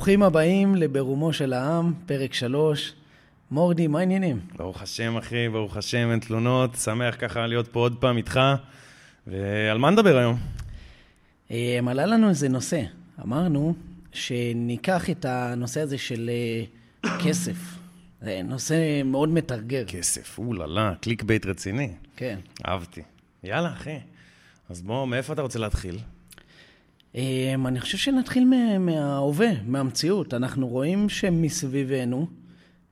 ברוכים הבאים לברומו של העם, פרק 3. מורדי, מה העניינים? ברוך השם, אחי, ברוך השם, אין תלונות. שמח ככה להיות פה עוד פעם איתך. ועל מה נדבר היום? אה, עלה לנו איזה נושא. אמרנו שניקח את הנושא הזה של אה, כסף. זה נושא מאוד מטרגר. כסף, וואללה, clickbait רציני. כן. אהבתי. יאללה, אחי. אז בוא, מאיפה אתה רוצה להתחיל? אה, אני חושב שנתחיל מה- מההווה, מהמציאות. אנחנו רואים שמסביבנו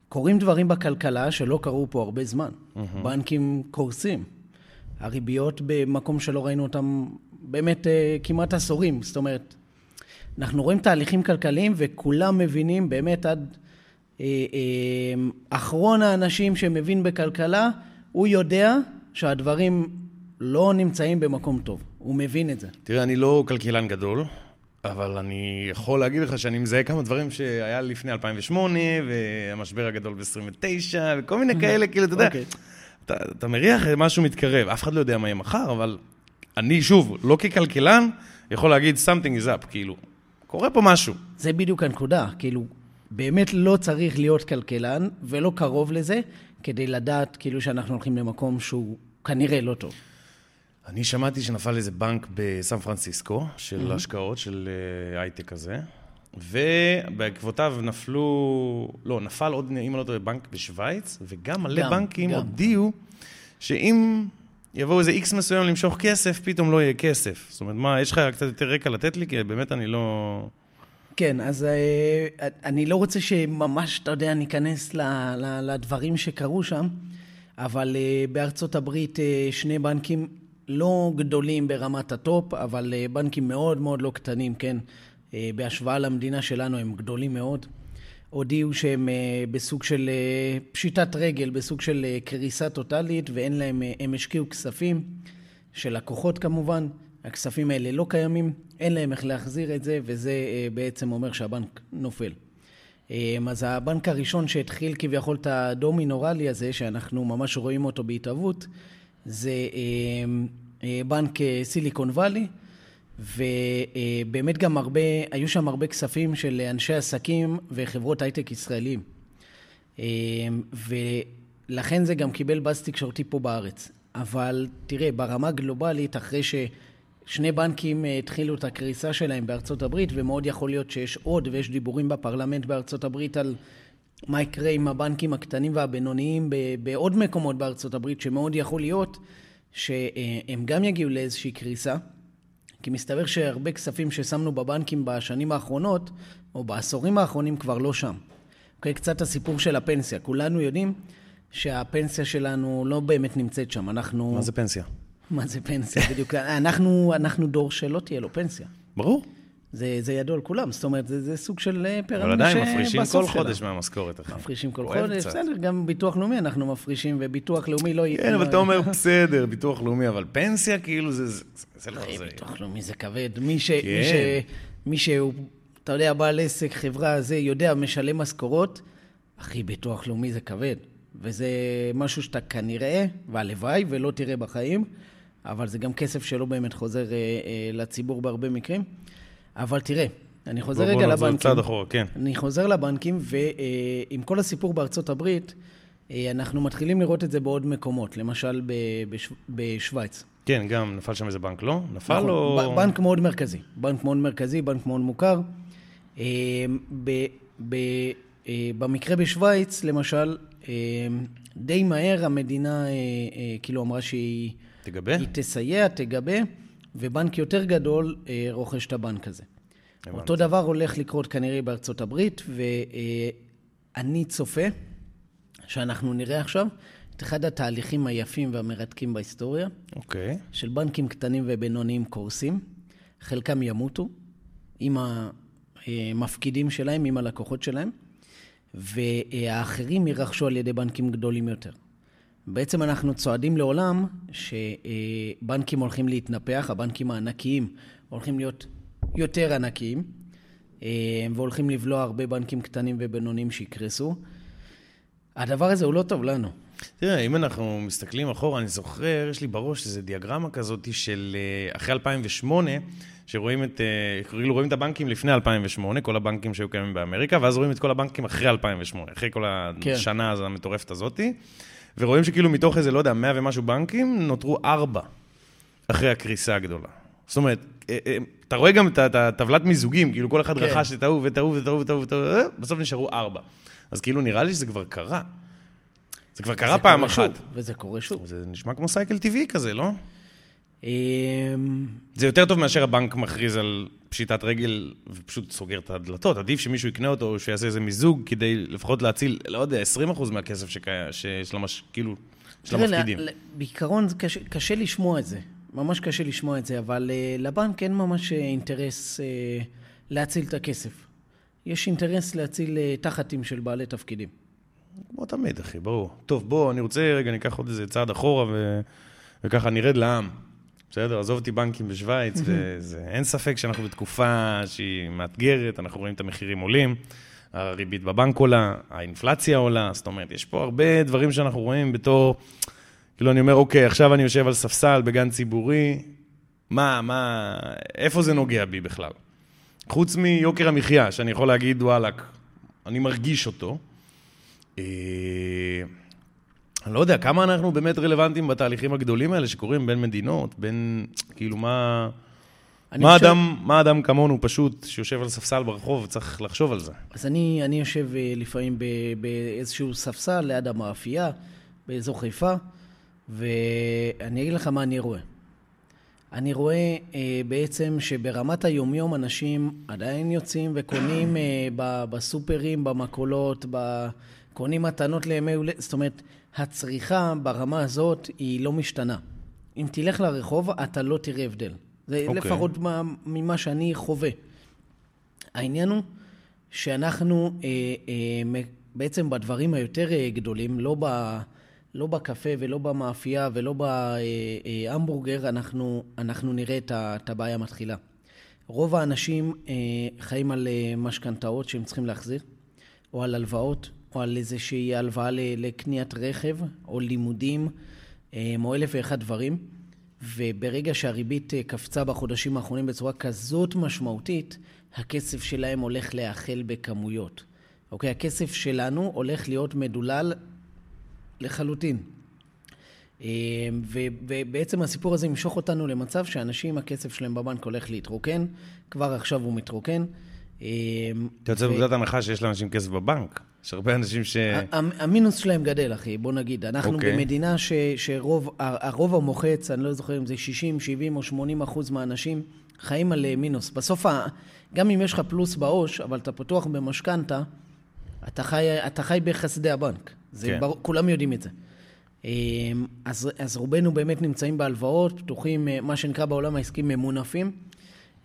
קורים דברים בכלכלה שלא קרו פה הרבה זמן. בנקים קורסים. הריביות במקום שלא ראינו אותם באמת אה, כמעט עשורים. זאת אומרת, אנחנו רואים תהליכים כלכליים וכולם מבינים באמת עד אה, אה, אחרון האנשים שמבין בכלכלה, הוא יודע שהדברים לא נמצאים במקום טוב. הוא מבין את זה. תראה, אני לא כלכלן גדול, אבל אני יכול להגיד לך שאני מזהה כמה דברים שהיה לפני 2008, והמשבר הגדול ב-29, וכל מיני כאלה, כאילו, אתה יודע, אוקיי. אתה, אתה מריח משהו מתקרב. אף אחד לא יודע מה יהיה מחר, אבל אני, שוב, לא ככלכלן, יכול להגיד something is up, כאילו, קורה פה משהו. זה בדיוק הנקודה. כאילו, באמת לא צריך להיות כלכלן ולא קרוב לזה, כדי לדעת כאילו שאנחנו הולכים למקום שהוא כנראה לא טוב. אני שמעתי שנפל איזה בנק בסן פרנסיסקו, של השקעות, של אה, הייטק כזה, ובעקבותיו נפלו, לא, נפל עוד, אם אני לא טועה, בנק בשוויץ, וגם מלא גם, בנקים גם. הודיעו שאם יבואו איזה איקס מסוים למשוך כסף, פתאום לא יהיה כסף. זאת אומרת, מה, יש לך קצת יותר רקע לתת לי? כי באמת אני לא... כן, אז אה, אני לא רוצה שממש, אתה יודע, ניכנס לדברים שקרו שם, אבל אה, בארצות הברית שני בנקים לא גדולים ברמת הטופ, אבל אה, בנקים מאוד מאוד לא קטנים, כן? אה, בהשוואה למדינה שלנו הם גדולים מאוד. הודיעו שהם אה, בסוג של פשיטת רגל, בסוג של קריסה טוטאלית, ואין להם, הם השקיעו כספים של לקוחות כמובן, הכספים האלה לא קיימים, אין להם איך להחזיר את זה, וזה בעצם אומר שהבנק נופל. אז הבנק הראשון שהתחיל כביכול את הדומינורלי הזה, שאנחנו ממש רואים אותו בהתהוות, זה בנק אה, סיליקון וואלי, ובאמת גם הרבה, היו שם הרבה כספים של אנשי עסקים וחברות הייטק ישראלים. אה, ולכן זה גם קיבל באז תקשורתי פה בארץ. אבל תראה, ברמה גלובלית, אחרי ששני בנקים אה, התחילו את הקריסה שלהם בארצות הברית, ומאוד יכול להיות שיש עוד, ויש דיבורים בפרלמנט בארצות הברית על מה יקרה עם הבנקים הקטנים והבינוניים בעוד מקומות בארצות הברית, שמאוד יכול להיות שהם גם יגיעו לאיזושהי קריסה. כי מסתבר שהרבה כספים ששמנו בבנקים בשנים האחרונות, או בעשורים האחרונים, כבר לא שם. אוקיי, קצת הסיפור של הפנסיה. כולנו יודעים שהפנסיה שלנו לא באמת נמצאת שם. אנחנו... מה זה פנסיה? מה זה פנסיה? בדיוק. אנחנו, אנחנו דור שלא תהיה לו פנסיה. ברור. זה, זה ידוע לכולם. זאת אומרת, זה, זה סוג של אה, אבל פירמידה עדיין מפרישים שבסוף כל שלה. חודש מהמשכורת, אחי. מפרישים כל חודש. קצת. בסדר, גם ביטוח לאומי אנחנו מפרישים, וביטוח לאומי לא... כן, אבל אתה אומר, בסדר, ביטוח לאומי, אבל פנסיה, כאילו, זה- זה זה לא זה. ביטוח לאומי זה כבד. מי, ש... מי, כן. ש... מי שהוא, אתה יודע, בעל עסק, חברה, זה, יודע, משלם משכורות, אחי, ביטוח לאומי זה כבד. וזה משהו שאתה כנראה, והלוואי, ולא תראה בחיים, אבל זה גם כסף שלא באמת חוזר אה, אה, לציבור בהרבה מקרים. אבל תראה, אני חוזר בוא- רגע בוא נחזור לבנקים. צעד אחורה, כן. אני חוזר לבנקים, ועם כל הסיפור בארצות הברית, אה, אנחנו מתחילים לראות את זה בעוד מקומות, למשל. בשוויץ. כן, גם נפל שם איזה בנק, לא? נפל נכון, או... בנק מאוד מרכזי, בנק מאוד מרכזי, בנק מאוד מוכר. אה, ב- ב- אה, במקרה בשוויץ, למשל, די מהר המדינה כאילו אמרה שהיא תגבה? היא תסייע, תגבה, ובנק יותר גדול רוכש את הבנק הזה. הבנתי. אותו דבר הולך לקרות כנראה בארצות הברית, ואני צופה שאנחנו נראה עכשיו את אחד התהליכים היפים והמרתקים בהיסטוריה, אוקיי. של בנקים קטנים ובינוניים קורסים, חלקם ימותו עם המפקידים שלהם, עם הלקוחות שלהם, והאחרים יירכשו על ידי בנקים גדולים יותר. בעצם אנחנו צועדים לעולם שבנקים הולכים להתנפח, הבנקים הענקיים הולכים להיות יותר ענקיים, אה, והולכים לבלוע הרבה בנקים קטנים ובינוניים שיקרסו. הדבר הזה הוא לא טוב לנו. תראה, אם אנחנו מסתכלים אחורה, אני זוכר, יש לי בראש איזו דיאגרמה כזאת של אה, אחרי 2008, שרואים את, אה, כאילו רואים את הבנקים לפני 2008, כל הבנקים שהיו קיימים באמריקה, ואז רואים את כל הבנקים אחרי 2008, אחרי כל כן. השנה הזו המטורפת הזאתי, ורואים שכאילו מתוך איזה, לא יודע, 100 ומשהו בנקים, נותרו ארבע אחרי הקריסה הגדולה. זאת אומרת, אתה רואה גם את הטבלת מיזוגים, כאילו כל אחד כן. רכש את ההוא ואת ההוא ואת ההוא ואת ההוא, ואת ההוא, אה, בסוף נשארו ארבע. אז כאילו נראה לי שזה כבר קרה. זה כבר קרה פעם אחת. וזה קורה שוב. זה נשמע כמו סייקל טבעי כזה, לא? אמ, זה יותר טוב מאשר הבנק מכריז על פשיטת רגל ופשוט סוגר את הדלתות. עדיף שמישהו יקנה אותו או שיעשה איזה מיזוג כדי לפחות להציל, לא יודע, 20% מהכסף שקיים, שיש למש... כאילו, של המפקידים. בעיקרון קשה, קשה לשמוע את זה, ממש קשה לשמוע את זה, אבל uh, לבנק אין ממש אה, אינטרס uh, להציל את הכסף. יש אינטרס להציל תחתים של בעלי תפקידים. כמו תמיד, אחי, ברור. טוב, בוא, אני רוצה, רגע, ניקח עוד איזה צעד אחורה ו... וככה נרד לעם. בסדר? עזוב אותי בנקים בשוויץ, וזה... אין ספק שאנחנו בתקופה שהיא מאתגרת, אנחנו רואים את המחירים עולים, הריבית בבנק עולה, האינפלציה עולה, זאת אומרת, יש פה הרבה דברים שאנחנו רואים בתור... כאילו, אני אומר, אוקיי, עכשיו אני יושב על ספסל בגן ציבורי, מה, מה, איפה זה נוגע בי בכלל? חוץ מיוקר המחיה, שאני יכול להגיד, וואלכ, אני מרגיש אותו. אה, אני לא יודע, כמה אנחנו באמת רלוונטיים בתהליכים הגדולים האלה שקורים בין מדינות, בין, כאילו, מה... מה חושב- אדם, מה אדם כמונו פשוט, שיושב על ספסל ברחוב, צריך לחשוב על זה. אז אני, אני יושב אה, לפעמים באיזשהו ספסל ליד המאפייה, באזור חיפה, ואני אגיד לך מה אני רואה. אני רואה אה, בעצם שברמת היומיום אנשים עדיין יוצאים וקונים אה, ב, בסופרים, במכולות, ב, קונים מתנות לימי הולדת, זאת אומרת, הצריכה ברמה הזאת היא לא משתנה. אם תלך לרחוב, אתה לא תראה הבדל. זה אוקיי. לפחות מה, ממה שאני חווה. העניין הוא שאנחנו אה, אה, בעצם בדברים היותר אה, גדולים, לא, ב, לא בקפה ולא במאפייה ולא בהמבורגר, אנחנו, אנחנו נראה את, הבעיה מתחילה. רוב האנשים אה, חיים על אה, משכנתאות שהם צריכים להחזיר, או על הלוואות, או על איזושהי הלוואה לקניית רכב, או לימודים, אה, או אלף ואחד דברים. וברגע שהריבית קפצה בחודשים האחרונים בצורה כזאת משמעותית, הכסף שלהם הולך להאכל בכמויות. אוקיי? הכסף שלנו הולך להיות מדולל לחלוטין. אה, ובעצם הסיפור הזה ימשוך אותנו למצב שאנשים, הכסף שלהם בבנק הולך להתרוקן, כבר עכשיו הוא מתרוקן. אה, אתה יוצא מנקודת הנחה שיש לאנשים כסף בבנק. יש הרבה אנשים ש... המינוס שלהם גדל, אחי, בוא נגיד. אנחנו אוקיי. במדינה ש, שרוב, הרוב המוחץ, אני לא זוכר אם זה 60, 70 או 80 אחוז מהאנשים, חיים על אה, מינוס. בסוף, גם אם יש לך פלוס בעו"ש, אבל אתה פתוח במשכנתה, אתה חי, אתה חי בחסדי הבנק. זה כן. ברור, כולם יודעים את זה. אה, אז, אז רובנו באמת נמצאים בהלוואות, פתוחים, אה, מה שנקרא בעולם העסקי ממונפים,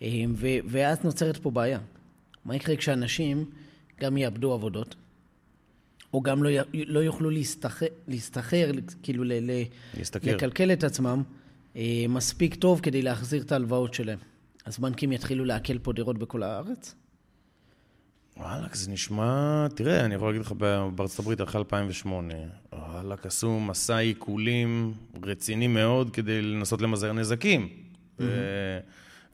אה, ו, ואז נוצרת פה בעיה. מה יקרה כשאנשים גם יאבדו עבודות? או גם לא, י- לא יוכלו להסתחר, להסתחר כאילו ל, ל, להסתכר. לקלקל את עצמם מספיק טוב כדי להחזיר את ההלוואות שלהם. אז בנקים יתחילו לעקל פה דירות בכל הארץ? וואלכ, זה נשמע... תראה, אני יכול להגיד לך, בארצות הברית אחרי 2008, וואלכ, עשו מסע עיקולים רציני מאוד כדי לנסות למזער נזקים. ו-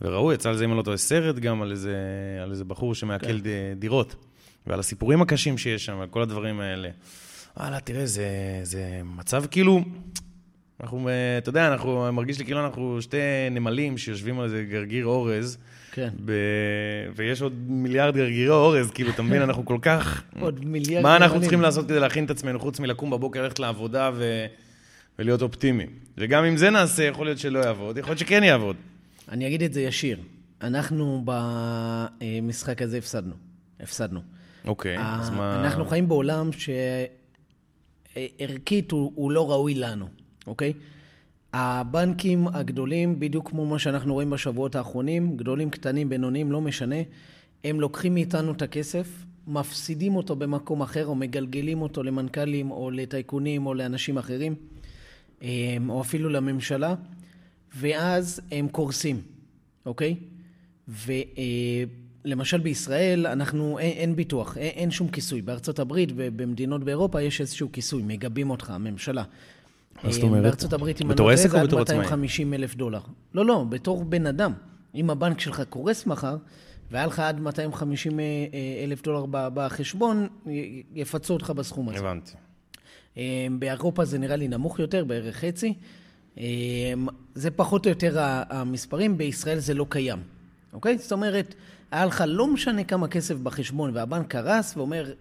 וראו, יצא על זה, אם אני לא טועה, סרט גם על איזה, על איזה בחור שמעכל ד- דירות, ועל הסיפורים הקשים שיש שם, על כל הדברים האלה. וואלה, תראה, זה, זה מצב כאילו... אנחנו, אה, אתה יודע, אנחנו, מרגיש לי כאילו אנחנו שתי נמלים שיושבים על איזה גרגיר אורז, כן. ב... ויש עוד מיליארד גרגירי אורז, כאילו, אתה מבין, אנחנו כל כך... עוד מיליארד... מה אנחנו. צריכים לעשות כדי להכין את עצמנו, חוץ מלקום בבוקר, ללכת לעבודה ו... ולהיות אופטימיים? וגם אם זה נעשה, יכול להיות שלא יעבוד, יכול להיות שכן יעבוד. אני אגיד את זה ישיר. אנחנו במשחק הזה הפסדנו. הפסדנו. אוקיי, אז ה- מה... אנחנו חיים בעולם שערכית הוא, הוא לא ראוי לנו, אוקיי? הבנקים הגדולים, בדיוק כמו מה שאנחנו רואים בשבועות האחרונים, גדולים, קטנים, בינוניים, לא משנה, הם לוקחים מאיתנו את הכסף, מפסידים אותו במקום אחר, או מגלגלים אותו למנכ"לים, או לטייקונים, או לאנשים אחרים, אמ, או אפילו לממשלה, ואז הם קורסים, אוקיי? למשל בישראל, אנחנו, אין, אין ביטוח, אין, אין שום כיסוי. בארצות הברית ובמדינות באירופה יש איזשהו כיסוי, מגבים אותך, הממשלה. מה זאת אומרת? בארצות הברית, אם אני לא טועה, זה עד עצמאי? 250 אלף דולר. לא, לא, בתור בן אדם. אם הבנק שלך קורס מחר, והיה לך עד 250 אלף דולר בחשבון, יפצו אותך בסכום הזה. הבנתי. אה, באירופה זה נראה לי נמוך יותר, בערך חצי. אה, זה פחות או יותר המספרים, בישראל זה לא קיים, אוקיי? זאת אומרת, היה לך לא משנה כמה כסף בחשבון, והבנק קרס ואומר,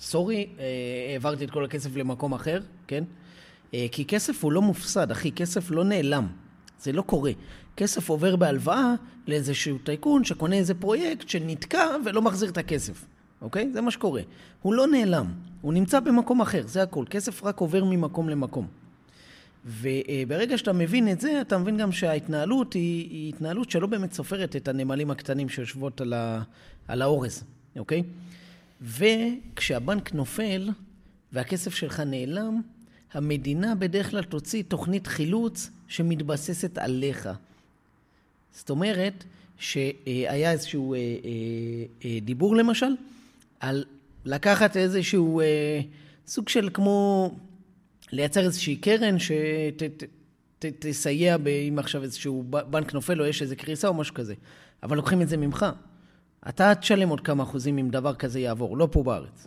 סורי, אה, העברתי את כל הכסף למקום אחר, כן? אה, כי כסף הוא לא מופסד, אחי, כסף לא נעלם. זה לא קורה. כסף עובר בהלוואה לאיזשהו טייקון שקונה איזה פרויקט שנתקע ולא מחזיר את הכסף, אוקיי? זה מה שקורה. הוא לא נעלם, הוא נמצא במקום אחר, זה הכל. כסף רק עובר ממקום למקום. וברגע שאתה מבין את זה, אתה מבין גם שההתנהלות היא, היא התנהלות שלא באמת סופרת את הנמלים הקטנים שיושבות על, ה, על האורז, אוקיי? וכשהבנק נופל והכסף שלך נעלם, המדינה בדרך כלל תוציא תוכנית חילוץ שמתבססת עליך. זאת אומרת שהיה איזשהו אה, אה, אה, דיבור למשל, על לקחת איזשהו סוג של כמו לייצר איזושהי קרן שתסייע אם עכשיו איזשהו בנק נופל או יש איזו קריסה או משהו כזה. אבל לוקחים את זה ממך. אתה תשלם עוד כמה אחוזים אם דבר כזה יעבור, לא פה בארץ.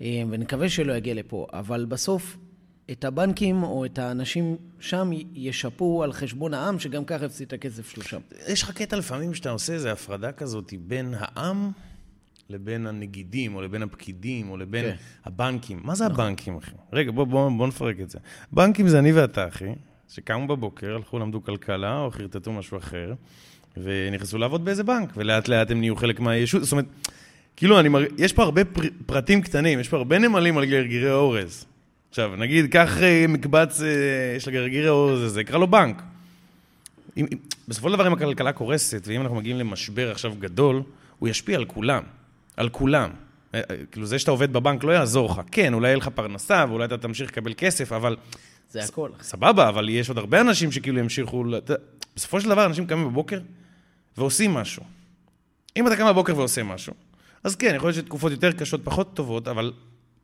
ונקווה שלא יגיע לפה, אבל בסוף את הבנקים או את האנשים שם ישפו על חשבון העם, שגם ככה הפסיד את הכסף שלו שם. יש לך קטע לפעמים שאתה עושה איזו הפרדה כזאת בין העם לבין הנגידים, או לבין הפקידים, או לבין כן. הבנקים. מה זה הבנקים, אחי? רגע, בוא, בוא, בוא נפרק את זה. בנקים זה אני ואתה, אחי, שקמו בבוקר, הלכו, למדו כלכלה, או חרטטו משהו אחר, ונכנסו לעבוד באיזה בנק, ולאט לאט הם נהיו חלק מהישות. זאת אומרת, כאילו, אני מר... יש פה הרבה פר... פרטים קטנים, יש פה הרבה נמלים על גרגירי אורז. עכשיו, נגיד, קח אה, מקבץ, אה, יש לגרגירי אורז הזה, קרא לו בנק. אם, אם, בסופו של דבר, אם הכלכלה קורסת, ואם אנחנו מגיעים למשבר עכשיו גדול, הוא ישפיע על כולם. על כולם. אה, כאילו, זה שאתה עובד בבנק לא יעזור לך. כן, אולי יהיה לך פרנסה, ואולי אתה תמשיך לקבל כסף, אבל... זה הכל. סבבה, אבל יש עוד הרבה אנשים שכאילו ימשיכו... בסופו של דבר, אנשים קמים בבוקר ועושים משהו. אם אתה קם בבוקר ועושה משהו, אז כן, יכול להיות שתקופות יותר קשות, פחות טובות, אבל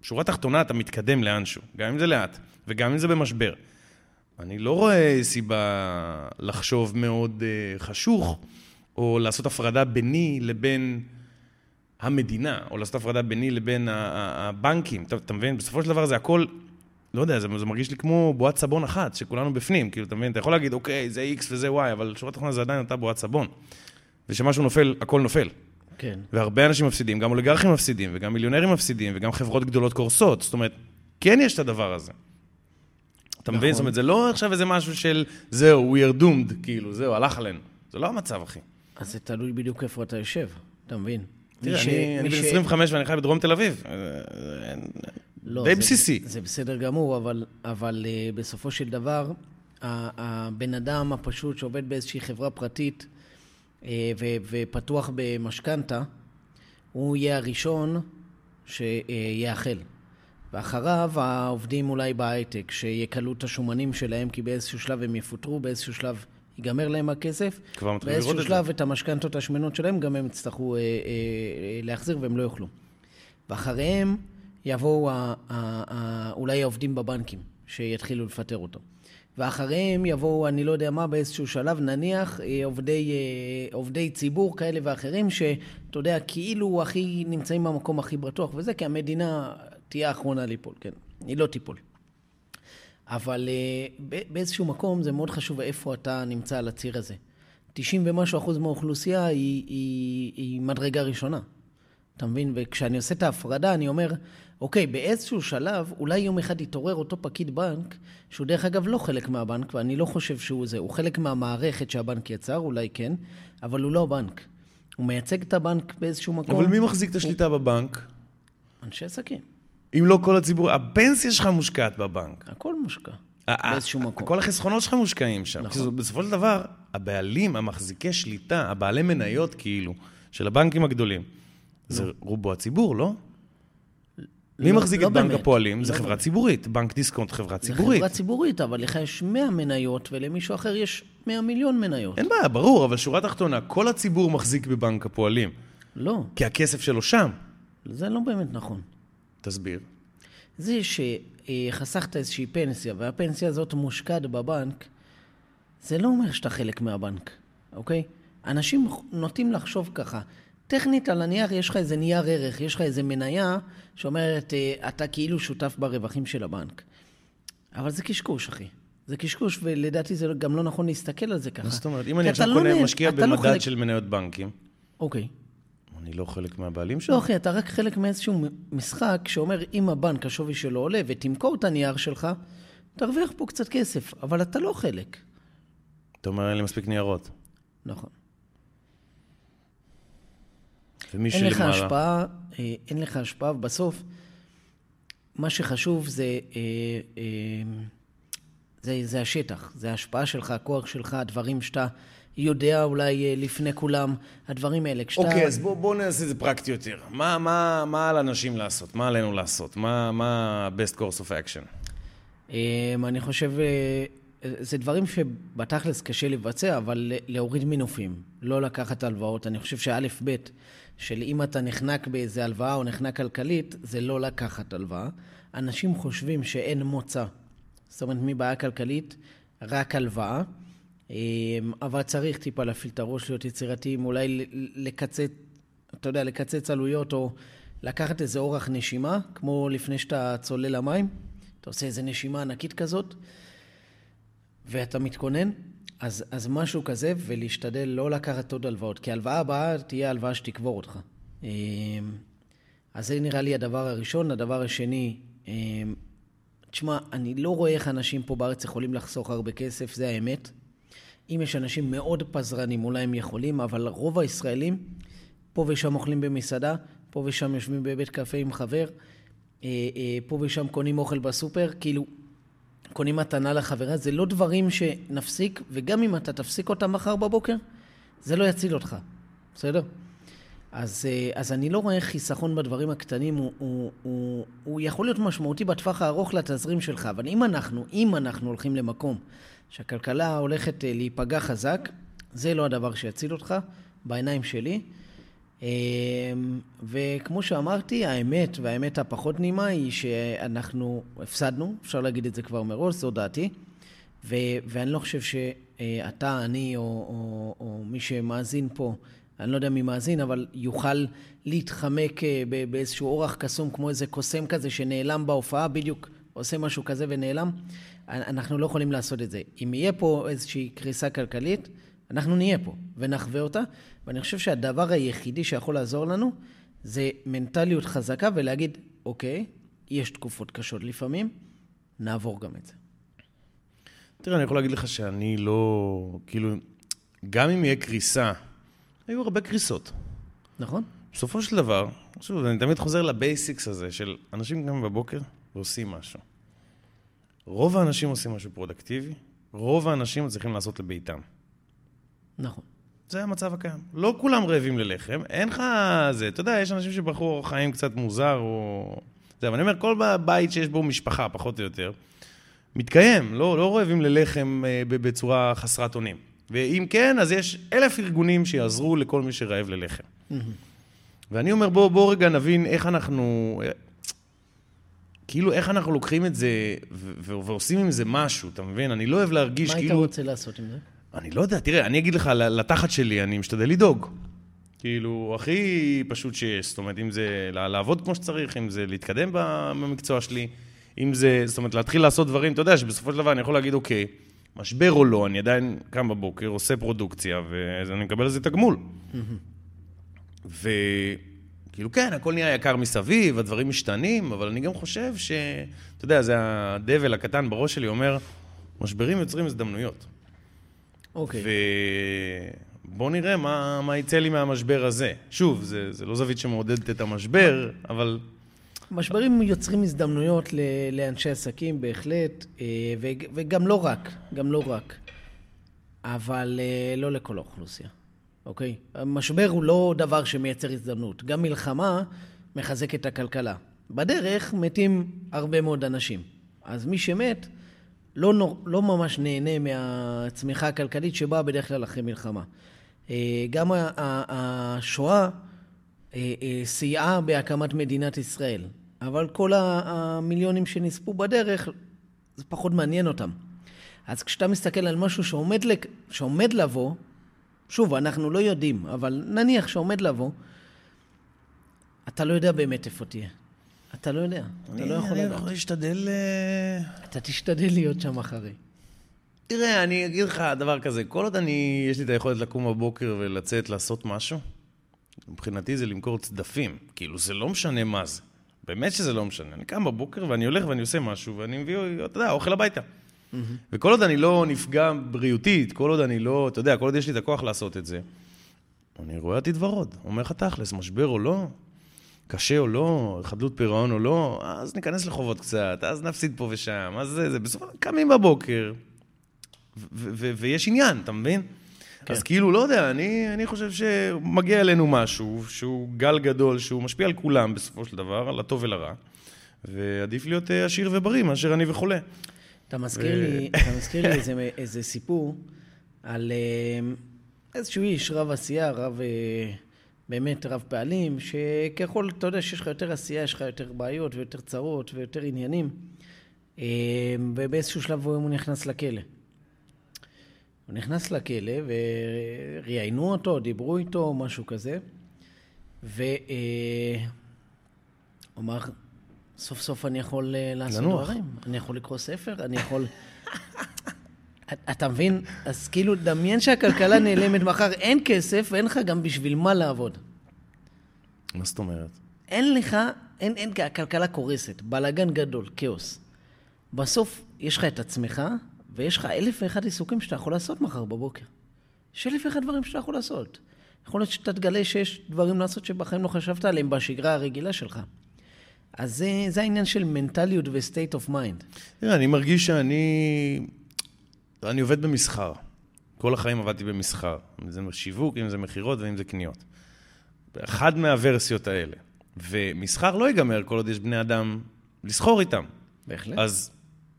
שורה תחתונה, אתה מתקדם לאנשהו. גם אם זה לאט, וגם אם זה במשבר. אני לא רואה סיבה לחשוב מאוד uh, חשוך, או לעשות הפרדה ביני לבין המדינה, או לעשות הפרדה ביני לבין הבנקים. אתה, אתה מבין? בסופו של דבר זה הכל, לא יודע, זה, זה מרגיש לי כמו בועת סבון אחת, שכולנו בפנים. כאילו, אתה מבין? אתה יכול להגיד, אוקיי, זה X וזה Y, אבל שורה תחתונה זה עדיין אותה בועת סבון. וכשמשהו נופל, הכל נופל. כן. והרבה אנשים מפסידים, גם אוליגרכים מפסידים, וגם מיליונרים מפסידים, וגם חברות גדולות קורסות. זאת אומרת, כן יש את הדבר הזה. אתה מבין? נכון. זאת אומרת, זה לא עכשיו איזה משהו של, זהו, we are doomed, כאילו, זהו, הלך עלינו. זה לא המצב, אחי. אז זה תלוי בדיוק איפה אתה יושב, אתה מבין? תראה, אני בן ש- 25 ואני חי בדרום תל אביב. אה, אה, לא, די זה- בסיסי. זה בסדר גמור, אבל, אבל uh, בסופו של דבר, הבן אדם הפשוט שעובד באיזושהי חברה פרטית ו- ופתוח במשכנתה, הוא יהיה הראשון שיאחל. ואחריו העובדים אולי בהייטק, שיקלו את השומנים שלהם, כי באיזשהו שלב הם יפוטרו, באיזשהו שלב ייגמר להם הכסף. כבר מתחילים לראות באיזשהו את זה. שלב את המשכנתות השמנות שלהם גם הם יצטרכו אה, אה, אה, להחזיר והם לא יוכלו. ואחריהם יבואו ה, ה, ה, אולי העובדים בבנקים, שיתחילו לפטר אותו. ואחריהם יבואו, אני לא יודע מה, באיזשהו שלב, נניח, אה, עובדי, אה, עובדי ציבור כאלה ואחרים, שאתה יודע, כאילו הכי נמצאים במקום הכי בטוח, וזה כי המדינה תהיה האחרונה ליפול, כן? היא לא תיפול. אבל אה, באיזשהו מקום זה מאוד חשוב איפה אתה נמצא על הציר הזה. 90 ומשהו אחוז מהאוכלוסייה היא, היא, היא מדרגה ראשונה. אתה מבין? וכשאני עושה את ההפרדה, אני אומר, אוקיי, באיזשהו שלב, אולי יום אחד יתעורר אותו פקיד בנק, שהוא דרך אגב לא חלק מהבנק, ואני לא חושב שהוא זה, הוא חלק מהמערכת שהבנק יצר, אולי כן, אבל הוא לא הבנק. הוא מייצג את הבנק באיזשהו מקום. אבל מי מחזיק את השליטה בבנק? אנשי עסקים. אם לא כל הציבור, הפנסיה שלך מושקעת בבנק. הכל מושקע. באיזשהו מקום. כל החסכונות שלך מושקעים שם. נכון. נכון. בסופו של דבר, הבעלים, המחזיקי שליטה, הבעלי מניות כאילו, של הבנקים הגדולים, זה רובו הציבור, לא? מי לא- מחזיק לא את בנק באמת. הפועלים? זה לא חברה באמת. ציבורית. בנק דיסקונט, חברה זה ציבורית. חברה ציבורית, אבל לך יש 100 מניות, ולמישהו אחר יש 100 מיליון מניות. אין בעיה, ברור, אבל שורה תחתונה, כל הציבור מחזיק בבנק הפועלים. לא, כי הכסף שלו שם. זה לא באמת נכון. תסביר. זה שחסכת איזושהי פנסיה, והפנסיה הזאת מושקעת בבנק, זה לא אומר שאתה חלק מהבנק, אוקיי? אנשים נוטים לחשוב ככה. טכנית על הנייר יש לך איזה נייר ערך, יש לך איזה מניה שאומרת, אה, אתה כאילו שותף ברווחים של הבנק. אבל זה קשקוש, אחי. זה קשקוש, ולדעתי זה גם לא נכון להסתכל על זה ככה. זאת אומרת? אם אני עכשיו לא קונה, משקיע לא במדד חלק- של מניות בנקים, אוקיי. אני לא חלק מהבעלים שלו? לא, אחי, אתה רק חלק מאיזשהו משחק שאומר, אם הבנק, השווי שלו עולה, ותמכור את הנייר שלך, תרוויח פה קצת כסף, אבל אתה לא חלק. אתה אומר, אין לי מספיק ניירות. נכון. ומי אין לך שלמעלה- השפעה, אה, אין לך השפעה, ובסוף, מה שחשוב זה, אה, אה, זה, זה השטח, זה ההשפעה שלך, הכוח שלך, הדברים שאתה יודע אולי לפני כולם, הדברים האלה. כשאתה... אוקיי, אז בואו בוא נעשה את זה פרקטי יותר. מה, מה, מה על אנשים לעשות? מה עלינו לעשות? מה, ה-best course of action? אני חושב, זה דברים שבתכלס קשה לבצע, אבל להוריד מינופים, לא לקחת הלוואות. אני חושב שא', ב', של אם אתה נחנק באיזה הלוואה או נחנק כלכלית, זה לא לקחת הלוואה. אנשים חושבים שאין מוצא. זאת אומרת, מבעיה כלכלית, רק הלוואה. אמ, אבל צריך טיפה להפעיל את הראש, להיות יצירתיים, אולי לקצץ, אתה יודע, לקצץ עלויות, או לקחת איזה אורח נשימה, כמו לפני שאתה צולל למים. אתה עושה איזה נשימה ענקית כזאת, ואתה מתכונן, אז, אז משהו כזה, ולהשתדל לא לקחת עוד הלוואות, כי ההלוואה הבאה תהיה הלוואה שתקבור אותך. אמ, אז זה נראה לי הדבר הראשון. הדבר השני, אמ, תשמע, אני לא רואה איך אנשים פה בארץ יכולים לחסוך הרבה כסף, זה האמת. אם יש אנשים מאוד פזרנים, אולי הם יכולים, אבל רוב הישראלים, פה ושם אוכלים במסעדה, פה ושם יושבים בבית קפה עם חבר, אה, אה, פה ושם קונים אוכל בסופר, כאילו, קונים מתנה לחברה, זה לא דברים שנפסיק, וגם אם אתה תפסיק אותם מחר בבוקר, זה לא יציל אותך, בסדר? אז, אה, אז אני לא רואה חיסכון בדברים הקטנים, הוא, הוא, הוא, הוא יכול להיות משמעותי בטווח הארוך לתזרים שלך, אבל אם אנחנו, אם אנחנו הולכים למקום שהכלכלה הולכת אה, להיפגע חזק, זה לא הדבר שיציל אותך, בעיניים שלי. אה, וכמו שאמרתי, האמת, והאמת הפחות נעימה, היא שאנחנו הפסדנו, אפשר להגיד את זה כבר מראש, זו דעתי. ו- ואני לא חושב שאתה, אני, או, או, או מי שמאזין פה, אני לא יודע מי מאזין, אבל יוכל להתחמק אה, באיזשהו אורח קסום, כמו איזה קוסם כזה שנעלם בהופעה, בדיוק עושה משהו כזה ונעלם. אנחנו לא יכולים לעשות את זה. אם יהיה פה איזושהי קריסה כלכלית, אנחנו נהיה פה ונחווה אותה, ואני חושב שהדבר היחידי שיכול לעזור לנו זה מנטליות חזקה ולהגיד, אוקיי, יש תקופות קשות לפעמים, נעבור גם את זה. תראה, אני יכול להגיד לך שאני לא... כאילו, גם אם יהיה קריסה, היו הרבה קריסות. נכון? בסופו של דבר, שוב, אני תמיד חוזר לבייסיקס הזה של אנשים קמים בבוקר ועושים משהו. רוב האנשים עושים משהו פרודקטיבי, רוב האנשים מצליחים לעשות לביתם. נכון. זה המצב הקיים. לא כולם רעבים ללחם, אין לך זה. אתה יודע, יש אנשים שבחרו אורח חיים קצת מוזר, או... זה, אבל אני אומר, כל בית שיש בו משפחה, פחות או יותר, מתקיים, לא, לא רעבים ללחם אה, בצורה חסרת אונים. ואם כן, אז יש אלף ארגונים שיעזרו לכל מי שרעב ללחם. ואני אומר, בואו בוא רגע נבין איך אנחנו... כאילו, איך אנחנו לוקחים את זה ו- ו- ועושים עם זה משהו, אתה מבין? אני לא אוהב להרגיש מה היית כאילו... רוצה לעשות עם זה? אני לא יודע, תראה, אני אגיד לך, לתחת שלי, אני משתדל לדאוג. כאילו, הכי פשוט שיש. זאת אומרת, אם זה לעבוד כמו שצריך, אם זה להתקדם במקצוע שלי, אם זה, זאת אומרת, להתחיל לעשות דברים, אתה יודע שבסופו של דבר אני יכול להגיד, אוקיי, משבר או לא, אני עדיין קם בבוקר, עושה פרודוקציה, ואני מקבל על זה תגמול. וכאילו, כן, הכל נהיה יקר מסביב, הדברים משתנים, אבל אני גם חושב ש... אתה יודע, זה הדבל הקטן בראש שלי אומר, משברים יוצרים הזדמנויות. אוקיי. ובוא נראה מה, מה יצא לי מהמשבר הזה. שוב, זה, זה לא זווית שמעודדת את המשבר, אבל משברים יוצרים הזדמנויות ל- לאנשי עסקים בהחלט, אה, ו- וגם לא רק, גם לא רק. אבל אה, לא לכל האוכלוסייה, אוקיי? המשבר הוא לא דבר שמייצר הזדמנות. גם מלחמה מחזקת את הכלכלה. בדרך מתים הרבה מאוד אנשים. אז מי שמת לא, נור, לא ממש נהנה מהצמיחה הכלכלית שבאה בדרך כלל אחרי מלחמה. אה, גם השואה אה, אה, סייעה בהקמת מדינת ישראל. אבל כל המיליונים שנספו בדרך, זה פחות מעניין אותם. אז כשאתה מסתכל על משהו שעומד. שעומד לבוא, שוב, אנחנו לא יודעים, אבל נניח שעומד לבוא, אתה לא יודע באמת איפה תהיה. אתה לא יודע, אתה לא יכול לדעת. אני יכול להשתדל... אה, אתה תשתדל להיות שם אחרי. תראה, אני אגיד לך דבר כזה, כל עוד אני, יש לי את היכולת לקום בבוקר ולצאת לעשות משהו, מבחינתי זה למכור צדפים. כאילו, זה לא משנה מה זה. באמת שזה לא משנה. אני קם בבוקר ואני הולך ואני עושה משהו, ואני מביא, אתה יודע, אוכל הביתה. Mm-hmm. וכל עוד אני לא נפגע בריאותית, כל עוד אני לא, אתה יודע, כל עוד יש לי את הכוח לעשות את זה, אני רואה עתיד ורוד. אומר לך תכלס, משבר או לא, קשה או לא, חדלות פירעון או לא, אז ניכנס לחובות קצת, אז נפסיד פה ושם, אז זה, זה, בסופו קמים בבוקר, ויש עניין, אתה מבין? כן. אז כאילו, לא יודע, אני, אני חושב שמגיע אלינו משהו שהוא גל גדול, שהוא משפיע על כולם בסופו של דבר, על הטוב ולרע, ועדיף להיות אה, עשיר ובריא מאשר אני וחולה. אתה מזכיר ו... לי, אתה מזכיר לי איזה, איזה סיפור על אה, איזשהו איש, רב עשייה, רב... אה, באמת רב פעלים, שככל, אתה יודע שיש לך יותר עשייה, יש לך יותר בעיות ויותר צרות ויותר עניינים, ובאיזשהו שלב הוא נכנס לכלא. הוא נכנס לכלא וראיינו אותו, דיברו איתו, משהו כזה, והוא אמר, סוף סוף אני יכול אה, לעשות לנוח. דברים, אני יכול לקרוא ספר, אני יכול... אתה מבין? אז כאילו, דמיין שהכלכלה נעלמת מחר, אין כסף ואין לך גם בשביל מה לעבוד. מה זאת אומרת? אין לך, אין, אין, הכלכלה קורסת, בלאגן גדול, כאוס. בסוף יש לך את עצמך, ויש לך אלף ואחד עיסוקים שאתה יכול לעשות מחר בבוקר. יש אלף ואחד דברים שאתה יכול לעשות. יכול להיות שאתה תגלה שיש דברים לעשות שבחיים לא חשבת עליהם בשגרה הרגילה שלך. אז זה, זה העניין של מנטליות ו-state of mind. תראה, אני מרגיש שאני... אני עובד במסחר. כל החיים עבדתי במסחר. אם זה שיווק, אם זה מכירות ואם זה קניות. אחד מהוורסיות האלה. ומסחר לא ייגמר כל עוד יש בני אדם לסחור איתם. בהחלט. אז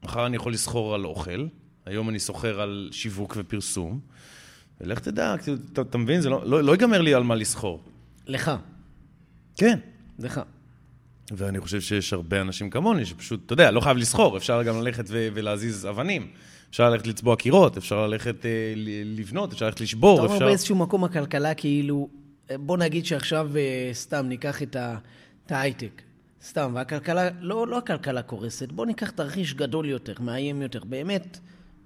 מחר אני יכול לסחור על אוכל, היום אני סוחר על שיווק ופרסום, ולך תדע, אתה, אתה מבין? זה לא, לא, לא ייגמר לי על מה לסחור. לך. כן. לך. ואני חושב שיש הרבה אנשים כמוני שפשוט, אתה יודע, לא חייב לסחור, אפשר גם ללכת ו- ולהזיז אבנים. אפשר ללכת לצבוע קירות, אפשר ללכת אה, לבנות, אפשר ללכת לשבור, אתה אפשר... אומר באיזשהו מקום הכלכלה כאילו, בוא נגיד שעכשיו אה, סתם ניקח את ההייטק. סתם, והכלכלה, לא, לא הכלכלה קורסת, בואו ניקח תרחיש גדול יותר, מאיים יותר. באמת,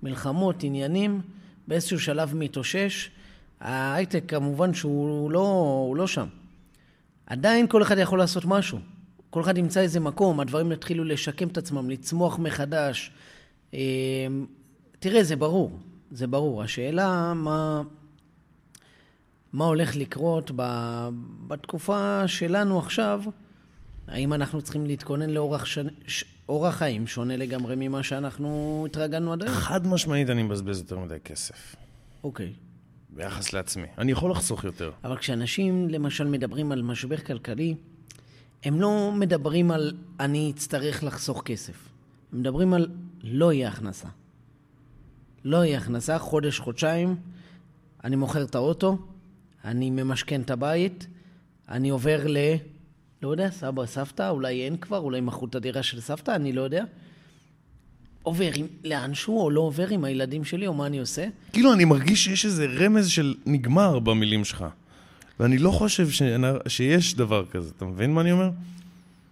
מלחמות, עניינים, באיזשהו שלב מתאושש. ההייטק כמובן שהוא לא, לא שם. עדיין כל אחד יכול לעשות משהו. כל אחד ימצא איזה מקום, הדברים יתחילו לשקם את עצמם, לצמוח מחדש. תראה, זה ברור, זה ברור. השאלה מה, מה הולך לקרות בתקופה שלנו עכשיו, האם אנחנו צריכים להתכונן לאורח ש... ש... אורח חיים שונה לגמרי ממה שאנחנו התרגלנו עד היום? חד משמעית אני מבזבז יותר מדי כסף. אוקיי. ביחס לעצמי. אני יכול לחסוך יותר. אבל כשאנשים למשל מדברים על משבר כלכלי, הם לא מדברים על אני אצטרך לחסוך כסף. הם מדברים על לא יהיה הכנסה. לא יהיה הכנסה, חודש, חודשיים, אני מוכר את האוטו, אני ממשכן את הבית, אני עובר ל... לא יודע, סבא, סבתא, אולי אין כבר, אולי מכרו את הדירה של סבתא, אני לא יודע. עובר עם, לאנשהו או לא עובר עם הילדים שלי, או מה אני עושה? כאילו, אני מרגיש שיש איזה רמז של נגמר במילים שלך. ואני לא חושב ש... שיש דבר כזה, אתה מבין מה אני אומר?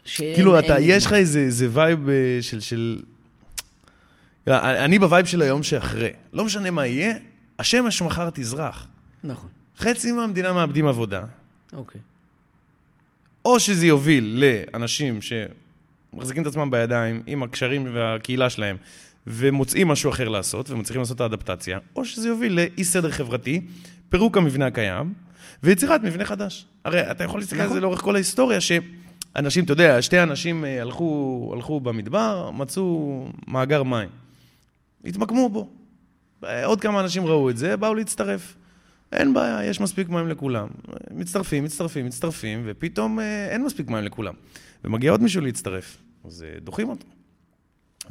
ש... כאילו, אתה, יש לך איזה, איזה vibe אה, של, של... אני ב-vibe של היום שאחרי. לא משנה מה יהיה, השמש מחר תזרח. נכון. חצי מהמדינה מאבדים עבודה. אוקיי. או שזה יוביל לאנשים שמחזיקים את עצמם בידיים עם הקשרים והקהילה שלהם, ומוצאים משהו אחר לעשות, ומצליחים לעשות את האדפטציה, או שזה יוביל לאי סדר חברתי, פירוק המבנה הקיים, ויצירת מבנה חדש. הרי אתה יכול להסתכל על זה נכון. לאורך כל ההיסטוריה, שאנשים, אתה יודע, שתי אנשים אה, הלכו, הלכו במדבר, מצאו מאגר מים. התמקמו בו. עוד כמה אנשים ראו את זה, באו להצטרף. אין בעיה, יש מספיק מים לכולם. מצטרפים, מצטרפים, מצטרפים, ופתאום אה, אין מספיק מים לכולם. ומגיע עוד מישהו להצטרף, אז אה, דוחים אותו.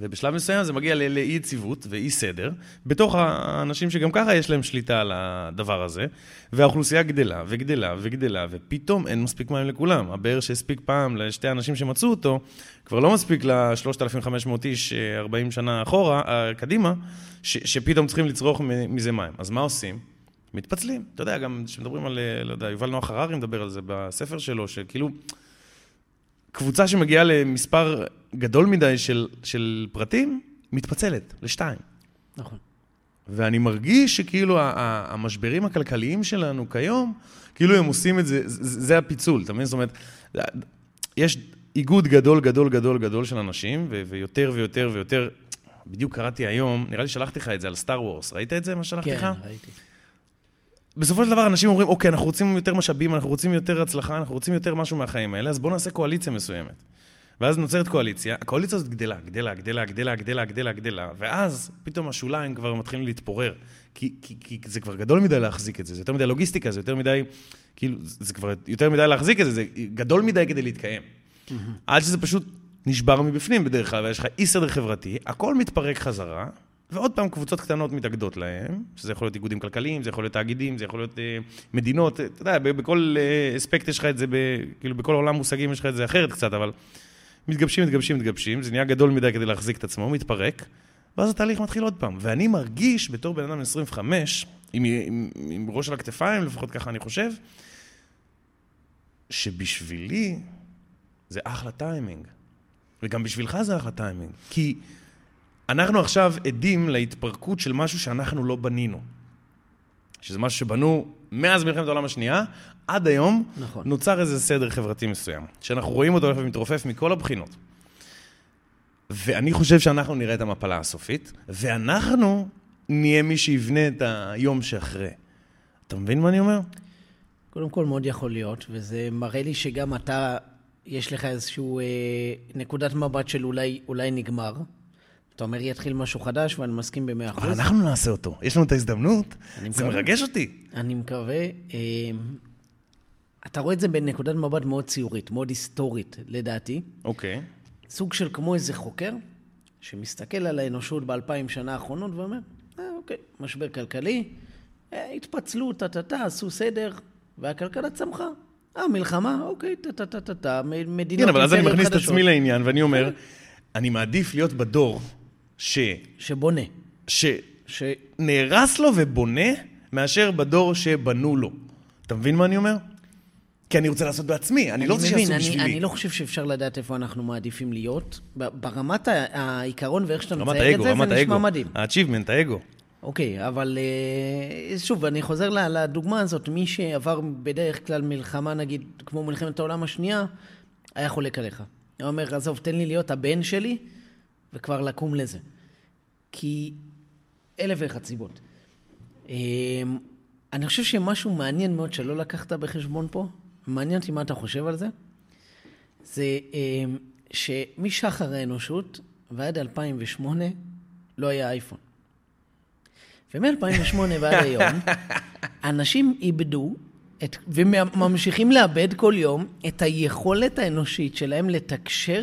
ובשלב מסוים זה מגיע לאי יציבות ואי סדר, בתוך האנשים שגם ככה יש להם שליטה על הדבר הזה, והאוכלוסייה גדלה וגדלה וגדלה, ופתאום אין מספיק מים לכולם. הבאר שהספיק פעם לשתי האנשים שמצאו אותו, כבר לא מספיק ל-3,500 איש 40 שנה אחורה, אה, קדימה, ש- שפתאום צריכים לצרוך מזה מים. אז מה עושים? מתפצלים. אתה יודע, גם כשמדברים על, אה, לא יודע, יובל נוח הררי מדבר על זה בספר שלו, שכאילו... קבוצה שמגיעה למספר גדול מדי של, של פרטים, מתפצלת לשתיים. נכון. ואני מרגיש שכאילו המשברים הכלכליים שלנו כיום, כאילו הם עושים את זה, זה, זה הפיצול, אתה מבין? זאת אומרת, יש איגוד גדול, גדול, גדול, גדול של אנשים, ו- ויותר ויותר ויותר, בדיוק קראתי היום, נראה לי שלחתי לך את זה על סטאר וורס, ראית את זה, מה ששלחתי לך? כן, ראיתי. בסופו של דבר אנשים אומרים, אוקיי, אנחנו רוצים יותר משאבים, אנחנו רוצים יותר הצלחה, אנחנו רוצים יותר משהו מהחיים האלה, אז בואו נעשה קואליציה מסוימת. ואז נוצרת קואליציה, הקואליציה הזאת גדלה, גדלה, גדלה, גדלה, גדלה, גדלה, גדלה, ואז פתאום השוליים כבר מתחילים להתפורר. כי, כי, כי זה כבר גדול מדי להחזיק את זה, זה יותר מדי לוגיסטיקה, זה יותר מדי, כאילו, זה כבר יותר מדי להחזיק את זה, זה גדול מדי כדי להתקיים. עד שזה פשוט נשבר מבפנים בדרך כלל, ויש לך אי סדר חברתי, הכל מתפרק חזרה, ועוד פעם קבוצות קטנות מתאגדות להם, שזה יכול להיות איגודים כלכליים, זה יכול להיות תאגידים, זה יכול להיות אה, מדינות, אתה יודע, בכל אה, אספקט יש לך את זה, ב, כאילו בכל עולם מושגים יש לך את זה אחרת קצת, אבל מתגבשים, מתגבשים, מתגבשים, זה נהיה גדול מדי כדי להחזיק את עצמו, מתפרק, ואז התהליך מתחיל עוד פעם. ואני מרגיש, בתור בן אדם 25, עם, עם, עם ראש על הכתפיים, לפחות ככה אני חושב, שבשבילי זה אחלה טיימינג. וגם בשבילך זה אחלה טיימינג. כי אנחנו עכשיו עדים להתפרקות של משהו שאנחנו לא בנינו. שזה משהו שבנו מאז מלחמת העולם השנייה, עד היום נכון. נוצר איזה סדר חברתי מסוים, שאנחנו רואים אותו הולך ומתרופף מכל הבחינות. ואני חושב שאנחנו נראה את המפלה הסופית, ואנחנו נהיה מי שיבנה את היום שאחרי. אתה מבין מה אני אומר? קודם כל, מאוד יכול להיות, וזה מראה לי שגם אתה, יש לך איזושהי אה, נקודת מבט של אולי, אולי נגמר. אתה אומר, יתחיל משהו חדש, ואני מסכים במאה אבל אחוז. אנחנו נעשה אותו. יש לנו את ההזדמנות, זה מקווה. מרגש אותי. אני מקווה. אה, אתה רואה את זה בנקודת מבט מאוד ציורית, מאוד היסטורית, לדעתי. אוקיי. סוג של כמו איזה חוקר, שמסתכל על האנושות באלפיים שנה האחרונות ואומר, אה, אוקיי, משבר כלכלי, אה, התפצלו, טה-טה-טה, עשו סדר, והכלכלה צמחה. אה, מלחמה, אוקיי, טה-טה-טה-טה, מדינות כן, אבל אז אני מכניס את. עצמי לעניין, ואני אומר, אני מעדיף להיות בדור ש... שבונה. ש... שנהרס לו ובונה, מאשר בדור שבנו לו. אתה מבין מה אני אומר? כי אני רוצה לעשות בעצמי, אני לא רוצה מבין, שיעשו אני, בשבילי. אני לא חושב שאפשר לדעת איפה אנחנו מעדיפים להיות. ברמת העיקרון ואיך שאתה רמת מצייר את זה, רמת זה נשמע האגו. מדהים. ה-achievement, האגו. אוקיי, אבל אה, שוב, אני חוזר לדוגמה הזאת. מי שעבר בדרך כלל מלחמה, נגיד, כמו מלחמת העולם השנייה, היה חולק עליך. היה אומר, עזוב, תן לי להיות הבן שלי, וכבר לקום לזה. כי אלף ואחת סיבות. אה, אני חושב שמשהו מעניין מאוד שלא לקחת בחשבון פה, מעניין אותי מה אתה חושב על זה, זה אה, שמשחר האנושות ועד 2008 לא היה אייפון. ומ-2008 ועד היום, אנשים איבדו, את, וממשיכים לאבד כל יום, את היכולת האנושית שלהם לתקשר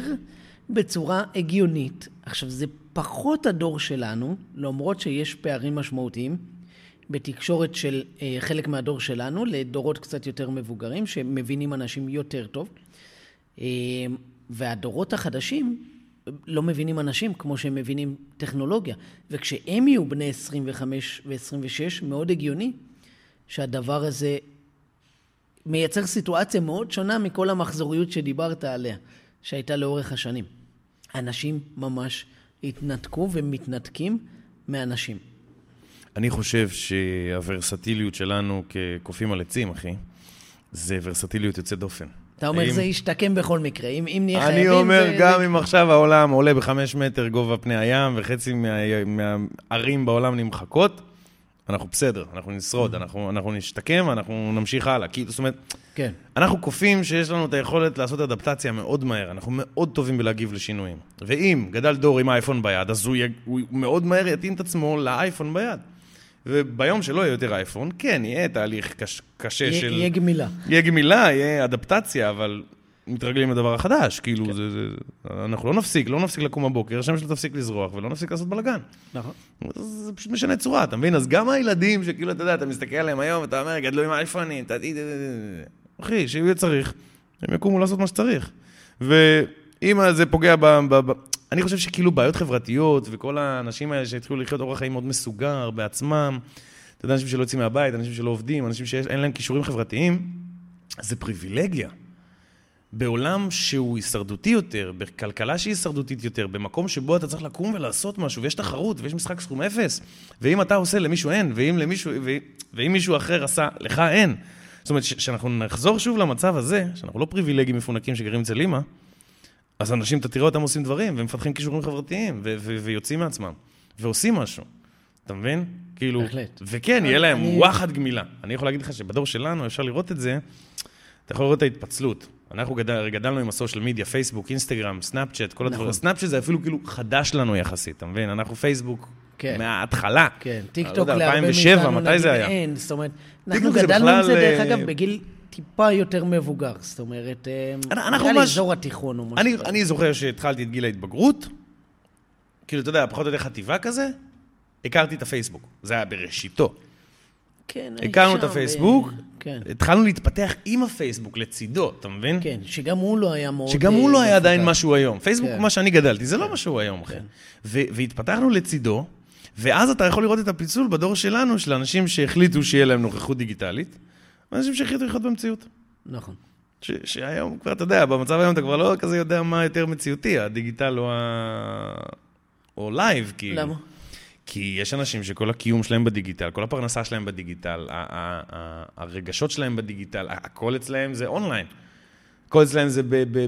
בצורה הגיונית. עכשיו, זה פחות הדור שלנו, למרות שיש פערים משמעותיים בתקשורת של אה, חלק מהדור שלנו, לדורות קצת יותר מבוגרים, שמבינים אנשים יותר טוב. אה, והדורות החדשים לא מבינים אנשים כמו שהם מבינים טכנולוגיה. וכשהם יהיו בני 25 ו-26, מאוד הגיוני שהדבר הזה מייצר סיטואציה מאוד שונה מכל המחזוריות שדיברת עליה, שהייתה לאורך השנים. אנשים ממש התנתקו ומתנתקים מאנשים. אני חושב שהוורסטיליות שלנו כקופים על עצים, אחי, זה ורסטיליות יוצאת דופן. אתה אומר, האם- זה ישתקם בכל מקרה. אם, אם נהיה חייבים... אני אומר, זה, גם זה... אם עכשיו העולם עולה בחמש מטר גובה פני הים, וחצי מה- מהערים בעולם נמחקות, אנחנו בסדר, אנחנו נשרוד, אנחנו, אנחנו נשתקם, אנחנו נמשיך הלאה. כי, זאת אומרת, כן. אנחנו קופים שיש לנו את היכולת לעשות אדפטציה מאוד מהר, אנחנו מאוד טובים בלהגיב לשינויים. ואם גדל דור עם האייפון ביד, אז הוא, יג... הוא מאוד מהר יתאים את עצמו לאייפון ביד. וביום שלא יהיה יותר אייפון, כן, יהיה תהליך קש... קשה יהיה- של... יהיה גמילה. יהיה גמילה, יהיה אדפטציה, אבל מתרגלים לדבר החדש, כאילו, כן. זה, זה, אנחנו לא נפסיק, לא נפסיק לקום בבוקר, השם שלו תפסיק לזרוח ולא נפסיק לעשות בלאגן. נכון. זה פשוט משנה צורה, אתה מבין? אז גם הילדים שכאילו, אתה יודע, אתה מסתכל עליהם היום, ואתה אומר, גדלו עם האייפונים, אתה... אחי, שיהיה צריך, הם יקומו לעשות מה שצריך. ואם זה פוגע ב... ב, ב אני חושב שכאילו בעיות חברתיות, וכל האנשים האלה שהתחילו לחיות אורח חיים מאוד מסוגר בעצמם, אתה יודע, אנשים שלא יוצאים מהבית, אנשים שלא עובדים, אנשים שאין להם כישורים חברתיים, זה פריבילגיה. בעולם שהוא הישרדותי יותר, בכלכלה שהיא הישרדותית יותר, במקום שבו אתה צריך לקום ולעשות משהו, ויש תחרות, ויש משחק סכום אפס, ואם אתה עושה, למישהו אין, ואם, למישהו, ו... ואם מישהו אחר עשה, לך אין. זאת אומרת, שאנחנו נחזור שוב למצב הזה, שאנחנו לא פריבילגים מפונקים שגרים אצל אימא, אז אנשים, אתה תראה אותם עושים דברים, ומפתחים כישורים חברתיים, ו- ו- ויוצאים מעצמם, ועושים משהו. אתה מבין? כאילו... בהחלט. וכן, יהיה להם אני... וואחד גמילה. אני יכול להגיד לך שבדור שלנו אפשר לראות את זה, אתה יכול לראות את ההתפצלות. אנחנו גדל, גדלנו עם הסושיאל מדיה, פייסבוק, אינסטגרם, סנאפצ'אט, כל הדברים. נכון. סנאפצ'אט זה אפילו כאילו חדש לנו יחסית, אתה מבין? אנחנו פייסבוק כן. מההתחלה. כן, טיק טוק לא להרבה מאיתנו נגיד אין, זאת אומרת, אנחנו גדלנו עם זה, דרך אגב, בגיל טיפה יותר מבוגר, זאת אומרת, אה, נראה לי אזור התיכון או משהו. אני, אני זוכר שהתחלתי את גיל ההתבגרות, כאילו, אתה יודע, פחות או יותר חטיבה כזה, הכרתי את הפייסבוק, זה היה בראשיתו. כן, הכרנו את הפייסבוק, ב... כן. התחלנו להתפתח עם הפייסבוק לצידו, אתה מבין? כן, שגם הוא לא היה מאוד... שגם הוא לא היה עדיין מה שהוא היום. פייסבוק, כן. מה שאני גדלתי, זה לא כן. לא מה שהוא היום, אחי. כן. והתפתחנו לצידו, ואז אתה יכול לראות את הפיצול בדור שלנו, של אנשים שהחליטו שיהיה להם נוכחות דיגיטלית, ואנשים שהחליטו לחיות במציאות. נכון. ש- שהיום כבר, אתה יודע, במצב היום אתה כבר לא כזה יודע מה יותר מציאותי, הדיגיטל או ה... או live, כאילו. למה? כי יש אנשים שכל הקיום שלהם בדיגיטל, כל הפרנסה שלהם בדיגיטל, הרגשות שלהם בדיגיטל, הכל אצלהם זה אונליין. הכל אצלהם זה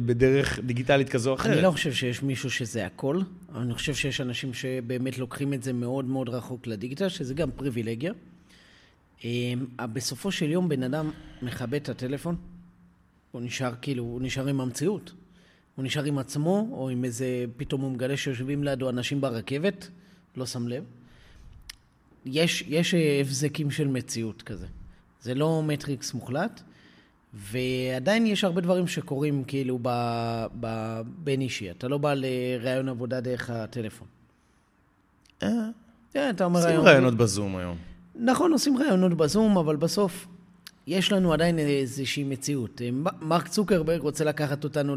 בדרך דיגיטלית כזו או אחרת. אני לא חושב שיש מישהו שזה הכל. אני חושב שיש אנשים שבאמת לוקחים את זה מאוד מאוד רחוק לדיגיטל, שזה גם פריבילגיה. אמ, בסופו של יום בן אדם מכבה את הטלפון, הוא נשאר כאילו, הוא נשאר עם המציאות. הוא נשאר עם עצמו, או עם איזה, פתאום הוא מגלה שיושבים לידו אנשים ברכבת, לא שם לב. יש, יש הבזקים של מציאות כזה. זה לא מטריקס מוחלט, ועדיין יש הרבה דברים שקורים כאילו בין אישי. אתה לא בא לראיון עבודה דרך הטלפון. אה. כן, אתה אומר היום... עושים ראיונות בזום היום. נכון, עושים ראיונות בזום, אבל בסוף יש לנו עדיין איזושהי מציאות. מרק צוקרברג רוצה לקחת אותנו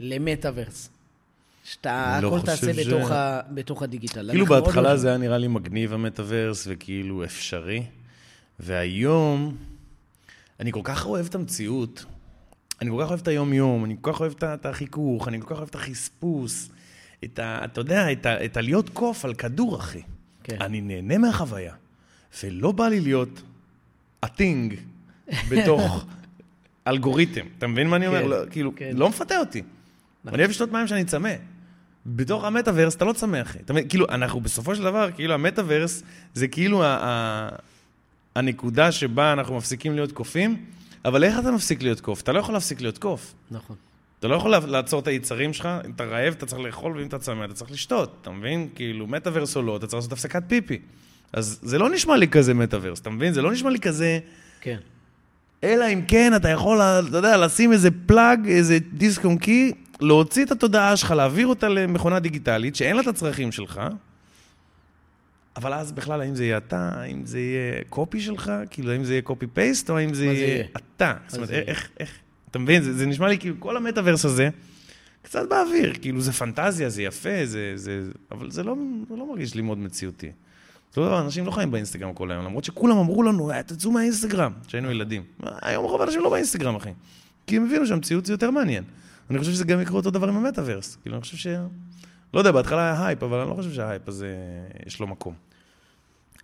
למטאוורס. שאתה לא הכל תעשה ש... בתוך, ה, בתוך הדיגיטל. כאילו בהתחלה לא זה היה נראה לי מגניב המטאוורס, וכאילו אפשרי. והיום, אני כל כך אוהב את המציאות, אני כל כך אוהב את היום-יום, אני כל כך אוהב את החיכוך, אני כל כך אוהב את החספוס, את ה... אתה יודע, את, ה, את הלהיות קוף על כדור, אחי. כן. אני נהנה מהחוויה, ולא בא לי להיות הטינג בתוך אלגוריתם. אתה מבין מה אני אומר? כן, לא, כאילו, כן. לא מפתה אותי. נכון. אני אוהב לשתות מים שאני צמא. בתוך המטאוורס אתה לא. אתה מבין? כאילו, אנחנו בסופו של דבר, כאילו המטאוורס זה כאילו ה- ה- הנקודה שבה אנחנו מפסיקים להיות קופים, אבל איך אתה מפסיק להיות קוף? אתה לא יכול להפסיק להיות קוף. נכון. אתה לא יכול לעצור את היצרים שלך, אם אתה רעב אתה צריך לאכול, ואם אתה צמא אתה צריך לשתות, אתה מבין? כאילו, מטאוורס או לא, אתה צריך לעשות הפסקת פיפי. אז זה לא נשמע לי כזה מטאוורס, אתה מבין? זה לא נשמע לי כזה... כן. אלא אם כן אתה יכול, אתה יודע, לשים איזה פלאג, איזה דיסק און קי, להוציא את התודעה שלך, להעביר אותה למכונה דיגיטלית, שאין לה את הצרכים שלך, אבל אז בכלל, האם זה יהיה אתה, האם זה יהיה קופי שלך, כאילו, האם זה יהיה קופי פייסט, או האם זה יהיה אתה. זאת אומרת, איך, איך, אתה מבין? זה, זה נשמע לי כאילו, כל המטאוורס הזה, קצת באוויר, כאילו, זה פנטזיה, זה יפה, זה, זה, אבל זה לא, זה לא מרגיש לי מאוד מציאותי. אותו דבר, אנשים לא חיים באינסטגרם כל היום, למרות שכולם אמרו לנו, אה, תצאו מהאינסטגרם, כשהיינו ילדים. היום רוב האנשים לא באינסטגרם, אחי. כי הם הבינו שהמציאות זה יותר מעניין. אני חושב שזה גם יקרה אותו דבר עם המטאוורס. כאילו, אני חושב ש... לא יודע, בהתחלה היה הייפ, אבל אני לא חושב שה-hype הזה, יש לו מקום.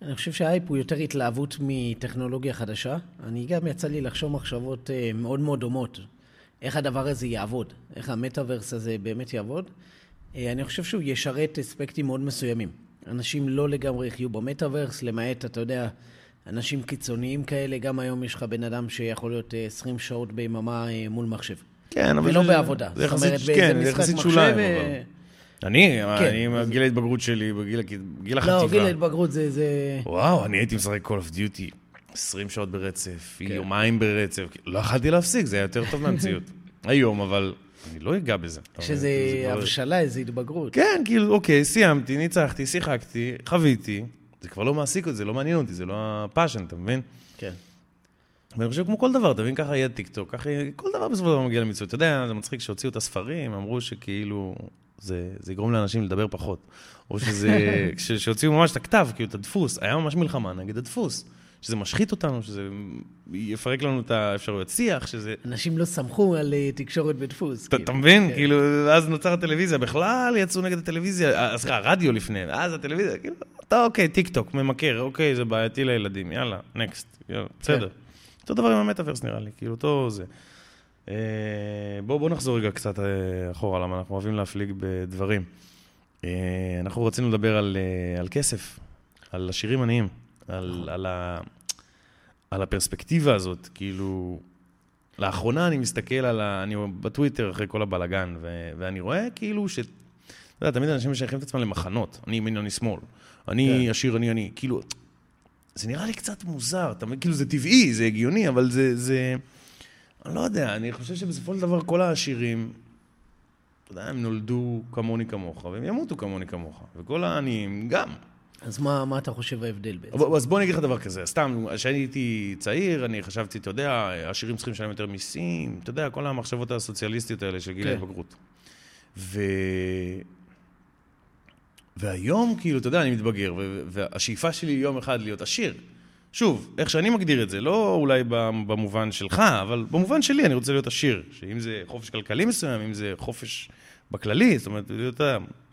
אני חושב שה-hype הוא יותר התלהבות מטכנולוגיה חדשה. אני גם יצא לי לחשוב מחשבות אה, מאוד מאוד דומות. איך הדבר הזה יעבוד, איך המטאוורס הזה באמת יעבוד. אה, אני חושב שהוא ישרת אספקטים מאוד מסוימים. אנשים לא לגמרי יחיו במטאוורס, למעט, אתה יודע, אנשים קיצוניים כאלה. גם היום יש לך בן אדם שיכול להיות 20 אה, שעות ביממה מול מחשב. כן, אבל... ולא בעבודה. זה יחסית, כן, זה יחסית שוליים, אבל... אני, כן, אני עם גיל ההתבגרות שלי, בגיל החטיבה. לא, גיל ההתבגרות זה, זה... וואו, אני הייתי משחק Call of Duty 20 שעות ברצף, כן. יומיים ברצף, לא יכלתי להפסיק, זה היה יותר טוב מהמציאות. היום, אבל אני לא אגע בזה. יש איזו הבשלה, איזו התבגרות. כן, כאילו, אוקיי, סיימתי, ניצחתי, שיחקתי, חוויתי. זה כבר לא מעסיק אותי, זה לא מעניין אותי, זה לא ה-fashion, אתה מבין? כן. ואני חושב כמו כל דבר, אתה מבין, ככה יהיה טיקטוק, ככה יהיה, כל דבר בסופו של דבר מגיע למיצוי. אתה יודע, זה מצחיק שהוציאו את הספרים, אמרו שכאילו, זה, זה יגרום לאנשים לדבר פחות. או שזה, שהוציאו ממש את הכתב, כאילו את הדפוס, היה ממש מלחמה נגד הדפוס. שזה משחית אותנו, שזה יפרק לנו את האפשרויות שיח, שזה... אנשים לא סמכו על אה, תקשורת בדפוס. אתה כאילו. מבין? כן. כאילו, אז נוצר הטלוויזיה, בכלל יצאו נגד הטלוויזיה, אה, סליחה, הרדיו לפני, אז הטלוויזיה, כאילו, אתה אוקיי, טיק טוק, ממכר, אוקיי, זה בעייתי לילדים, יאללה, נקסט, כן. בסדר. אותו דבר עם המטאוורס נראה לי, כאילו, אותו זה. אה, בואו בוא נחזור רגע קצת אחורה, למה אנחנו אוהבים להפליג בדברים. אנחנו רצינו לדבר על, על כסף, על עשירים עניים, על, על, ה, על הפרספקטיבה הזאת, כאילו... לאחרונה אני מסתכל על ה... אני בטוויטר אחרי כל הבלגן, ו... ואני רואה כאילו ש... אתה יודע, תמיד אנשים משייכים את עצמם למחנות. אני ימין, אני שמאל. אני כן. עשיר, אני אני. כאילו, זה נראה לי קצת מוזר. אתה? כאילו, זה טבעי, זה הגיוני, אבל זה... זה... אני לא יודע, אני חושב שבסופו של דבר כל העשירים, אתה יודע, הם נולדו כמוני כמוך, והם ימותו כמוני כמוך. וכל העניים גם. אז מה, מה אתה חושב ההבדל בעצם? אז בוא אני אגיד לך דבר כזה, סתם, כשאני הייתי צעיר, אני חשבתי, אתה יודע, עשירים צריכים לשלם יותר מיסים, אתה יודע, כל המחשבות הסוציאליסטיות האלה של גיל כן. ההתבגרות. ו... והיום, כאילו, אתה יודע, אני מתבגר, והשאיפה שלי יום אחד להיות עשיר. שוב, איך שאני מגדיר את זה, לא אולי במובן שלך, אבל במובן שלי אני רוצה להיות עשיר. שאם זה חופש כלכלי מסוים, אם זה חופש בכללי, זאת אומרת, להיות,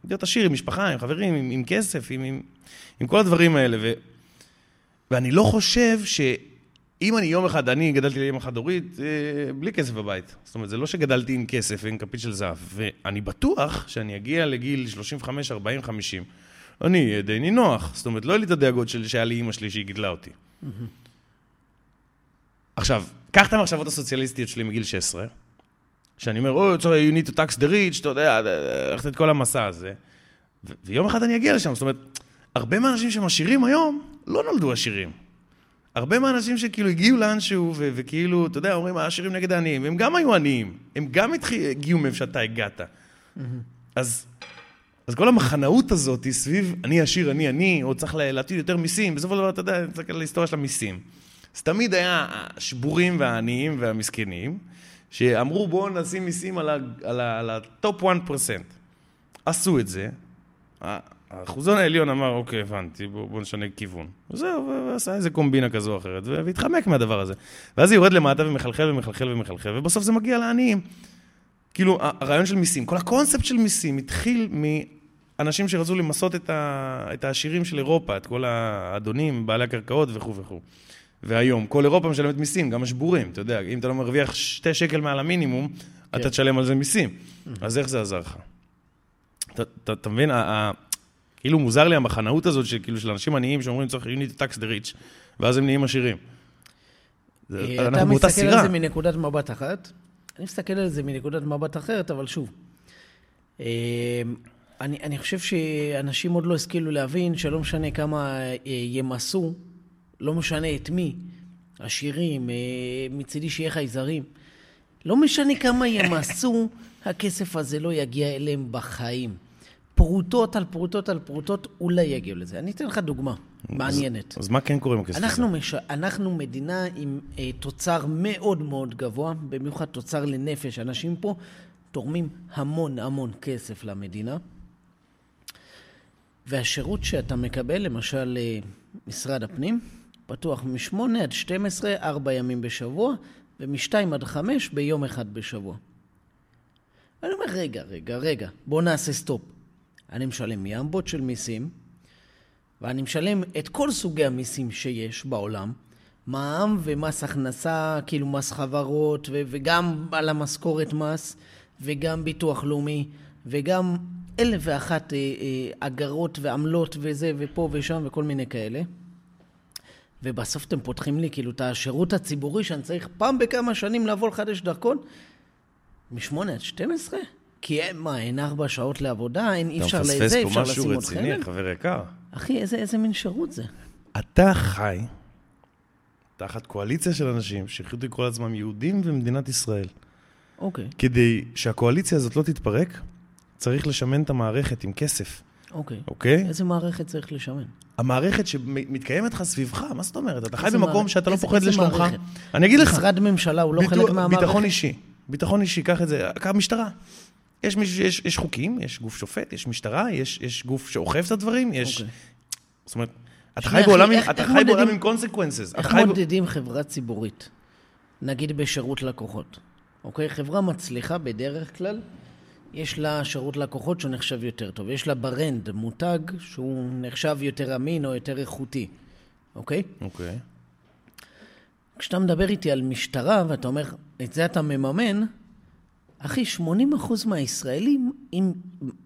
להיות עשיר עם משפחה, עם חברים, עם, עם כסף, עם, עם, עם כל הדברים האלה. ו, ואני לא חושב שאם אני יום אחד, אני גדלתי לאמא חד-הורית, אה, בלי כסף בבית. זאת אומרת, זה לא שגדלתי עם כסף ועם כפית של זהב. ואני בטוח שאני אגיע לגיל 35, 40, 50. אני אהיה די נינוח. זאת אומרת, לא יהיה לי את הדאגות של שהיה לי אימא שלי שהיא גידלה אותי. עכשיו, קח את המחשבות הסוציאליסטיות שלי מגיל 16, שאני אומר, אוי, sorry, you need to tax the rich, אתה יודע, ללכת את כל המסע הזה. ו- ויום אחד אני אגיע לשם, זאת אומרת, הרבה מהאנשים שהם עשירים היום, לא נולדו עשירים. הרבה מהאנשים שכאילו הגיעו לאנשהו, ו- וכאילו, אתה יודע, אומרים, העשירים נגד העניים, הם גם היו עניים, הם גם הגיעו מאיפה שאתה הגעת. אז, אז כל המחנאות הזאת היא סביב אני עשיר, אני אני, או צריך לה- להטיל יותר מיסים, בסופו של דבר, אתה יודע, תסתכל על ההיסטוריה של המיסים. אז תמיד היה השבורים והעניים והמסכנים, שאמרו בואו נשים מיסים על ה- על ה- על ה-top 1%. עשו את זה, האחוזון העליון אמר, אוקיי, הבנתי, בואו בוא נשנה כיוון. וזהו, ועשה איזה קומבינה כזו או אחרת, והתחמק מהדבר הזה. ואז זה יורד למטה ומחלחל ומחלחל ומחלחל, ובסוף זה מגיע לעניים. כאילו, הרעיון של מיסים, כל הקונספט של מיסים התחיל מאנשים שרצו למסות את, ה... את העשירים של אירופה, את כל האדונים, בעלי הקרקעות וכו' וכו'. והיום, כל אירופה משלמת מיסים, גם השבורים, אתה יודע, אם אתה לא מרוויח שתי שקל מעל המינימום, כן. אתה תשלם על זה מיסים. אז איך זה עזר לך? אתה- מבין, כאילו מוזר לי המחנאות הזאת, שכאילו של אנשים עניים שאומרים צריך you need to tax the rich, ואז הם נהיים עשירים. אה, אתה מסתכל על. זה מנקודת מבט אחת, אני מסתכל על זה מנקודת מבט אחרת, אבל שוב, אה, אני, אני חושב שאנשים עוד לא השכילו להבין שלא משנה כמה אה, ימסו, לא משנה את מי, עשירים, אה, מצידי שיהיה חייזרים, לא משנה כמה ימסו, הכסף הזה לא יגיע אליהם בחיים. פרוטות על פרוטות על פרוטות, אולי יגיעו לזה. אני אתן לך דוגמה מעניינת. אז מה כן קורה עם הכסף הזה? אנחנו, מש... אנחנו מדינה עם אה, תוצר מאוד מאוד גבוה, במיוחד תוצר לנפש. אנשים פה תורמים המון המון כסף למדינה. והשירות שאתה מקבל, למשל אה, משרד הפנים, פתוח מ-8 עד 12, 4 ימים בשבוע, ומ-2 עד 5 ביום אחד בשבוע. ואני אומר, רגע, רגע, רגע, בואו נעשה stop. אני משלם ימבות של מיסים, ואני משלם את כל סוגי המיסים שיש בעולם, מע"מ ומס הכנסה, כאילו מס חברות, ו- וגם על המשכורת מס, וגם ביטוח לאומי, וגם אלף ואחת אה, אה, אגרות ועמלות וזה, ופה ושם, וכל מיני כאלה. ובסוף אתם פותחים לי כאילו את השירות הציבורי שאני צריך פעם בכמה שנים לבוא לחדש דרכון, מ-8 עד 12? כי אין, מה, אין ארבע שעות לעבודה, אין, אי אפשר אתה לזה, מפספס אי פה אפשר משהו לשים עוד רציני, חלק. חבר יקר. אחי, איזה, איזה מין שירות זה? אתה חי תחת קואליציה של אנשים שהחליטו לקרוא לעצמם יהודים במדינת ישראל. אוקיי, כדי שהקואליציה הזאת לא תתפרק, צריך לשמן את המערכת עם כסף, אוקיי. אוקיי? איזה מערכת צריך לשמן? המערכת שמתקיימת לך סביבך, מה זאת אומרת? אתה חי במקום מערכת? שאתה לא פוחד לשלומך. אני אגיד לך, משרד ממשלה הוא לא ביטוח- חלק מהמערכת? ביטחון אישי. ביטחון אישי, קח את זה. קח משטרה. יש, מישהו, יש, יש חוקים, יש גוף שופט, יש משטרה, יש, יש גוף שאוכף את הדברים, יש... אוקיי. זאת אומרת, אתה חי בעולם איך- אתה איך חי בעולם מודדים- עם consequences. איך מודדים חברה ציבורית? נגיד בשירות לקוחות. אוקיי? חברה מצליחה בדרך כלל, יש לה שירות לקוחות שהוא נחשב יותר טוב. יש לה ברנד, מותג, שהוא נחשב יותר אמין או יותר איכותי. אוקיי? אוקיי. כשאתה מדבר איתי על משטרה ואתה אומר, את זה אתה מממן, אחי, 80% מהישראלים, אם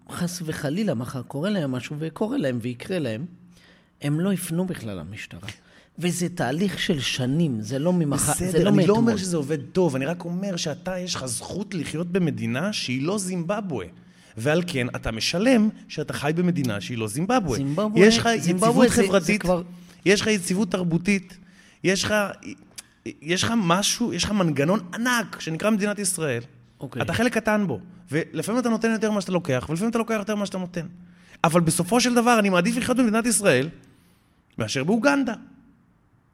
חס וחלילה מחר קורה להם משהו וקורה להם ויקרה להם, הם לא יפנו בכלל למשטרה. וזה תהליך של שנים, זה לא ממחר, זה בסדר, לא אני לא מאתמול. אומר שזה עובד טוב, אני רק אומר שאתה, יש לך זכות לחיות במדינה שהיא לא זימבבואה. ועל כן, אתה משלם שאתה חי במדינה שהיא לא זימבבואה. זימבבואה- יש לך יציבות זה- זה חברתית, כבר- יש לך יציבות תרבותית, יש לך, יש לך משהו, יש לך מנגנון ענק שנקרא מדינת ישראל. אוקיי. אתה חלק קטן בו, ולפעמים אתה נותן יותר ממה שאתה לוקח, ולפעמים אתה לוקח יותר ממה שאתה נותן. אבל בסופו של דבר, אני מעדיף לחיות במדינת ישראל מאשר באוגנדה.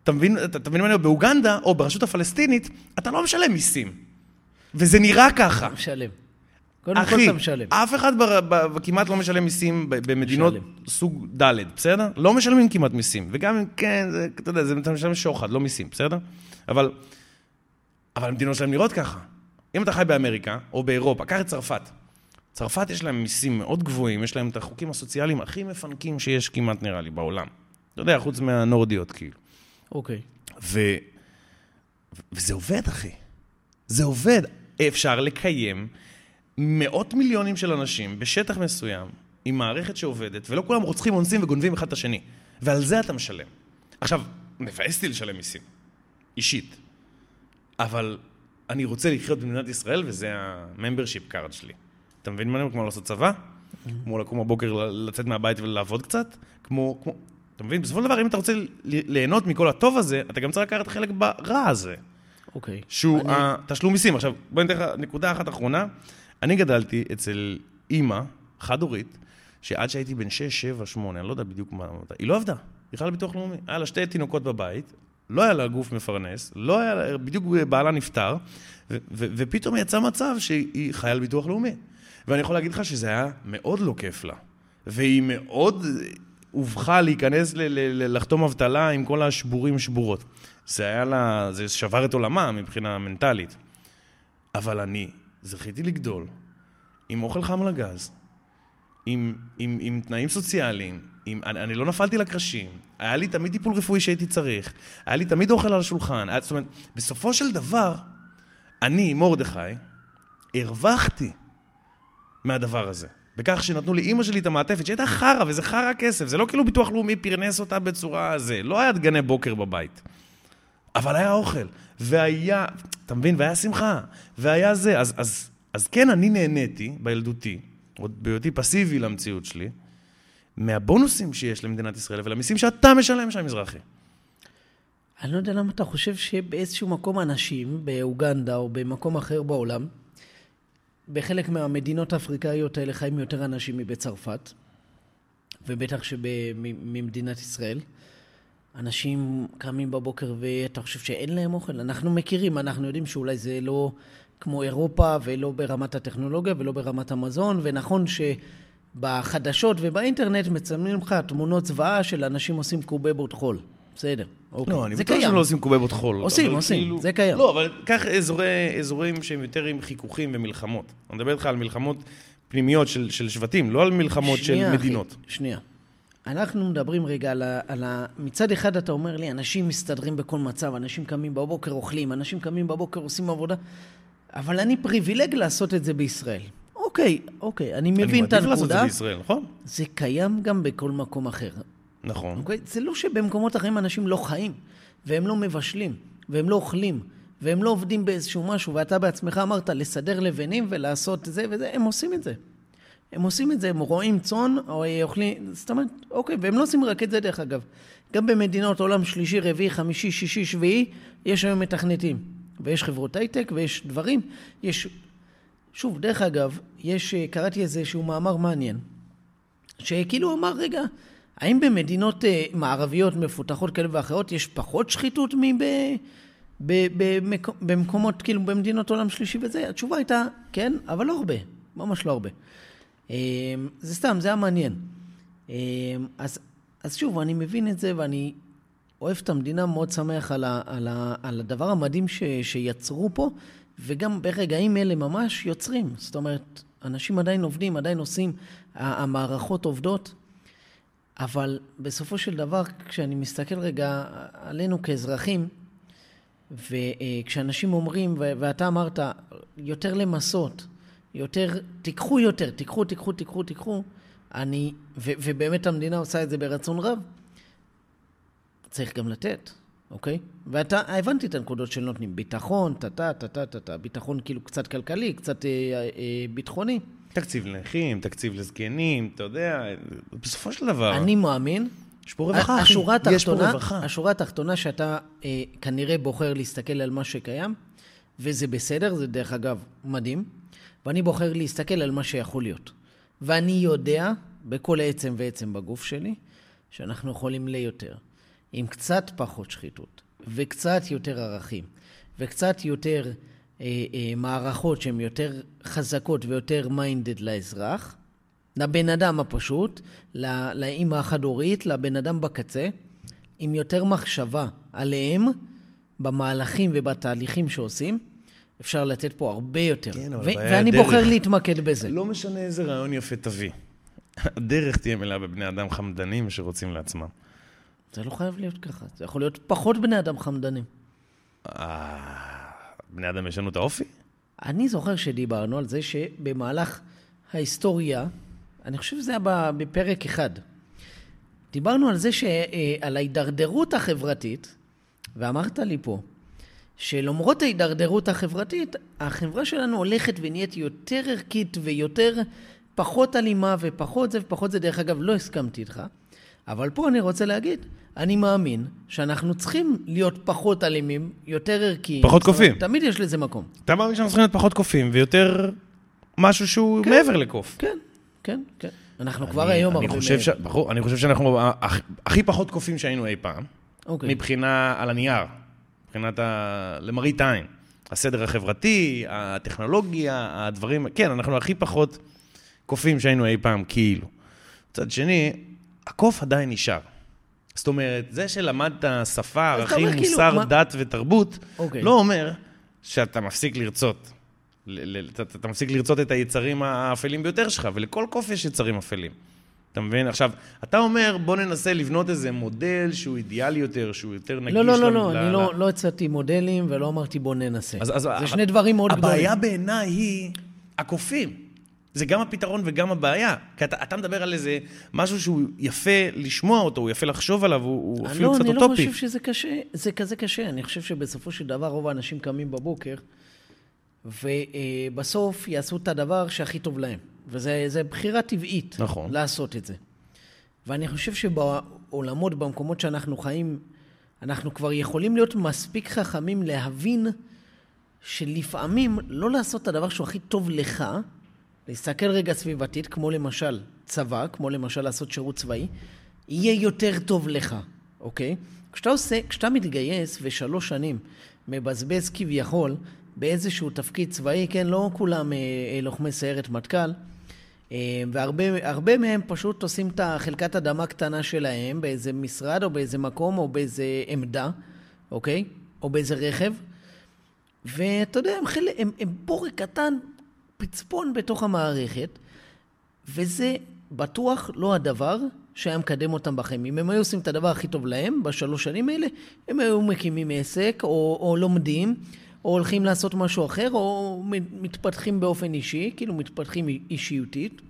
אתה מבין, אתה, אתה מבין מה אני אומר? באוגנדה, או ברשות הפלסטינית, אתה לא משלם מיסים. וזה נראה ככה. אתה משלם. קודם כל אחי, אתה משלם. אף אחד בר, ב, כמעט לא משלם מיסים ב- במדינות משלם. סוג ד', בסדר? לא משלמים כמעט מיסים. וגם אם כן, זה, אתה יודע, זה אתה משלם שוחד, לא מיסים, בסדר? אבל, אבל המדינות שלהם נראות ככה. אם אתה חי באמריקה, או באירופה, קח את צרפת. צרפת יש להם מיסים מאוד גבוהים, יש להם את החוקים הסוציאליים הכי מפנקים שיש כמעט, נראה לי, בעולם. אתה יודע, חוץ מהנורדיות, כאילו. אוקיי. ו... וזה עובד, אחי. זה עובד. אפשר לקיים מאות מיליונים של אנשים בשטח מסוים, עם מערכת שעובדת, ולא כולם רוצחים, אונסים וגונבים אחד את השני. ועל זה אתה משלם. עכשיו, מבאס אותי לשלם מיסים, אישית. אבל אני רוצה לחיות במדינת ישראל, וזה ה-membership card שלי. אתה מבין מה אני אומר? כמו לעשות צבא? כמו לקום בבוקר, לצאת מהבית ולעבוד קצת? כמו, כמו... אתה מבין? בסופו של דבר, אם אתה רוצה ליהנות מכל הטוב הזה, אתה גם צריך לקחת חלק ברע הזה, אוקיי. שהוא אני- התשלום מיסים. עכשיו, בוא ניתן לך נקודה אחת אחרונה. אני גדלתי אצל אימא, חד-הורית, שעד שהייתי בן 6, 7, 8, אני לא יודע בדיוק מה, מתי, היא לא עבדה, היא חלה ביטוח לאומי. היה לה שתי תינוקות בבית, לא היה לה גוף מפרנס, לא היה לה, בדיוק בעלה נפטר, ו- ו- ופתאום יצא מצב שהיא חיה על ביטוח לאומי. ואני יכול להגיד לך שזה היה מאוד לא כיף לה. והיא מאוד הובכה להיכנס, ל- ל- ל- לחתום אבטלה עם כל השבורים שבורות. זה היה לה, זה שבר את עולמה מבחינה מנטלית. אבל אני זכיתי לגדול עם אוכל חם לגז, עם, עם, עם תנאים סוציאליים, עם, אני, אני לא נפלתי לקרשים, היה לי תמיד טיפול רפואי שהייתי צריך, היה לי תמיד אוכל על השולחן, היה, זאת אומרת, בסופו של דבר, אני, מרדכי, הרווחתי מהדבר הזה. בכך שנתנו לאימא שלי את המעטפת, שהייתה חרא, וזה חרא כסף, זה לא כאילו ביטוח לאומי פרנס אותה בצורה זה, לא היה דגני בוקר בבית. אבל היה אוכל, והיה, אתה מבין, והיה שמחה, והיה זה. אז, אז, אז כן, אני נהניתי בילדותי, עוד בהיותי פסיבי למציאות שלי, מהבונוסים שיש למדינת ישראל ולמיסים שאתה משלם שם, מזרחי. אני לא יודע למה אתה חושב שבאיזשהו מקום אנשים, באוגנדה או במקום אחר בעולם, בחלק מהמדינות האפריקאיות האלה חיים יותר אנשים מבצרפת, ובטח שממדינת ישראל. אנשים קמים בבוקר ואתה חושב שאין להם אוכל? אנחנו מכירים, אנחנו יודעים שאולי זה לא כמו אירופה ולא ברמת הטכנולוגיה ולא ברמת המזון, ונכון שבחדשות ובאינטרנט מצלמים לך תמונות זוועה של אנשים עושים קובבות חול. בסדר, אוקיי. לא, אני בטוח. שהם לא עושים קובבות חול. עושים, עושים, כאילו- זה קיים. לא, אבל קח אזורי, אזורים שהם יותר עם חיכוכים ומלחמות. אני מדבר איתך על מלחמות פנימיות של, של שבטים, לא על מלחמות שנייה, של אחי, מדינות. שנייה. אנחנו מדברים רגע על ה, על ה... מצד אחד אתה אומר לי, אנשים מסתדרים בכל מצב, אנשים קמים בבוקר אוכלים, אנשים קמים בבוקר עושים עבודה, אבל אני פריבילג לעשות את זה בישראל. אוקיי, אוקיי, אני מבין את אני מעדיף לעשות את זה הנקודה. בישראל, נכון? זה קיים גם בכל מקום אחר. נכון. אוקיי? זה לא שבמקומות אחרים אנשים לא חיים, והם לא מבשלים, והם לא אוכלים, והם לא עובדים באיזשהו משהו, ואתה בעצמך אמרת לסדר לבנים ולעשות זה וזה, הם עושים את זה. הם עושים את זה, הם רועים צאן, או אוכלים, זאת אומרת, אוקיי, והם לא עושים רק את זה דרך אגב. גם במדינות עולם שלישי, רביעי, חמישי, שישי, שביעי, יש היום מתכנתים. ויש חברות הייטק, ויש דברים. יש שוב, דרך אגב, יש, אה, קראתי איזשהו מאמר מעניין, שכאילו אמר, רגע, האם במדינות אה, מערביות מפותחות כאלה ואחרות יש פחות שחיתות מב... כאילו במדינות עולם שלישי וזה? התשובה הייתה כן, אבל לא הרבה, ממש לא הרבה. אה, זה סתם, זה היה מעניין. אז, אז שוב, אני מבין את זה ואני אוהב את המדינה, מאוד שמח על, ה, על, ה, על הדבר המדהים ש, שיצרו פה, וגם ברגעים אלה ממש יוצרים. זאת אומרת, אנשים עדיין עובדים, עדיין עושים, המערכות עובדות, אבל בסופו של דבר, כשאני מסתכל רגע עלינו כאזרחים, וכשאנשים אומרים, ואתה אמרת, יותר למסות, יותר, תיקחו יותר, תיקחו, תיקחו, תיקחו, תיקחו, אני, ו, ובאמת המדינה עושה את זה ברצון רב, צריך גם לתת. אוקיי? ואתה, הבנתי את הנקודות שנותנים. ביטחון, טה-טה, טה-טה, טה-טה. ביטחון כאילו קצת כלכלי, קצת אה, אה, ביטחוני. תקציב לנכים, תקציב לזקנים, אתה יודע, בסופו של דבר... אני מאמין. יש פה רווחה, אחי. השורה התחתונה, יש פה רווחה. השורה התחתונה שאתה אה, כנראה בוחר להסתכל על מה שקיים, וזה בסדר, זה דרך אגב מדהים, ואני בוחר להסתכל על מה שיכול להיות. ואני יודע, בכל עצם ועצם בגוף שלי, שאנחנו יכולים ליותר. עם קצת פחות שחיתות, וקצת יותר ערכים, וקצת יותר מערכות שהן יותר חזקות ויותר מיינדד לאזרח, לבן אדם הפשוט, לא, לאימא החד-הורית, לבן אדם בקצה, עם יותר מחשבה עליהם במהלכים ובתהליכים שעושים, אפשר לתת פה הרבה יותר. כן, אבל ו- ואני הדרך. בוחר להתמקד בזה. לא משנה איזה רעיון יפה תביא. הדרך תהיה מלאה בבני אדם חמדנים שרוצים לעצמם. זה לא חייב להיות ככה, זה יכול להיות פחות בני אדם חמדנים. בני אדם ישנו את האופי? אני זוכר שדיברנו על זה שבמהלך ההיסטוריה, אני חושב שזה היה בפרק אחד, דיברנו על זה, ש... אה, על ההידרדרות החברתית, ואמרת לי פה, שלמרות ההידרדרות החברתית, החברה שלנו הולכת ונהיית יותר ערכית ויותר פחות אלימה ופחות זה ופחות זה. דרך אגב, לא הסכמתי איתך. אבל פה אני רוצה להגיד, אני מאמין שאנחנו צריכים להיות פחות אלימים, יותר ערכיים. פחות קופים. תמיד יש לזה מקום. אתה מאמין שאנחנו צריכים להיות פחות קופים ויותר משהו שהוא כן, מעבר לקוף. כן, כן, כן. אנחנו אני, כבר היום הרבה מעבר. ש... בחור, אני חושב שאנחנו הכ... הכי פחות קופים שהיינו אי פעם. אוקיי. מבחינה על הנייר, מבחינת ה... למראית עין. הסדר החברתי, הטכנולוגיה, הדברים, כן, אנחנו הכי פחות קופים שהיינו אי פעם, כאילו. מצד שני, הקוף עדיין נשאר. זאת אומרת, זה שלמדת שפה, ערכים, כאילו, מוסר, כאילו, דת מה... ותרבות. אוקיי. לא אומר שאתה מפסיק לרצות. אתה, אתה מפסיק לרצות את היצרים האפלים ביותר שלך, ולכל קוף יש יצרים אפלים. אתה מבין? עכשיו, אתה אומר, בוא ננסה לבנות איזה מודל שהוא אידיאלי יותר, שהוא יותר נגיש. לא, לא, לא, לא, אני לא, לא הצעתי מודלים ולא אמרתי בוא ננסה. אז, אז, זה שני דברים מאוד גדולים. הבעיה בעיניי היא הקופים. זה גם הפתרון וגם הבעיה. כי אתה, אתה מדבר על איזה משהו שהוא יפה לשמוע אותו, הוא יפה לחשוב עליו, הוא, הוא אפילו לא, קצת אוטופי. לא, אני לא חושב שזה קשה, זה כזה קשה. אני חושב שבסופו של דבר רוב האנשים קמים בבוקר, ובסוף יעשו את הדבר שהכי טוב להם. וזו בחירה טבעית. נכון. לעשות את זה. ואני חושב שבעולמות, במקומות שאנחנו חיים, אנחנו כבר יכולים להיות מספיק חכמים להבין שלפעמים לא לעשות את הדבר שהוא הכי טוב לך, להסתכל רגע סביבתית, כמו למשל צבא, כמו למשל לעשות שירות צבאי, יהיה יותר טוב לך, אוקיי? כשאתה עושה, כשאתה מתגייס ושלוש שנים מבזבז כביכול באיזשהו תפקיד צבאי, כן, לא כולם אה, אה לוחמי סיירת מטכ"ל, אה, והרבה מהם פשוט עושים את החלקת אדמה קטנה שלהם באיזה משרד או באיזה מקום או באיזה עמדה, אוקיי? או באיזה רכב. ואתה יודע, הם, חל... הם, הם בורק קטן פצפון בתוך המערכת, וזה בטוח לא הדבר שהיה מקדם אותם בחיים. אם הם היו עושים את הדבר הכי טוב להם בשלוש שנים האלה, הם היו מקימים עסק, או, או לומדים, או הולכים לעשות משהו אחר, או מתפתחים באופן אישי, כאילו מתפתחים אישיותית.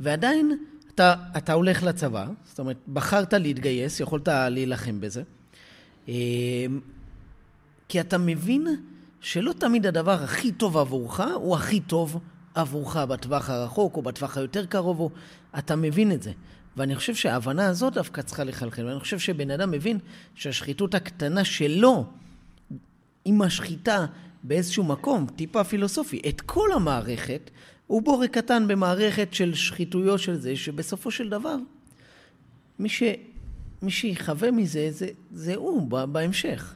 ועדיין אתה, אתה הולך לצבא, זאת אומרת, בחרת להתגייס, יכולת להילחם בזה, אמ, כי אתה מבין שלא תמיד הדבר הכי טוב עבורך הוא הכי טוב עבורך בטווח הרחוק או בטווח היותר קרוב, או... אתה מבין את זה. ואני חושב שההבנה הזאת דווקא צריכה לחלחל. ואני חושב שבן אדם מבין שהשחיתות הקטנה שלו, עם השחיטה באיזשהו מקום, טיפה פילוסופי, את כל המערכת, הוא בורג קטן במערכת של שחיתויות של זה, שבסופו של דבר, מי, ש, מי שיחווה מזה, זה, זה הוא בהמשך.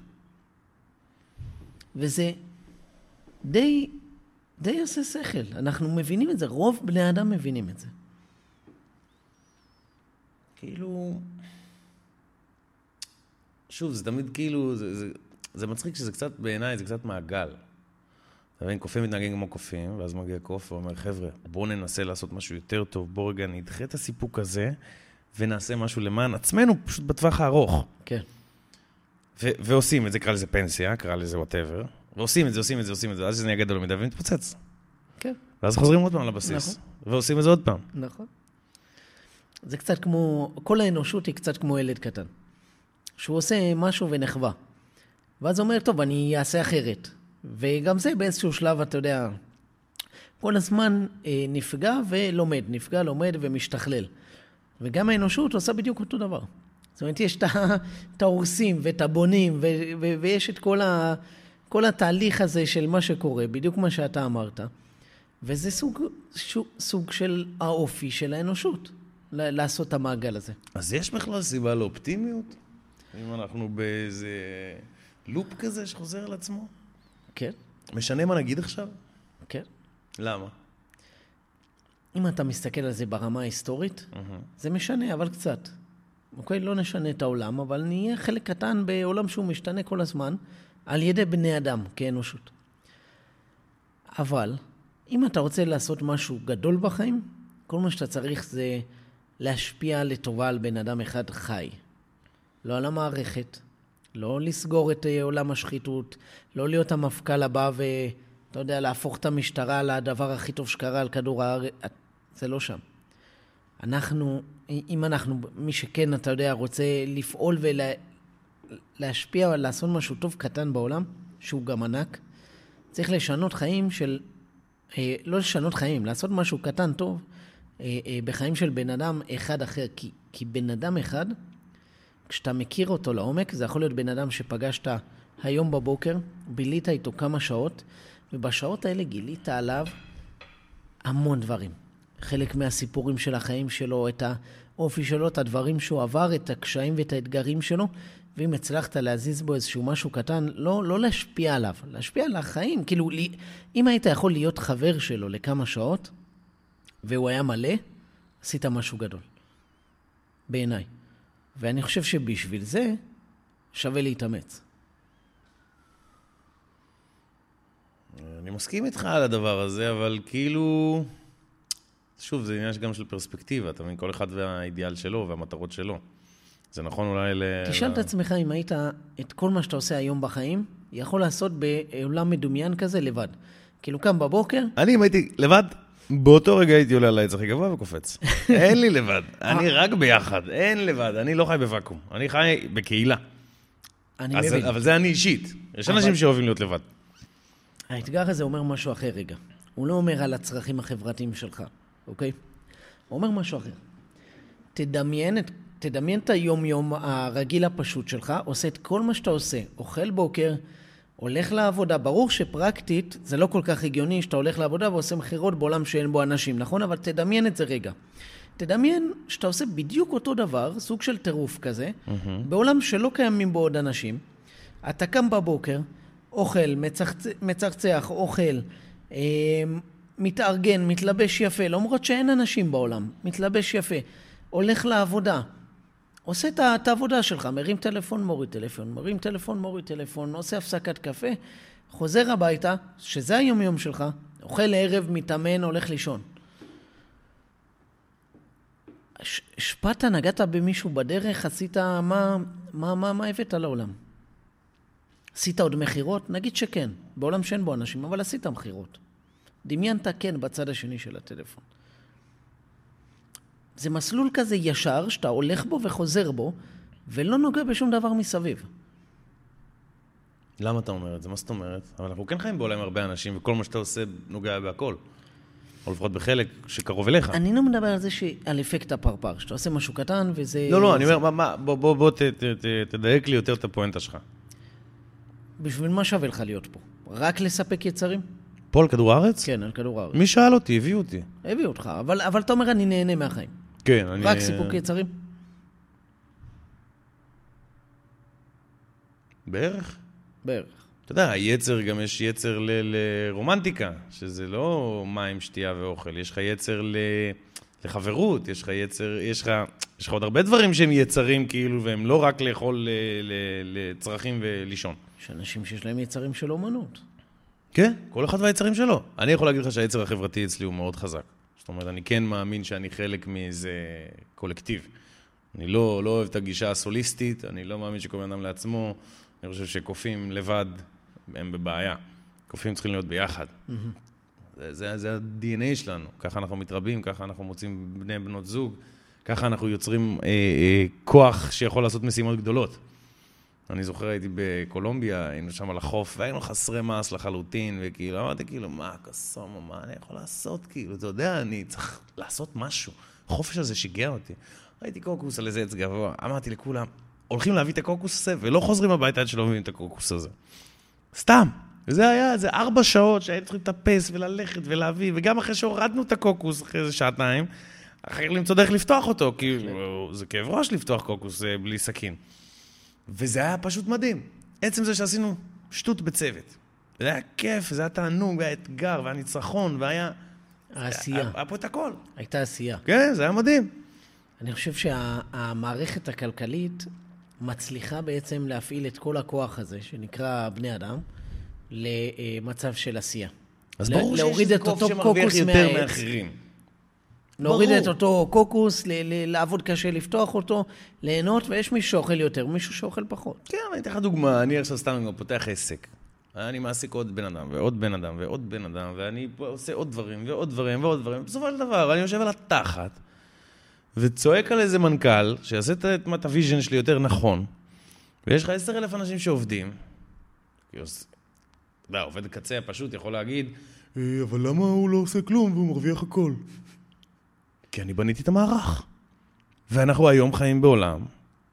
וזה די, די עושה שכל. אנחנו מבינים את זה, רוב בני אדם מבינים את זה. כאילו... שוב, זה תמיד כאילו, זה, זה, זה מצחיק שזה קצת, בעיניי, זה קצת מעגל. אתה מבין, קופים מתנהגים כמו קופים, ואז מגיע קוף ואומר, חבר'ה, בואו ננסה לעשות משהו יותר טוב, בואו רגע נדחה את הסיפוק הזה, ונעשה משהו למען עצמנו, פשוט בטווח הארוך. כן. ו- ועושים את זה, קרא לזה פנסיה, קרא לזה וואטאבר, ועושים את זה, עושים את זה, עושים את זה, ואז זה נהיה גדול מדי ומתפוצץ. כן. ואז חוזרים עוד פעם לבסיס. נכון. ועושים את זה עוד פעם. נכון. זה קצת כמו, כל האנושות היא קצת כמו ילד קטן. שהוא עושה משהו ונחווה. ואז הוא אומר, טוב, אני אעשה אחרת. וגם זה באיזשהו שלב, אתה יודע, כל הזמן אה, נפגע ולומד, נפגע, לומד ומשתכלל. וגם האנושות עושה בדיוק אותו דבר. זאת אומרת, יש את ההורסים ואת הבונים, ו- ו- ויש את כל, ה- כל התהליך הזה של מה שקורה, בדיוק מה שאתה אמרת. וזה סוג, סוג של האופי של האנושות, לעשות את המעגל הזה. אז יש בכלל סיבה לאופטימיות? אם אנחנו באיזה לופ כזה שחוזר על עצמו? כן. משנה מה נגיד עכשיו? כן. למה? אם אתה מסתכל על זה ברמה ההיסטורית, mm-hmm. זה משנה, אבל קצת. אוקיי? לא נשנה את העולם, אבל נהיה חלק קטן בעולם שהוא משתנה כל הזמן, על ידי בני אדם, כאנושות. אבל, אם אתה רוצה לעשות משהו גדול בחיים, כל מה שאתה צריך זה להשפיע לטובה על בן אדם אחד חי. לא על המערכת, לא לסגור את אה, עולם השחיתות, לא להיות המפכ"ל הבא ואתה יודע, להפוך את המשטרה לדבר הכי טוב שקרה על כדור הארץ, זה לא שם. אנחנו, אם אנחנו, מי שכן, אתה יודע, רוצה לפעול ולהשפיע ולה, לעשות משהו טוב קטן בעולם, שהוא גם ענק, צריך לשנות חיים של, אה, לא לשנות חיים, לעשות משהו קטן טוב אה, בחיים של בן אדם אחד אחר, כי, כי בן אדם אחד, כשאתה מכיר אותו לעומק, זה יכול להיות בן אדם שפגשת היום בבוקר, בילית איתו כמה שעות, ובשעות האלה גילית עליו המון דברים. חלק מהסיפורים של החיים שלו, את האופי שלו, את הדברים שהוא עבר, את הקשיים ואת האתגרים שלו, ואם הצלחת להזיז בו איזשהו משהו קטן, לא, לא להשפיע עליו, להשפיע על החיים. כאילו, אם היית יכול להיות חבר שלו לכמה שעות, והוא היה מלא, עשית משהו גדול. בעיניי. ואני חושב שבשביל זה שווה להתאמץ. אני מסכים איתך על הדבר הזה, אבל כאילו... שוב, זה עניין גם של פרספקטיבה, אתה מבין? כל אחד והאידיאל שלו והמטרות שלו. זה נכון אולי ל... תשאל את עצמך אם היית את כל מה שאתה עושה היום בחיים, יכול לעשות בעולם מדומיין כזה לבד. כאילו קם בבוקר... אני, אם הייתי לבד, באותו רגע הייתי עולה על העץ הכי גבוה וקופץ. אין לי לבד, אני רק ביחד, אין לבד, אני לא חי בוואקום, אני חי בקהילה. אני מבין. אבל זה אני אישית. יש אנשים שאוהבים להיות לבד. האתגר הזה אומר משהו אחר רגע. הוא לא אומר על הצרכים החברתיים שלך, אוקיי? הוא אומר משהו אחר. תדמיין את, תדמיין את היום-יום הרגיל הפשוט שלך, עושה את כל מה שאתה עושה. אוכל בוקר, הולך לעבודה, ברור שפרקטית זה לא כל כך הגיוני שאתה הולך לעבודה ועושה מכירות בעולם שאין בו אנשים, נכון? אבל תדמיין את זה רגע. תדמיין שאתה עושה בדיוק אותו דבר, סוג של טירוף כזה, mm-hmm. בעולם שלא קיימים בו עוד אנשים. אתה קם בבוקר, אוכל, מצחצ... מצחצח, אוכל, אה, מתארגן, מתלבש יפה, למרות שאין אנשים בעולם, מתלבש יפה, הולך לעבודה. עושה את העבודה שלך, מרים טלפון, מוריד טלפון, מרים טלפון, מוריד טלפון, עושה הפסקת קפה, חוזר הביתה, שזה היומיום שלך, אוכל ערב, מתאמן, הולך לישון. השפעת, נגעת במישהו בדרך, עשית, מה, מה, מה, מה הבאת לעולם? עשית עוד מכירות? נגיד שכן, בעולם שאין בו אנשים, אבל עשית מכירות. דמיינת כן בצד השני של הטלפון. זה מסלול כזה ישר, שאתה הולך בו וחוזר בו, ולא נוגע בשום דבר מסביב. למה אתה אומר את זה? מה זאת אומרת? אבל אנחנו כן חיים בעולם הרבה אנשים, וכל מה שאתה עושה נוגע בהכל. או לפחות בחלק שקרוב אליך. אני לא מדבר על זה, ש... על אפקט הפרפר, שאתה עושה משהו קטן וזה... לא, לא. אני אומר, מה, מה, בוא, בוא, בוא ת, ת, ת, תדייק לי יותר את הפואנטה שלך. בשביל מה שווה לך להיות פה, רק לספק יצרים? פה על כדור הארץ? כן, על כדור הארץ. מי שאל אותי? הביאו אותי. הביאו אותך, אבל, אבל אתה אומר, אני נהנה מהחיים. כן, אני... רק סיפוק יצרים? בערך. בערך. אתה יודע, היצר, גם יש יצר ל- לרומנטיקה, שזה לא מים, שתייה ואוכל, יש לך יצר ל... לחברות, יש לך יצר, יש לך, יש לך עוד הרבה דברים שהם יצרים כאילו, והם לא רק לאכול ל- ל- לצרכים ולישון. יש אנשים שיש להם יצרים של אומנות. כן, כל אחד והיצרים שלו. אני יכול להגיד לך שהיצר החברתי אצלי הוא מאוד חזק. זאת אומרת, אני כן מאמין שאני חלק מאיזה קולקטיב. אני לא, לא אוהב את הגישה הסוליסטית, אני לא מאמין שכל בן אדם לעצמו. אני חושב שקופים לבד הם בבעיה. קופים צריכים להיות ביחד. זה, זה, זה ה-DNA שלנו. ככה אנחנו מתרבים, ככה אנחנו מוצאים בני בנות זוג, ככה אנחנו יוצרים אה, אה, כוח שיכול לעשות משימות גדולות. אני זוכר, הייתי בקולומביה, היינו שם על החוף, והיינו חסרי מעש לחלוטין, וכאילו, אמרתי, כאילו, מה, קסומו, מה אני יכול לעשות? כאילו, אתה יודע, אני צריך לעשות משהו. החופש הזה שיגע אותי. ראיתי קוקוס על איזה עץ גבוה, אמרתי לכולם, הולכים להביא את הקוקוס הזה, ולא חוזרים הביתה עד שלא מביאים את הקוקוס הזה. סתם. וזה היה איזה ארבע שעות שהיינו צריכים לטפס וללכת ולהביא, וגם אחרי שהורדנו את הקוקוס, אחרי איזה שעתיים, אחר כך למצוא דרך לפתוח אותו, כי זה כאב ראש לפתוח קוקוס אה, בלי סכין. וזה היה פשוט מדהים. עצם זה שעשינו שטות בצוות. זה היה כיף, זה היה תענוג, והיה אתגר, והיה ניצחון, והיה... העשייה. היה, היה פה את הכל. הייתה עשייה. כן, זה היה מדהים. אני חושב שהמערכת הכלכלית מצליחה בעצם להפעיל את כל הכוח הזה, שנקרא בני אדם, למצב של עשייה. אז ברור שיש קוף שמרוויח יותר. מאחרים. להוריד ברור. את אותו קוקוס, ל- ל- לעבוד קשה, לפתוח אותו, ליהנות, ויש מישהו שאוכל יותר, מישהו שאוכל פחות. כן, אני אתן לך דוגמה, אני עכשיו סתם גם פותח עסק. אני מעסיק עוד בן אדם, ועוד בן אדם, ועוד בן אדם, ואני עושה עוד דברים, ועוד דברים, ועוד דברים. בסופו של דבר, אני יושב על התחת, וצועק על איזה מנכ"ל, שיעשה את- ה vision שלי יותר נכון, ויש לך עשר אלף אנשים שעובדים. אתה יודע, עובד קצה הפשוט יכול להגיד, "אה, אבל למה הוא לא עושה כלום והוא מרוויח הכל? כי אני בניתי את המערך. ואנחנו היום חיים בעולם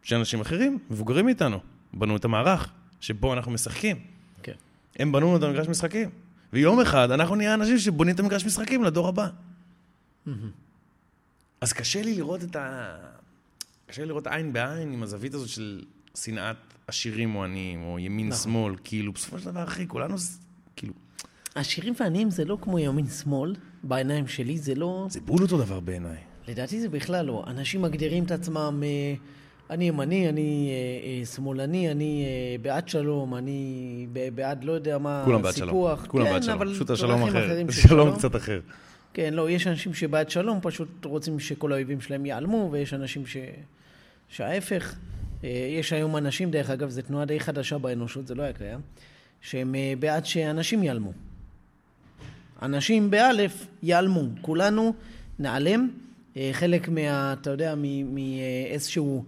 שאנשים אחרים, מבוגרים מאיתנו, בנו את המערך, שבו אנחנו משחקים. כן. הם בנו לנו את המגרש משחקים. ויום אחד אנחנו נהיה אנשים שבונים את המגרש משחקים לדור הבא. אז קשה לי לראות את ה... קשה לי לראות עין בעין עם הזווית הזאת של שנאת עשירים או עניים, או ימין-שמאל, כאילו, בסופו של דבר, אחי, כולנו, כאילו, עשירים ועניים זה לא כמו ימין-שמאל, בעיניים שלי זה לא... זה בול אותו דבר בעיניי. לדעתי זה בכלל לא. אנשים מגדירים את עצמם, אה, אני ימני, אני אה, אה, שמאלני, אני בעד שלום, אני בעד לא יודע מה, כולם בעד שלום. סיפוח. כולם כן, בעד שלום. פשוט השלום אחר. שלום קצת אחר. כן, לא, יש אנשים שבעד שלום, פשוט רוצים שכל האויבים שלהם ייעלמו, ויש אנשים ש... שההפך. יש היום אנשים, דרך אגב, זו תנועה די חדשה באנושות, זה לא היה קיים, שהם בעד שאנשים ייעלמו. אנשים באלף ייעלמו, כולנו נעלם. אה, חלק מה, אתה יודע, מאיזשהו...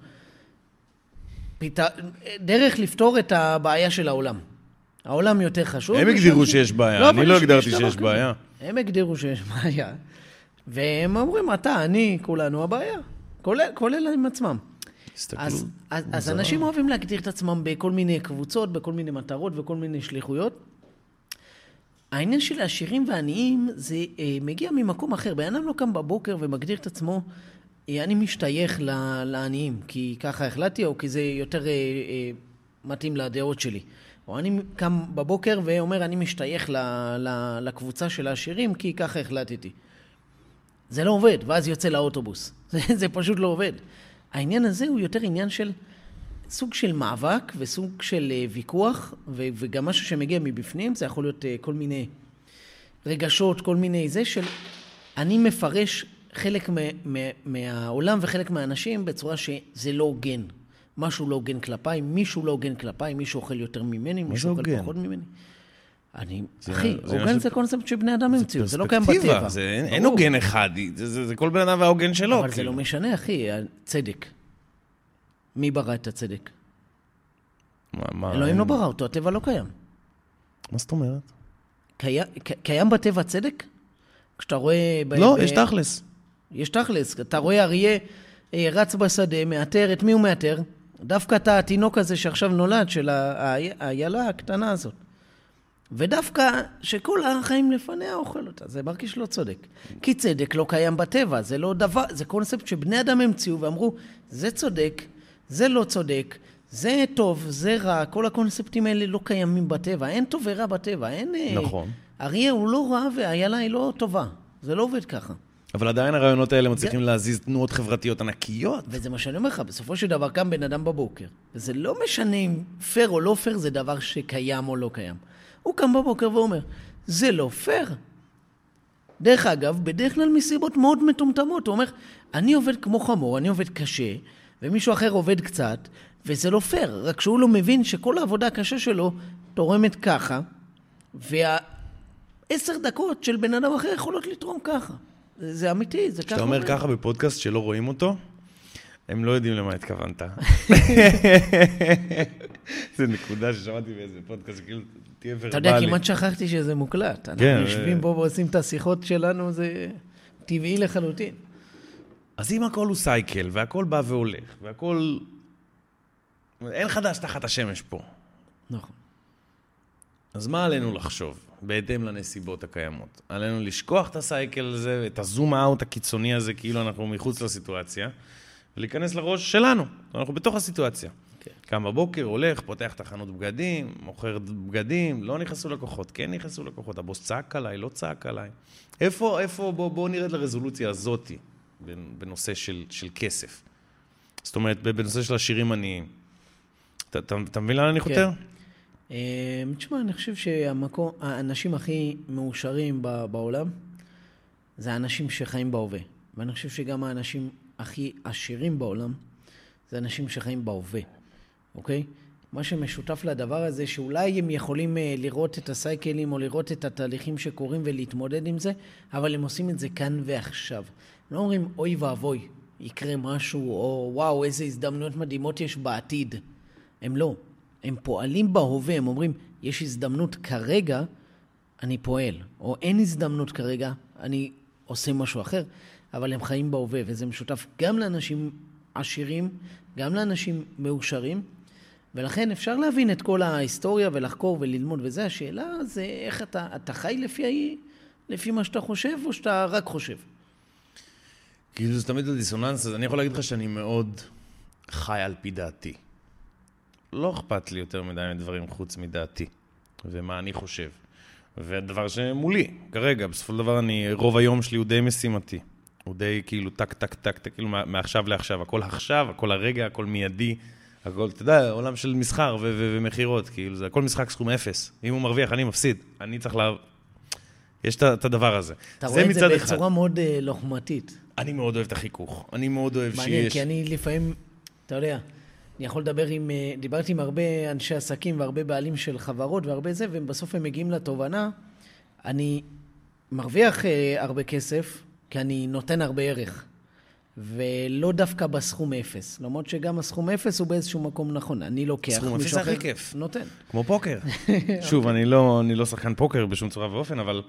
פת... דרך לפתור את הבעיה של העולם. העולם יותר חשוב. הם הגדירו שיש בעיה, אני אבל לא הגדרתי שיש. בעיה. הם הגדירו שיש בעיה, והם אומרים, אתה, אני, כולנו הבעיה. כולל, כולל עם עצמם. הסתכלות אז, אז, אז. אנשים אוהבים להגדיר את עצמם בכל מיני קבוצות, בכל מיני מטרות וכל מיני שליחויות. העניין של העשירים והעניים זה אה, מגיע ממקום אחר. בן אדם לא קם בבוקר ומגדיר את עצמו, אה, אני משתייך ל- לעניים, כי ככה החלטתי, או כי זה יותר אה, אה, מתאים לדעות שלי. או אני קם בבוקר ואומר, אני משתייך ל, ל, לקבוצה של העשירים, כי ככה החלטתי. זה לא עובד, ואז יוצא לאוטובוס. זה, זה פשוט לא עובד. העניין הזה הוא יותר עניין של סוג של מאבק וסוג של אה, ויכוח, ו- וגם משהו שמגיע מבפנים, זה יכול להיות אה, כל מיני רגשות, כל מיני זה של... אני מפרש חלק מ- מ- מהעולם וחלק מהאנשים בצורה שזה לא הוגן. משהו לא הוגן כלפיי, מישהו לא הוגן כלפיי, מישהו אוכל יותר ממני, זה מישהו אוכל? פחות ממני. אני, זה- אחי, זה הוגן משהו- זה קונספט שבני אדם המציאו, זה לא קיים בטבע. זה- אין-. הוגן אחד, זה- זה זה כל בן אדם וההוגן שלו. אבל זה כאילו. לא משנה, אחי, הצדק. מי ברא את הצדק? מה- מה- אלוהים לא ברא אותו, הטבע לא קיים. מה זאת אומרת? קיים, קיים בטבע צדק? כשאתה רואה... ב- לא, ב- יש תכלס. יש תכלס. אתה רואה אריה אה, רץ בשדה, מאתר, את מי הוא מאתר? דווקא את התינוק הזה שעכשיו נולד, של האיילה הקטנה הזאת. ודווקא שכל החיים לפניה אוכל אותה. זה מרגיש לא צודק. כי צדק לא קיים בטבע, זה לא דבר, זה קונספט שבני אדם המציאו ואמרו, זה צודק, זה לא צודק, זה טוב, זה רע, כל הקונספטים האלה לא קיימים בטבע. אין טוב ורע בטבע, אין... אה, נכון. אריה הוא לא רע ואיילה היא לא טובה. זה לא עובד ככה. אבל עדיין הרעיונות האלה מצליחים להזיז תנועות חברתיות ענקיות. וזה מה שאני אומר לך, בסופו של דבר קם בן אדם בבוקר. וזה לא משנה אם פייר או לא פייר, זה דבר שקיים או לא קיים. הוא קם בבוקר ואומר, זה לא פייר. דרך אגב, בדרך כלל מסיבות מאוד מטומטמות. הוא אומר, אני עובד כמו חמור, אני עובד קשה, ומישהו אחר עובד קצת, וזה לא פייר. רק שהוא לא מבין שכל העבודה הקשה שלו תורמת ככה, והעשר דקות של בן אדם אחר יכולות לתרום ככה. זה אמיתי, זה ככה. כשאתה אומר ככה בפודקאסט שלא רואים אותו, הם לא יודעים למה התכוונת. זו נקודה ששמעתי באיזה פודקאסט, כאילו, תהיה ורבלי. אתה יודע, כמעט שכחתי שזה מוקלט. אנחנו כן, יושבים אה. פה ועושים את השיחות שלנו, זה טבעי לחלוטין. אז אם הכל הוא סייקל, והכל בא והולך, והכל... אין חדש תחת השמש פה. נכון. אז מה עלינו לחשוב, בהתאם לנסיבות הקיימות? עלינו לשכוח את הסייקל הזה, את הזום אאוט הקיצוני הזה, כאילו אנחנו מחוץ לסיטואציה, ולהיכנס לראש שלנו, אנחנו בתוך הסיטואציה. כן. קם בבוקר, הולך, פותח את החנות בגדים, מוכר בגדים, לא נכנסו לקוחות, כן נכנסו לקוחות, הבוס צעק עליי, לא צעק עליי. איפה, איפה, בואו בוא נרד לרזולוציה הזאתי, בנושא של, של כסף. זאת אומרת, בנושא של עשירים עניים. אתה, אתה, אתה מבין לאן אני חותר? אה, תשמע, אני חושב שהמקום, האנשים הכי מאושרים בעולם זה האנשים שחיים בהווה. ואני חושב שגם האנשים הכי עשירים בעולם זה אנשים שחיים בהווה, אוקיי? מה שמשותף לדבר הזה, שאולי הם יכולים אה, לראות את הסייקלים או לראות את התהליכים שקורים ולהתמודד עם זה, אבל הם עושים את זה כאן ועכשיו. לא אומרים, אוי ואבוי, יקרה משהו, או וואו, איזה הזדמנויות מדהימות יש בעתיד. הם לא. הם פועלים בהווה, הם אומרים, יש הזדמנות כרגע, אני פועל. או אין הזדמנות כרגע, אני עושה משהו אחר. אבל הם חיים בהווה, וזה משותף גם לאנשים עשירים, גם לאנשים מאושרים. ולכן אפשר להבין את כל ההיסטוריה ולחקור וללמוד, וזה השאלה, זה איך אתה, אתה חי לפי, לפי מה שאתה חושב, או שאתה רק חושב? כאילו זה תמיד הדיסוננס, אז אני יכול להגיד לך שאני מאוד חי על פי דעתי. לא אכפת לי יותר מדי מדברים חוץ מדעתי, ומה אני חושב. והדבר שמולי, כרגע, בסופו של דבר אני, רוב היום שלי הוא די משימתי. הוא די כאילו טק, טק, טק, טק, כאילו מעכשיו לעכשיו. הכל עכשיו, הכל הרגע, הכל מיידי. הכל, אתה יודע, עולם של מסחר ומכירות, כאילו, זה הכל משחק סכום אפס. אם הוא מרוויח, אני מפסיד. אני צריך לה... יש את הדבר הזה. אתה רואה את זה מצד אחד. בצורה מאוד uh, לוחמתית. אני מאוד אוהב את החיכוך. אני מאוד אוהב מעניין, שיש... כי אני לפעמים, אתה יודע, אני יכול לדבר עם, אה, דיברתי עם הרבה אנשי עסקים והרבה בעלים של חברות והרבה זה, ובסוף הם מגיעים לתובנה, אני מרוויח אה, הרבה כסף, כי אני נותן הרבה ערך, ולא דווקא בסכום אפס. למרות שגם הסכום אפס הוא באיזשהו מקום נכון. אני לוקח, סכום אפס זה הכי כיף. נותן. כמו פוקר. שוב, אני לא, אני לא שחקן פוקר בשום צורה ואופן, אבל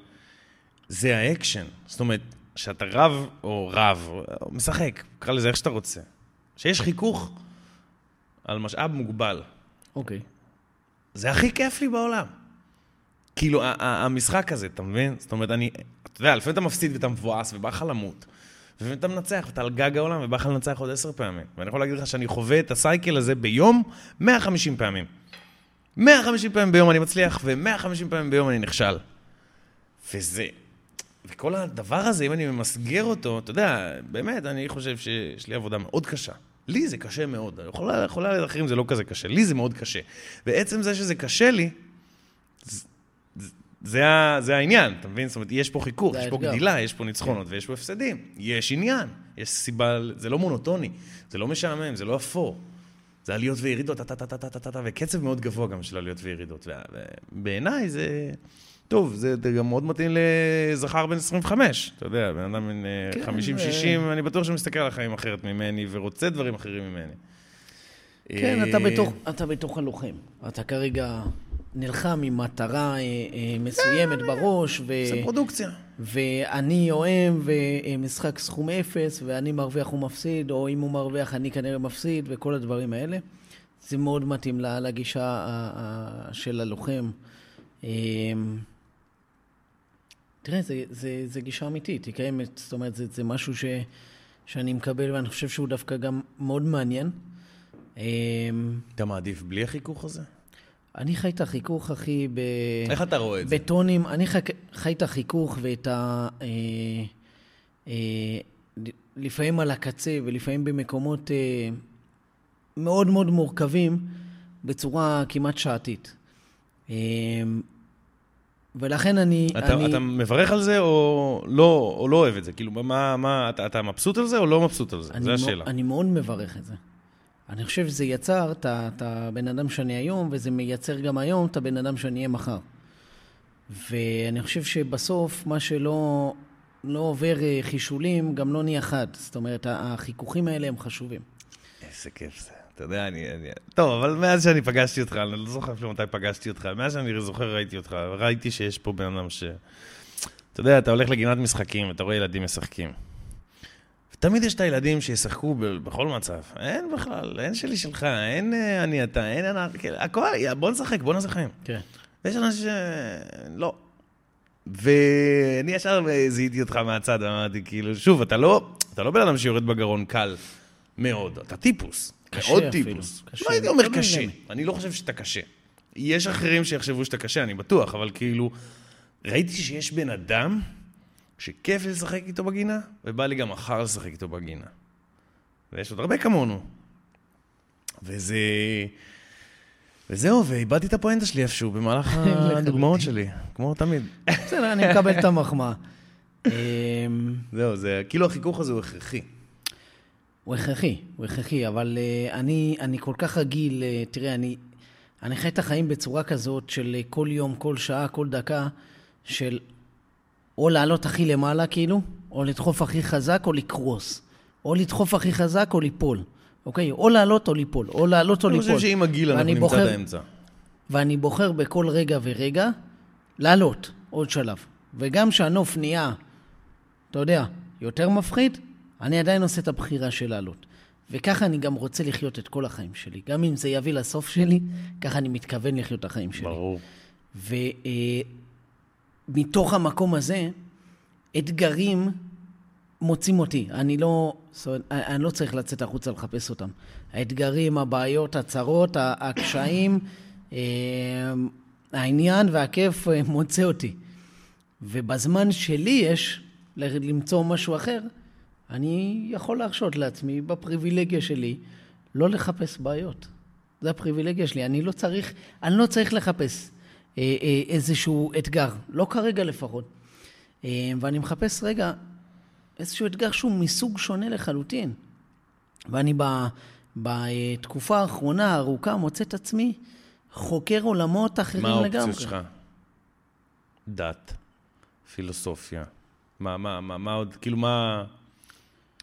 זה האקשן. זאת אומרת, שאתה רב, או רב, או משחק, קרא לזה איך שאתה רוצה. שיש חיכוך על משאב מוגבל. אוקיי. זה הכי כיף לי בעולם. כאילו, המשחק הזה, אתה מבין? זאת אומרת, אני, אתה יודע, לפעמים אתה מפסיד ואתה מבואס ובא לך למות. ולפעמים אתה מנצח ואתה על גג העולם ובא לך לנצח עוד עשר פעמים. ואני יכול להגיד לך שאני חווה את הסייקל הזה ביום 150 פעמים. 150 פעמים ביום אני מצליח, ו-150 פעמים ביום אני נכשל. וזה... וכל הדבר הזה, אם אני ממסגר אותו, אתה יודע, באמת, אני חושב שיש לי עבודה מאוד קשה. לי זה קשה מאוד. יכולה, יכולה לאחרים זה לא כזה קשה, לי זה מאוד קשה. ועצם זה שזה קשה לי, זה, זה, זה העניין, אתה מבין? זאת אומרת, יש פה חיכוך, יש פה האתגר. גדילה, יש פה ניצחונות ויש פה הפסדים. יש עניין, יש סיבה, זה לא מונוטוני, זה לא משעמם, זה לא אפור. זה עליות וירידות, טה-טה-טה-טה-טה, וקצב מאוד גבוה גם של עליות וירידות. ובעיניי זה... טוב, זה גם מאוד מתאים לזכר בן 25, אתה יודע, בן אדם בן אה, כן, 50-60, אני בטוח שהוא מסתכל על החיים אחרת ממני ורוצה דברים אחרים ממני. כן, אה, אתה בתוך, אתה בתוך הלוחם. אתה כרגע נלחם עם מטרה אה, מסוימת בראש, ו... זה פרודוקציה. ואני אוהם ומשחק סכום אפס, ואני מרוויח ומפסיד, או אם הוא מרוויח אני כנראה מפסיד, וכל הדברים האלה. זה מאוד מתאים לגישה של הלוחם. תראה, זה, זה, זה גישה אמיתית, היא קיימת, זאת אומרת, זה, זה משהו ש, שאני מקבל ואני חושב שהוא דווקא גם מאוד מעניין. אתה מעדיף בלי החיכוך הזה? אני חי את החיכוך, אחי, ב... איך אתה רואה את זה? בטונים, אני חי, חי את החיכוך ואת ה... אה, אה, לפעמים על הקצה ולפעמים במקומות אה, מאוד מאוד מורכבים בצורה כמעט שעתית. אה, ולכן אני... אתה, אני... אתה מברך על זה או לא, או לא אוהב את זה? כאילו, מה, מה, אתה, אתה מבסוט על זה או לא מבסוט על זה? זו השאלה. אני מאוד מברך את זה. אני חושב שזה יצר את הבן אדם שאני היום, וזה מייצר גם היום את הבן אדם שאני אהיה מחר. ואני חושב שבסוף, מה שלא לא עובר אה, חישולים, גם לא נהיה חד. זאת אומרת, החיכוכים האלה הם חשובים. איזה כיף זה. אתה יודע, אני, אני... טוב, אבל מאז שאני פגשתי אותך, אני לא זוכר אפילו מתי פגשתי אותך, מאז שאני זוכר ראיתי אותך, ראיתי שיש פה בן אדם ש... אתה יודע, אתה הולך לגינת משחקים, ואתה רואה ילדים משחקים. תמיד יש את הילדים שישחקו בכל מצב. אין בכלל, אין שלי שלך, אין אה, אני אתה, אין אני... כן, הכל, בוא נשחק, בוא חיים. כן. ויש אנשים ש... לא. ואני ישר זיהיתי אותך מהצד, אמרתי, כאילו, שוב, אתה לא, אתה לא בן אדם שיורד בגרון קל מאוד, אתה טיפוס. קשה מאוד אפילו. טיפוס. קשה. לא הייתי אומר לא קשה, מבין. אני לא חושב שאתה קשה. יש אחרים שיחשבו שאתה קשה, אני בטוח, אבל כאילו, ראיתי שיש בן אדם שכיף לשחק איתו בגינה, ובא לי גם מחר לשחק איתו בגינה. ויש עוד הרבה כמונו. וזה... וזהו, ואיבדתי את הפואנטה שלי איפשהו במהלך הדוגמאות שלי, כמו תמיד. בסדר, אני מקבל את המחמאה. אמ, זהו, זה כאילו החיכוך הזה הוא הכרחי. הוא הכרחי, הוא הכרחי, אבל uh, אני, אני כל כך רגיל, uh, תראה, אני, אני חי את החיים בצורה כזאת של uh, כל יום, כל שעה, כל דקה, של או לעלות הכי למעלה, כאילו, או לדחוף הכי חזק, או לקרוס. או לדחוף הכי חזק, או ליפול. אוקיי? או לעלות או ליפול, או לעלות או אני ליפול. חושב שעם הגיל אנחנו נמצא בוחר- את האמצע. ואני בוחר בכל רגע ורגע לעלות עוד שלב. וגם כשהנוף נהיה, אתה יודע, יותר מפחיד, אני עדיין עושה את הבחירה של לעלות. וככה אני גם רוצה לחיות את כל החיים שלי. גם אם זה יביא לסוף שלי, ככה אני מתכוון לחיות את החיים שלי. ברור. ומתוך המקום הזה, אתגרים מוצאים אותי. אני לא, אני לא צריך לצאת החוצה לחפש אותם. האתגרים, הבעיות, הצרות, הקשיים, אה, העניין והכיף אה, מוצא אותי. ובזמן שלי יש למצוא משהו אחר, אני יכול להרשות לעצמי, בפריבילגיה שלי, לא לחפש בעיות. זה הפריבילגיה שלי. אני לא צריך, אני לא צריך לחפש אה, אה, איזשהו אתגר, לא כרגע לפחות. אה, ואני מחפש רגע איזשהו אתגר שהוא מסוג שונה לחלוטין. ואני ב, בתקופה האחרונה הארוכה מוצא את עצמי חוקר עולמות אחרים מה לגמרי. האופציות שלך? דת, פילוסופיה. מה, מה, מה, מה עוד, כאילו, מה...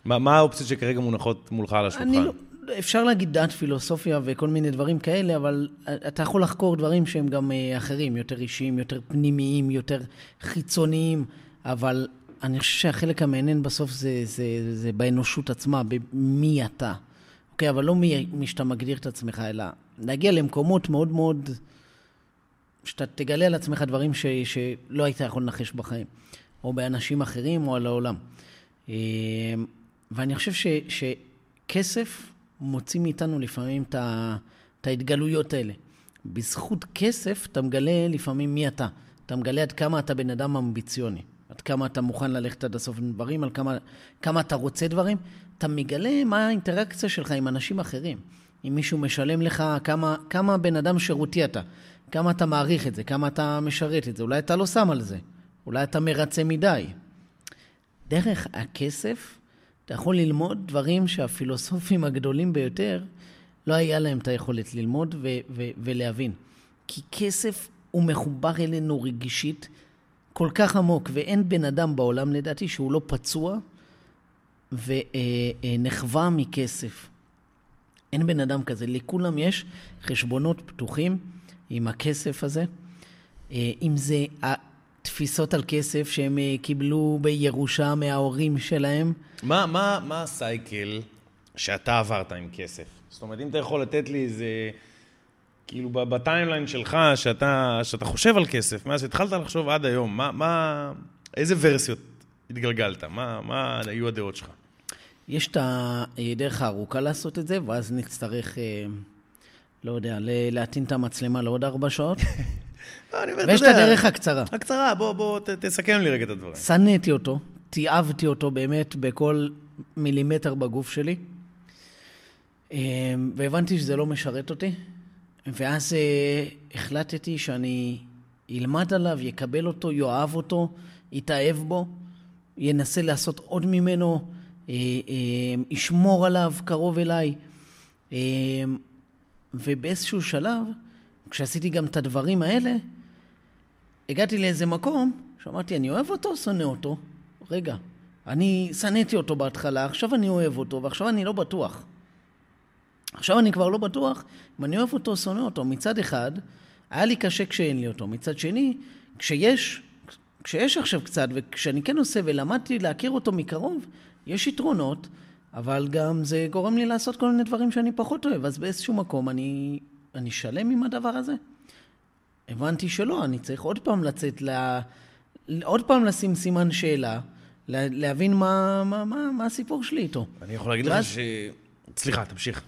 מה, מה האופציות שכרגע מונחות מולך על השולחן? אני לא, אפשר להגיד דת, פילוסופיה וכל מיני דברים כאלה, אבל אתה יכול לחקור דברים שהם גם אה, אחרים, יותר אישיים, יותר פנימיים, יותר חיצוניים, אבל אני חושב שהחלק המעניין בסוף זה, זה, זה באנושות עצמה, במי אתה. אוקיי, אבל לא מי, מי שאתה מגדיר את עצמך, אלא להגיע למקומות מאוד מאוד... שאתה תגלה על עצמך דברים ש, שלא היית יכול לנחש בחיים, או באנשים אחרים או על העולם. ואני חושב ש, שכסף מוציא מאיתנו לפעמים את ההתגלויות האלה. בזכות כסף אתה מגלה לפעמים מי אתה. אתה מגלה עד כמה אתה בן אדם אמביציוני, עד כמה אתה מוכן ללכת עד הסוף עם דברים, על כמה, כמה אתה רוצה דברים. אתה מגלה מה האינטראקציה שלך עם אנשים אחרים. אם מישהו משלם לך, כמה, כמה בן אדם שירותי אתה, כמה אתה מעריך את זה, כמה אתה משרת את זה. אולי אתה לא שם על זה, אולי אתה מרצה מדי. דרך הכסף אתה יכול ללמוד דברים שהפילוסופים הגדולים ביותר, לא היה להם את היכולת ללמוד ו- ו- ולהבין. כי כסף הוא מחובר אלינו רגשית כל כך עמוק, ואין בן אדם בעולם לדעתי שהוא לא פצוע ונחווה מכסף. אין בן אדם כזה. לכולם יש חשבונות פתוחים עם הכסף הזה. אם זה התפיסות על כסף שהם אה, קיבלו בירושה מההורים שלהם, מה, מה, מה הסייקל שאתה עברת עם כסף? זאת אומרת, אם אתה יכול לתת לי איזה כאילו, בטיימליין שלך, שאתה, שאתה חושב על כסף, מאז שהתחלת לחשוב עד היום, מה, מה, איזה ורסיות התגלגלת? מה, מה היו הדעות שלך? יש את הדרך הארוכה לעשות את זה, ואז נצטרך, אה, לא יודע, להטעין את המצלמה לעוד ארבע שעות. לא, אני אומר, אתה ויש את הדרך הקצרה. הקצרה, בוא, בוא, ת, תסכם לי רגע את הדברים. שנאתי אותו, תיעבתי אותו באמת בכל מילימטר בגוף שלי, אה, והבנתי שזה לא משרת אותי, ואז אה, החלטתי שאני אלמד עליו, יקבל אותו, יאהב אותו, יתאהב בו, ינסה לעשות עוד ממנו, אה, ישמור עליו קרוב אליי. ובאיזשהו שלב, כשעשיתי גם את הדברים האלה, הגעתי לאיזה מקום שאמרתי, אני אוהב אותו או שונא אותו? רגע, אני שנאתי אותו בהתחלה, עכשיו אני אוהב אותו, ועכשיו אני לא בטוח. עכשיו אני כבר לא בטוח אם אני אוהב אותו או שונא אותו. מצד אחד, היה לי קשה כשאין לי אותו. מצד שני, כשיש, כשיש עכשיו קצת, וכשאני כן עושה ולמדתי להכיר אותו מקרוב, יש יתרונות, אבל גם זה גורם לי לעשות כל מיני דברים שאני פחות אוהב. אז באיזשהו מקום אני, אני שלם עם הדבר הזה. הבנתי שלא, אני צריך עוד פעם לצאת, ל... עוד פעם לשים סימן שאלה, לה- להבין מה, מה, מה, מה הסיפור שלי איתו. אני יכול להגיד לך ואז- ש... סליחה, תמשיך.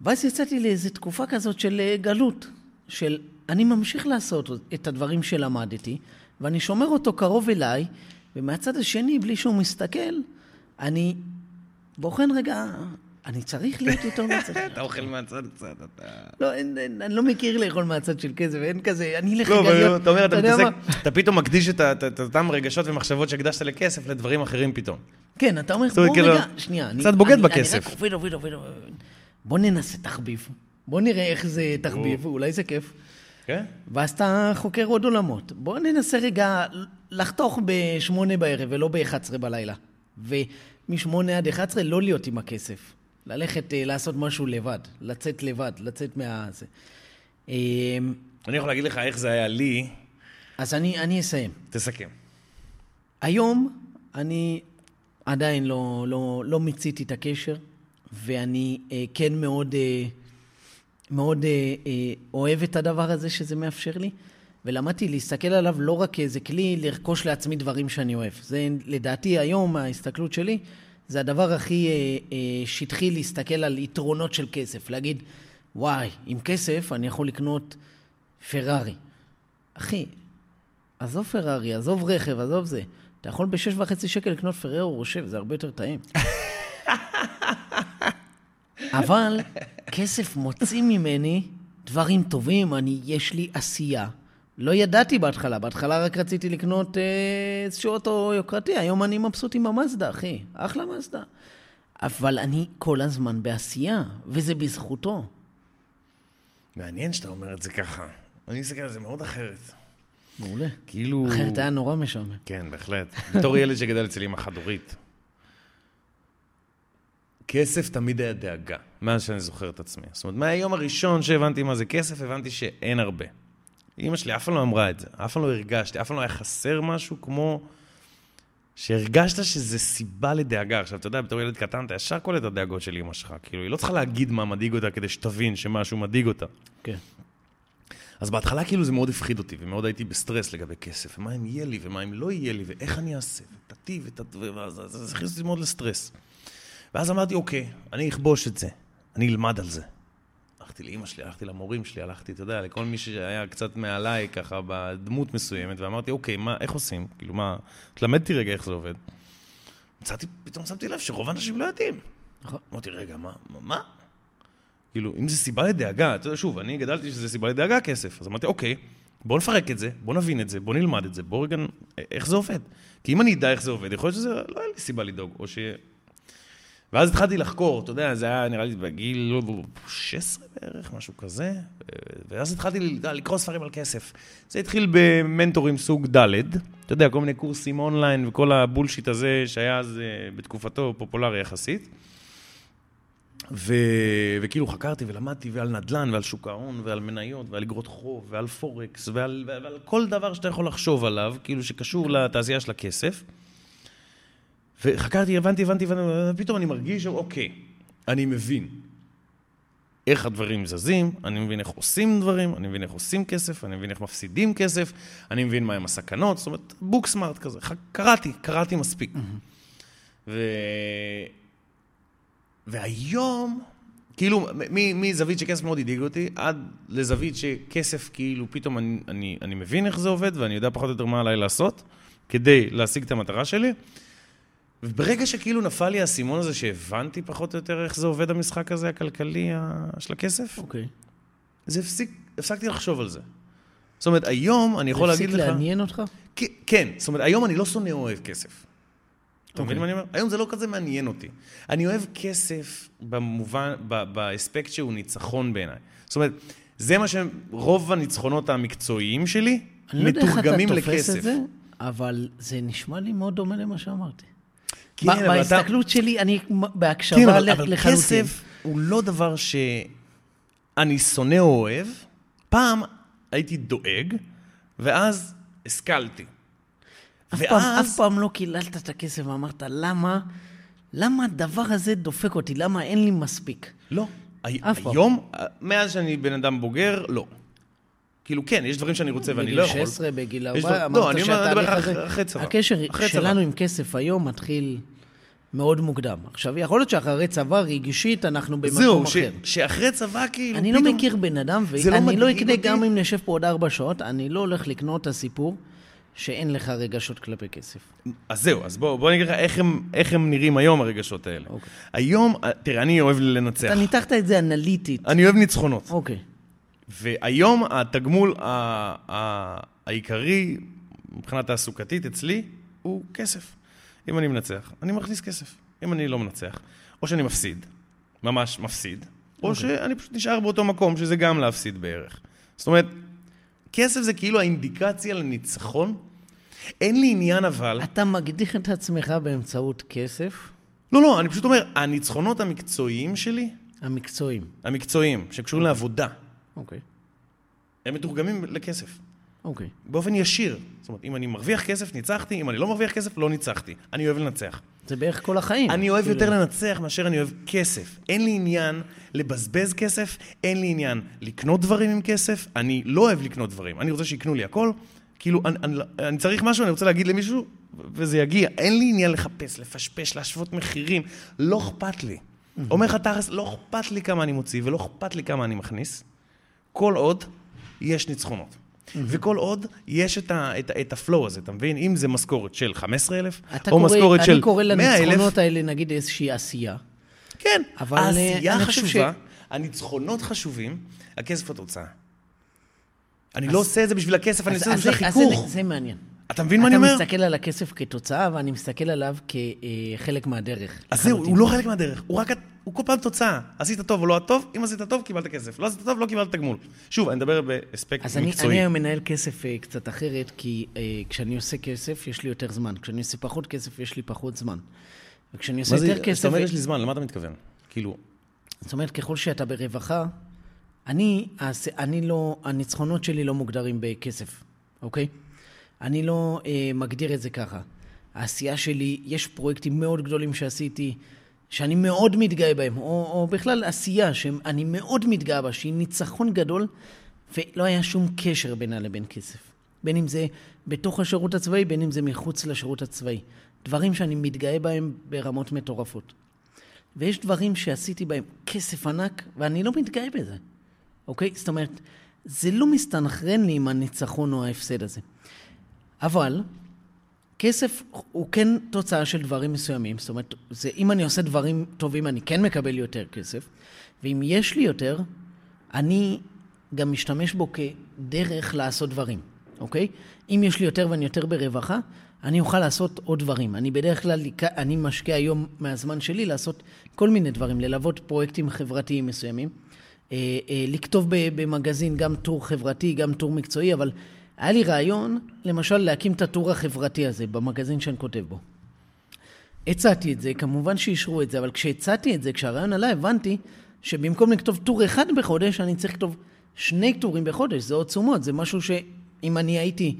ואז יצאתי לאיזו תקופה כזאת של אה, גלות, של אני ממשיך לעשות את הדברים שלמדתי, ואני שומר אותו קרוב אליי, ומהצד השני, בלי שהוא מסתכל, אני בוחן רגע, אני צריך להיות איתו, לא צריך. אתה אוכל מהצד קצת, אתה... לא, אני לא מכיר לאכול מהצד של כסף, אין כזה, אני אלך לא, אבל להיות... אתה אומר, אתה מתעסק, פתאום מקדיש את אותם רגשות ומחשבות שהקדשת לכסף לדברים אחרים פתאום. כן, אתה אומר, בוא כאילו, רגע, שנייה. קצת בוגד בכסף. אני רק עובד, עובד, עובד. בוא ננסה תחביב. בוא נראה איך זה תחביב, אולי זה כיף. כן? ואז אתה חוקר עוד עולמות. בוא ננסה רגע לחתוך בשמונה בערב ולא ב-11 בלילה. ומשמונה עד 11 לא להיות עם הכסף. ללכת אה, לעשות משהו לבד, לצאת לבד, לצאת מה... אה, אני יכול להגיד לך איך זה היה לי, אז אני, אני אסיים. תסכם. היום אני עדיין לא, לא, לא מיציתי את הקשר, ואני אה, כן מאוד, אה, מאוד אה, אה, אוהב את הדבר הזה שזה מאפשר לי, ולמדתי להסתכל עליו לא רק כאיזה כלי לרכוש לעצמי דברים שאני אוהב. זה לדעתי היום, ההסתכלות שלי, זה הדבר הכי אה, אה, שטחי להסתכל על יתרונות של כסף. להגיד, וואי, עם כסף אני יכול לקנות פרארי. אחי, עזוב פרארי, עזוב רכב, עזוב זה. אתה יכול בשש וחצי שקל לקנות פררו רושב, זה הרבה יותר טעים. אבל כסף מוציא ממני דברים טובים, אני, יש לי עשייה. לא ידעתי בהתחלה, בהתחלה רק רציתי לקנות אה, איזשהו אוטו יוקרתי, היום אני מבסוט עם המזדה, אחי, אחלה מזדה. אבל אני כל הזמן בעשייה, וזה בזכותו. מעניין שאתה אומר את זה ככה. אני מסתכל על זה מאוד אחרת. מעולה. כאילו... אחרת היה נורא משעמם. כן, בהחלט. בתור ילד שגדל אצל אמא חד-הורית. כסף תמיד היה דאגה, מאז שאני זוכר את עצמי. זאת אומרת, מהיום הראשון שהבנתי מה זה כסף, הבנתי שאין הרבה. אמא שלי אף פעם לא אמרה את זה, אף פעם לא הרגשתי, אף פעם לא היה חסר משהו כמו שהרגשת שזה סיבה לדאגה. עכשיו, אתה יודע, בתור ילד קטן, אתה ישר קולט את הדאגות של אמא שלך. כאילו, היא לא צריכה להגיד מה מדאיג אותה כדי שתבין שמשהו מדאיג אותה. כן. אז בהתחלה כאילו זה מאוד הפחיד אותי, ומאוד הייתי בסטרס לגבי כסף, ומה אם יהיה לי, ומה אם לא יהיה לי, ואיך אני אעשה, ותתי, ותת... ואז זה הכניס אותי מאוד לסטרס. ואז אמרתי, אוקיי, אני אכבוש את זה, אני אלמד על זה. הלכתי לאימא שלי, הלכתי למורים שלי, הלכתי, אתה יודע, לכל מי שהיה קצת מעליי, ככה, בדמות מסוימת, ואמרתי, אוקיי, מה, איך עושים? כאילו, מה, תלמדתי רגע איך זה עובד. מצאתי, פתאום שמתי לב שרוב האנשים לא יודעים. נכון. אמרתי, רגע, מה, מה-? כאילו, אם זה סיבה לדאגה, אתה יודע, שוב, אני גדלתי שזה סיבה לדאגה כסף, אז אמרתי, אוקיי, בוא נפרק את זה, בוא נבין את זה, בוא נלמד את זה, בוא רגע, איך זה עובד. כי אם אני אדע איך זה עובד, יכול להיות שזה, לא היה לי סיבה לדאוג, או ש... ואז התחלתי לחקור, אתה יודע, זה היה נראה לי בגיל לא, 16 בערך, משהו כזה, ואז התחלתי לקרוא ספרים על כסף. זה התחיל במנטורים סוג ד', אתה יודע, כל מיני קורסים אונליין וכל ה bullshit הזה שהיה אז אה, בתקופתו פופולרי יחסית. ו... וכאילו חקרתי ולמדתי ועל נדל"ן ועל שוק ההון ועל מניות ועל אגרות חוב ועל פורקס ועל, ועל כל דבר שאתה יכול לחשוב עליו, כאילו שקשור לתעשייה של הכסף. וחקרתי, הבנתי, הבנתי, ופתאום אני מרגיש, אוקיי, אני מבין. איך הדברים זזים, אני מבין איך עושים דברים, אני מבין איך עושים כסף, אני מבין איך מפסידים כסף, אני מבין מהם הסכנות, זאת אומרת, בוק סמארט כזה. קראתי, קראתי מספיק. ו... והיום, כאילו, מזווית שכסף מאוד הדאיג אותי, עד לזווית שכסף, כאילו, פתאום אני, אני, אני מבין איך זה עובד, ואני יודע פחות או יותר מה עליי לעשות, כדי להשיג את המטרה שלי. וברגע שכאילו נפל לי האסימון הזה, שהבנתי פחות או יותר איך זה עובד המשחק הזה, הכלכלי של הכסף, אוקיי. זה הפסיק, הפסקתי לחשוב על זה. זאת אומרת, היום אני יכול להגיד לך... זה הפסיק לעניין אותך? כן, זאת אומרת, היום אני לא שונא אוהב כסף. אתה מבין אוקיי. מה אני אומר? היום זה לא כזה מעניין אותי. אני אוהב כסף במובן, באספקט שהוא ניצחון בעיניי. זאת אומרת, זה מה שרוב הניצחונות המקצועיים שלי אני לא יודע איך אתה מתורגמים תופס לכסף. את זה, אבל זה נשמע לי מאוד דומה למה שאמרתי. כן, ב- אבל אתה- בהסתכלות שלי, אני כן, בהקשבה אבל, ל- אבל לחלוטין. כסף הוא לא דבר שאני שונא או אוהב. פעם הייתי דואג, ואז השכלתי. אף פעם, אף פעם לא קיללת את הכסף ואמרת, למה, למה הדבר הזה דופק אותי? למה אין לי מספיק? לא. הי- אף פעם. היום, מאז שאני בן אדם בוגר, לא. כאילו, כן, יש דברים שאני רוצה ואני לא יכול. בגיל 16, בגיל יש 4, דבר- לא, אמרת אני אומר, אני שהתהליך הזה... אחרי- צבא. הקשר. שלנו עם כסף היום מתחיל מאוד מוקדם. עכשיו, יכול להיות שאחרי צבא, רגשית, אנחנו במקום זהו, אחר. שאחרי צבא, כאילו, אני לא פתאום- מכיר בן אדם, לא ואני לא מדאיג אקנה אותי. גם אם נשב פה עוד ארבע שעות, אני לא הולך לקנות את הסיפור שאין לך רגשות כלפי כסף. אז זהו, אז בוא, בוא נגיד לך איך הם, איך הם נראים היום, הרגשות האלה. אוקיי. היום, תראה, אני אוהב לנצח. אתה ניתחת את זה אנליטית. אני אוהב ניצחונות. אוקיי. והיום התגמול העיקרי מבחינה תעסוקתית אצלי הוא כסף. אם אני מנצח, אני מכניס כסף. אם אני לא מנצח, או שאני מפסיד, ממש מפסיד, או שאני פשוט נשאר באותו מקום, שזה גם להפסיד בערך. זאת אומרת, כסף זה כאילו האינדיקציה לניצחון. אין לי עניין אבל... אתה מקדיח את עצמך באמצעות כסף לא, לא, אני פשוט אומר, הניצחונות המקצועיים שלי, המקצועיים. המקצועיים, שקשורים לעבודה, אוקיי. הם מתורגמים לכסף. אוקיי. באופן ישיר. זאת אומרת, אם אני מרוויח כסף, ניצחתי, אם אני לא מרוויח כסף, לא ניצחתי. אני אוהב לנצח. זה בערך כל החיים. אני אוהב כאילו, יותר לנצח מאשר אני אוהב כסף. אין לי עניין לבזבז כסף, אין לי עניין לקנות דברים עם כסף, אני לא אוהב לקנות דברים. אני רוצה שיקנו לי הכל. כאילו, אני, אני, אני צריך משהו, אני רוצה להגיד למישהו, וזה יגיע. אין לי עניין לחפש, לפשפש, להשוות מחירים. לא אכפת לי. אומר לך תכלס, לא אכפת לי כמה אני מוציא ולא אכפת לי כמה אני מכניס, כל עוד יש ניצחונות. וכל עוד יש את, ה, את, את הפלואו הזה, אתה מבין? אם זה משכורת של 15,000, אתה או משכורת של אני קורא 100,000, לניצחונות האלה, נגיד, איזושהי עשייה. כן, אבל, העשייה אה, חשובה, הניצחונות חשובים, הכסף התוצאה. אני לא עושה את זה בשביל הכסף, אני אז- עושה את זה אז בשביל אז זה- החיכוך. זה מעניין. אתה מבין מה אני אומר? אתה מסתכל על הכסף כתוצאה, ואני מסתכל עליו כחלק מהדרך. אז זהו. הוא לא חלק מהדרך, הוא רק, הוא כל פעם תוצאה. עשית טוב או לא טוב, אם עשית טוב, קיבלת כסף. לא עשית טוב, לא קיבלת תגמול. שוב, אני מדבר באספקט אז אני, מקצועי. אני היום מנהל כסף אה, קצת אחרת, כי אה, כשאני עושה כסף, יש לי יותר זמן. כשאני עושה פחות כסף, יש לי פחות זמן. וכשאני עושה זה, יותר כשאתה כסף... אומר יש לי זמן, למה אתה מתכוון? כאילו, זאת אומרת, ככל שאתה ברווחה, אני, הס- אני לא, הניצחונות שלי לא מוגדרים בכסף, אוקיי? אני לא אה, מגדיר את זה ככה. העשייה שלי, יש פרויקטים מאוד גדולים שעשיתי, שאני מאוד מתגאה בהם, או, או בכלל עשייה שאני מאוד מתגאה בה, שהיא ניצחון גדול, ולא היה שום קשר בינה לבין כסף. בין אם זה בתוך השירות הצבאי, בין אם זה מחוץ לשירות הצבאי. דברים שאני מתגאה בהם ברמות מטורפות. ויש דברים שעשיתי בהם כסף ענק, ואני לא מתגאה בזה, אוקיי? זאת אומרת, זה לא מסתנכרן לי עם הניצחון או ההפסד הזה. אבל כסף הוא כן תוצאה של דברים מסוימים. זאת אומרת, זה, אם אני עושה דברים טובים, אני כן מקבל יותר כסף, ואם יש לי יותר, אני גם משתמש בו כדרך לעשות דברים, אוקיי? אם יש לי יותר ואני יותר ברווחה, אני אוכל לעשות עוד דברים. אני בדרך כלל, אני משקיע היום מהזמן שלי לעשות כל מיני דברים, ללוות פרויקטים חברתיים מסוימים, אה, אה, לכתוב במגזין גם טור חברתי, גם טור מקצועי, אבל היה לי רעיון, למשל, להקים את הטור החברתי הזה במגזין שאני כותב בו. הצעתי את זה, כמובן שאישרו את זה, אבל כשהצעתי את זה, כשהרעיון עלה, הבנתי שבמקום לכתוב טור אחד בחודש, אני צריך לכתוב שני טורים בחודש, זה עוד תשומות, זה משהו שאם אני הייתי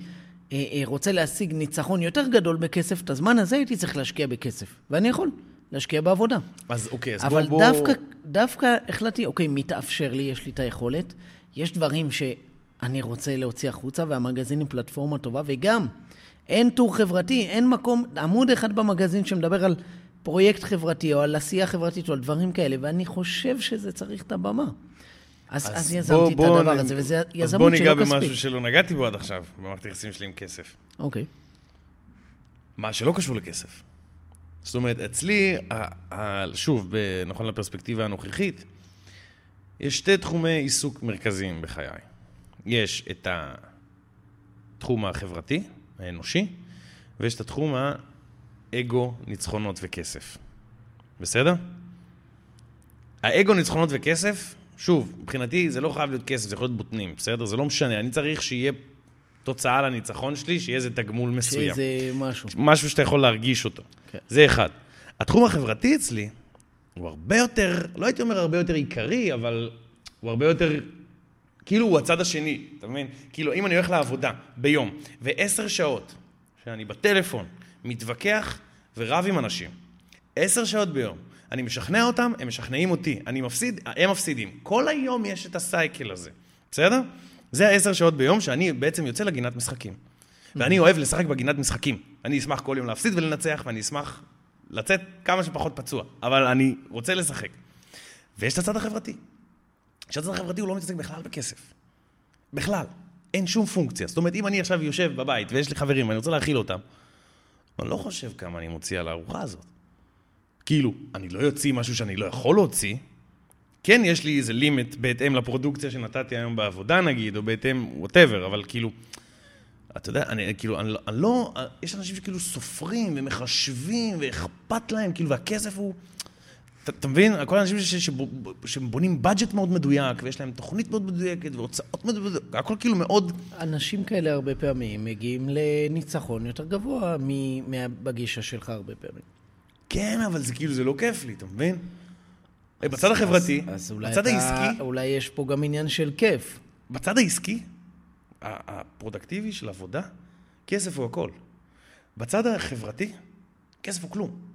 אה, אה, רוצה להשיג ניצחון יותר גדול בכסף, את הזמן הזה הייתי צריך להשקיע בכסף, ואני יכול. להשקיע בעבודה. אז אוקיי, אז אבל בוא... דווקא, דווקא החלטתי, אוקיי, מתאפשר לי, יש לי את היכולת, יש דברים שאני רוצה להוציא החוצה, והמגזין היא פלטפורמה טובה, וגם, אין טור חברתי, אין מקום, עמוד אחד במגזין שמדבר על פרויקט חברתי, או על עשייה חברתית, או על דברים כאלה, ואני חושב שזה צריך את הבמה. אז, אז, אז יזמתי בוא, את הדבר נ... הזה, וזה יזמות שלא כספית. אז בוא ניגע במשהו שלא נגעתי בו עד עכשיו, במערכת היחסים שלי עם כסף. אוקיי. מה שלא קשור לכסף. זאת אומרת, אצלי, שוב, נכון לפרספקטיבה הנוכחית, יש שתי תחומי עיסוק מרכזיים בחיי. יש את התחום החברתי, האנושי, ויש את התחום האגו, ניצחונות וכסף. בסדר? האגו, ניצחונות וכסף, שוב, מבחינתי זה לא חייב להיות כסף, זה יכול להיות בוטנים, בסדר? זה לא משנה, אני צריך שיהיה תוצאה לניצחון שלי, שיהיה איזה תגמול מסוים. שיהיה איזה משהו. משהו שאתה יכול להרגיש אותו. כן. זה אחד. התחום החברתי אצלי הוא הרבה יותר, לא הייתי אומר הרבה יותר עיקרי, אבל הוא הרבה יותר, כאילו הוא הצד השני, אתה מבין? כאילו, אם אני הולך לעבודה ביום, ועשר שעות שאני בטלפון, מתווכח ורב עם אנשים, עשר שעות ביום, אני משכנע אותם, הם משכנעים אותי, אני מפסיד, הם מפסידים. כל היום יש את הסייקל הזה, בסדר? זה העשר שעות ביום שאני בעצם יוצא לגינת משחקים. ואני אוהב לשחק בגינת משחקים. אני אשמח כל יום להפסיד ולנצח, ואני אשמח לצאת כמה שפחות פצוע, אבל אני רוצה לשחק. ויש את הצד החברתי. שהצד החברתי הוא לא מתעסק בכלל בכסף. בכלל. אין שום פונקציה. זאת אומרת, אם אני עכשיו יושב בבית ויש לי חברים ואני רוצה להאכיל אותם, אני לא חושב כמה אני מוציא על הארוחה הזאת. כאילו, אני לא יוציא משהו שאני לא יכול להוציא, כן יש לי איזה לימיט בהתאם לפרודוקציה שנתתי היום בעבודה נגיד, או בהתאם, ווטאבר, אבל כאילו, אתה יודע, אני כאילו, אני, אני לא, יש אנשים שכאילו סופרים ומחשבים ואכפת להם, כאילו, והכסף הוא... אתה, מבין? כל האנשים שבונים בדג'ט מאוד מדויק, ויש להם תוכנית מאוד מדויקת, והוצאות מאוד מדויקות, הכל כאילו מאוד... אנשים כאלה הרבה פעמים מגיעים לניצחון יותר גבוה בגישה שלך הרבה פעמים. כן, אבל זה כאילו, זה לא כיף לי, אתה מבין? בצד החברתי, אז, אז בצד אתה, העסקי... אולי יש פה גם עניין של כיף. בצד העסקי, הפרודקטיבי של עבודה, כסף הוא הכל. בצד החברתי, כסף הוא כלום.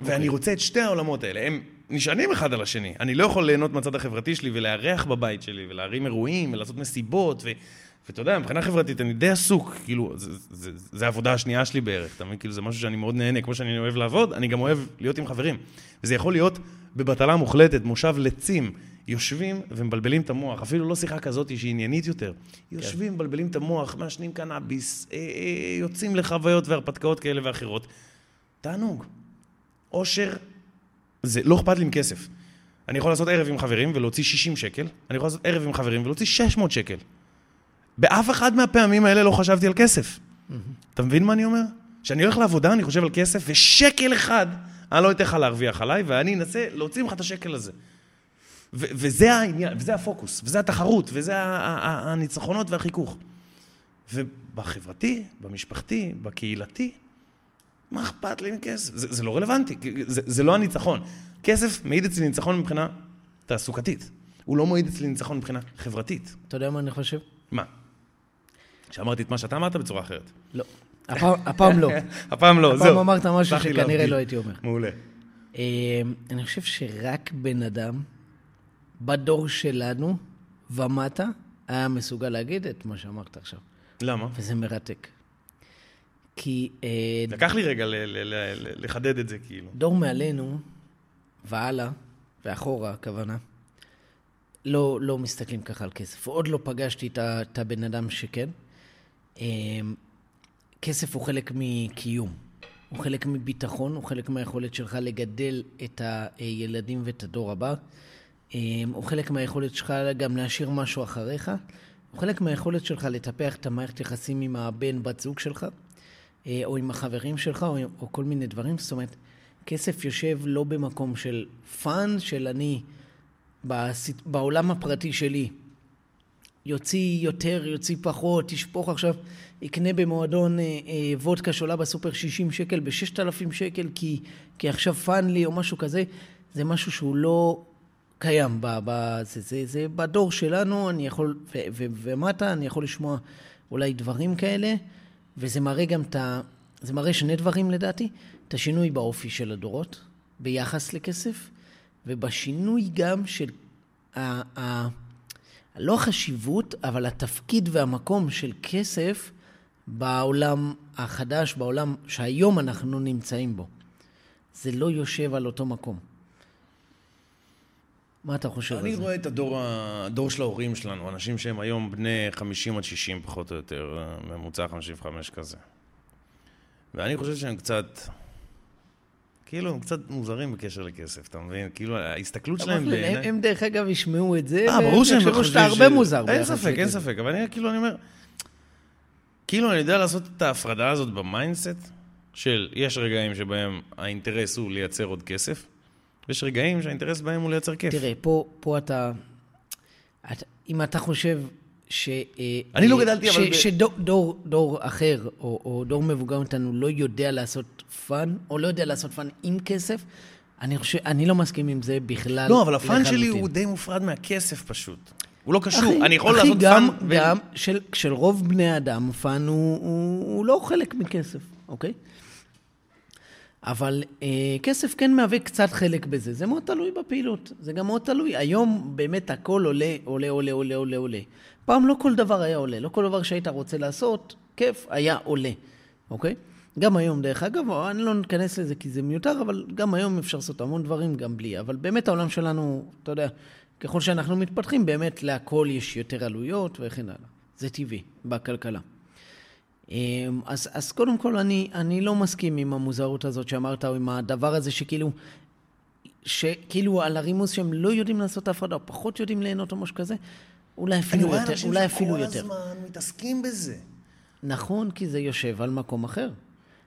ואני אוקיי. רוצה את שתי העולמות האלה, הם נשענים אחד על השני. אני לא יכול ליהנות מהצד החברתי שלי ולארח בבית שלי, ולהרים אירועים, ולעשות מסיבות, ו... ואתה יודע, מבחינה חברתית אני די עסוק, כאילו, זה, זה, זה, זה העבודה השנייה שלי בערך, אתה מבין? כאילו, זה משהו שאני מאוד נהנה, כמו שאני אוהב לעבוד, אני גם אוהב להיות עם חברים. וזה יכול להיות בבטלה מוחלטת, מושב לצים, יושבים ומבלבלים את המוח, אפילו לא שיחה כזאת שהיא עניינית יותר. כן. יושבים, מבלבלים את המוח, מעשנים קנאביס, אה, אה, יוצאים לחוויות והרפתקאות כאלה ואחרות. תענוג. אושר, זה לא אכפת לי עם כסף. אני יכול לעשות ערב עם חברים ולהוציא 60 שקל, אני יכול לעשות ערב עם חברים ולהוציא 600 שקל. באף אחד מהפעמים האלה לא חשבתי על כסף. אתה מבין מה אני אומר? כשאני הולך לעבודה, אני חושב על כסף, ושקל אחד אני לא אתן לך להרוויח עליי, ואני אנסה להוציא ממך את השקל הזה. ו- וזה העניין, וזה הפוקוס, וזה התחרות, וזה הניצחונות והחיכוך. ובחברתי, במשפחתי, בקהילתי, מה אכפת לי מכסף? זה, זה לא רלוונטי, זה, זה לא הניצחון. כסף מעיד אצלי ניצחון מבחינה תעסוקתית. הוא לא מעיד אצלי ניצחון מבחינה חברתית. אתה יודע מה אני חושב? מה? שאמרתי את מה שאתה אמרת בצורה אחרת. לא. הפעם לא. הפעם לא, זהו. הפעם אמרת משהו שכנראה לא הייתי אומר. מעולה. אמ, אני חושב שרק בן אדם בדור שלנו ומטה היה מסוגל להגיד את מה שאמרת עכשיו. למה? וזה מרתק. כי... אה, לקח לי רגע לחדד את זה, כאילו. דור מעלינו והלאה, ואחורה, הכוונה, לא, לא מסתכלים ככה על כסף. עוד לא פגשתי את הבן אדם שכן. אמ, כסף הוא חלק מקיום. הוא חלק מביטחון, הוא חלק מהיכולת שלך לגדל את הילדים ואת הדור הבא. אמ, הוא חלק מהיכולת שלך גם להשאיר משהו אחריך. הוא חלק מהיכולת שלך לטפח את המערכת יחסים עם הבן, בת זוג שלך, אה, או עם החברים שלך, או, או כל מיני דברים. זאת אומרת, כסף יושב לא במקום של fun, של אני בעולם הפרטי שלי. יוציא יותר, יוציא פחות, תשפוך עכשיו, יקנה במועדון אה, אה, וודקה שעולה בסופר 60 שקל ב-6,000 שקל כי, כי עכשיו fun לי או משהו כזה, זה משהו שהוא לא קיים. ב, ב, זה, זה, זה בדור שלנו, אני יכול, ו, ו, ומטה אני יכול לשמוע אולי דברים כאלה, וזה מראה גם את זה מראה שני דברים לדעתי, את השינוי באופי של הדורות, ביחס לכסף, ובשינוי גם של ה... ה לא החשיבות, אבל התפקיד והמקום של כסף בעולם החדש, בעולם שהיום אנחנו נמצאים בו. זה לא יושב על אותו מקום. מה אתה חושב על זה? אני רואה את הדור, הדור של ההורים שלנו, אנשים שהם היום בני 50 עד 60 פחות או יותר, ממוצע 55 כזה. ואני חושב שהם קצת, כאילו, הם קצת מוזרים בקשר לכסף, אתה מבין? כאילו, ההסתכלות שלהם בעיניי... הם, הם דרך אגב ישמעו את זה, אה, ברור שהם חושבים שאתה הרבה מוזר. אין ספק, אין ספק, אבל אני כאילו, אני אומר, כאילו, אני יודע לעשות את ההפרדה הזאת ב mindset, של יש רגעים שבהם האינטרס הוא לייצר עוד כסף, ויש רגעים שהאינטרס בהם הוא לייצר כיף. תראה, פה, פה אתה, אתה... אם אתה חושב ש... אה, אני לא גדלתי, אבל... שדור דור, דור אחר, או, או דור מבוגר מאיתנו, לא יודע לעשות fun, או לא יודע לעשות fun עם כסף, אני חושב, אני לא מסכים עם זה בכלל. לא, אבל ה fun שלי הוא די מופרד מהכסף פשוט. הוא לא קשור, אחי, אני יכול אחי, לעשות גם, fun... אחי, גם ו... של, של רוב בני האדם, fun הוא, הוא, הוא לא חלק מכסף, אוקיי? אבל אה, כסף כן מהווה קצת חלק בזה. זה מאוד תלוי בפעילות, זה גם מאוד תלוי. היום באמת הכל עולה, עולה, עולה, עולה, עולה, עולה. פעם לא כל דבר היה עולה, לא כל דבר שהיית רוצה לעשות, כיף, היה עולה, אוקיי? גם היום, דרך אגב, אני לא ניכנס לזה כי זה מיותר, אבל גם היום אפשר לעשות המון דברים גם בלי. אבל באמת העולם שלנו, אתה יודע, ככל שאנחנו מתפתחים, באמת להכל יש יותר עלויות וכן הלאה. זה טבעי בכלכלה. אמ, אז, אז קודם כל, אני, אני לא מסכים עם המוזרות הזאת שאמרת, או עם הדבר הזה שכאילו, שכאילו על הרימוס שהם לא יודעים לעשות הפרדה, או פחות יודעים ליהנות או משהו כזה, אולי אפילו יותר. אני רואה אנשים שכל הזמן מתעסקים בזה. נכון, כי זה יושב על מקום אחר.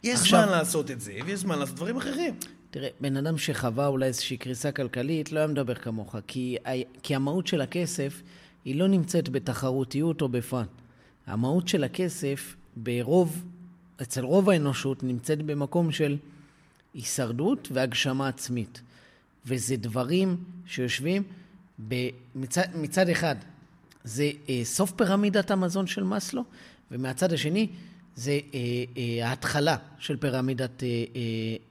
יש עכשיו, זמן לעשות את זה, ויש זמן לעשות דברים אחרים. תראה, בן אדם שחווה אולי איזושהי קריסה כלכלית, לא היה מדבר כמוך, כי, כי המהות של הכסף היא לא נמצאת בתחרותיות או בפאן. המהות של הכסף ברוב, אצל רוב האנושות נמצאת במקום של הישרדות והגשמה עצמית. וזה דברים שיושבים במצד, מצד אחד, זה אה, סוף פירמידת המזון של מאסלו, ומהצד השני זה אה, אה, ההתחלה של פירמידת, אה, אה,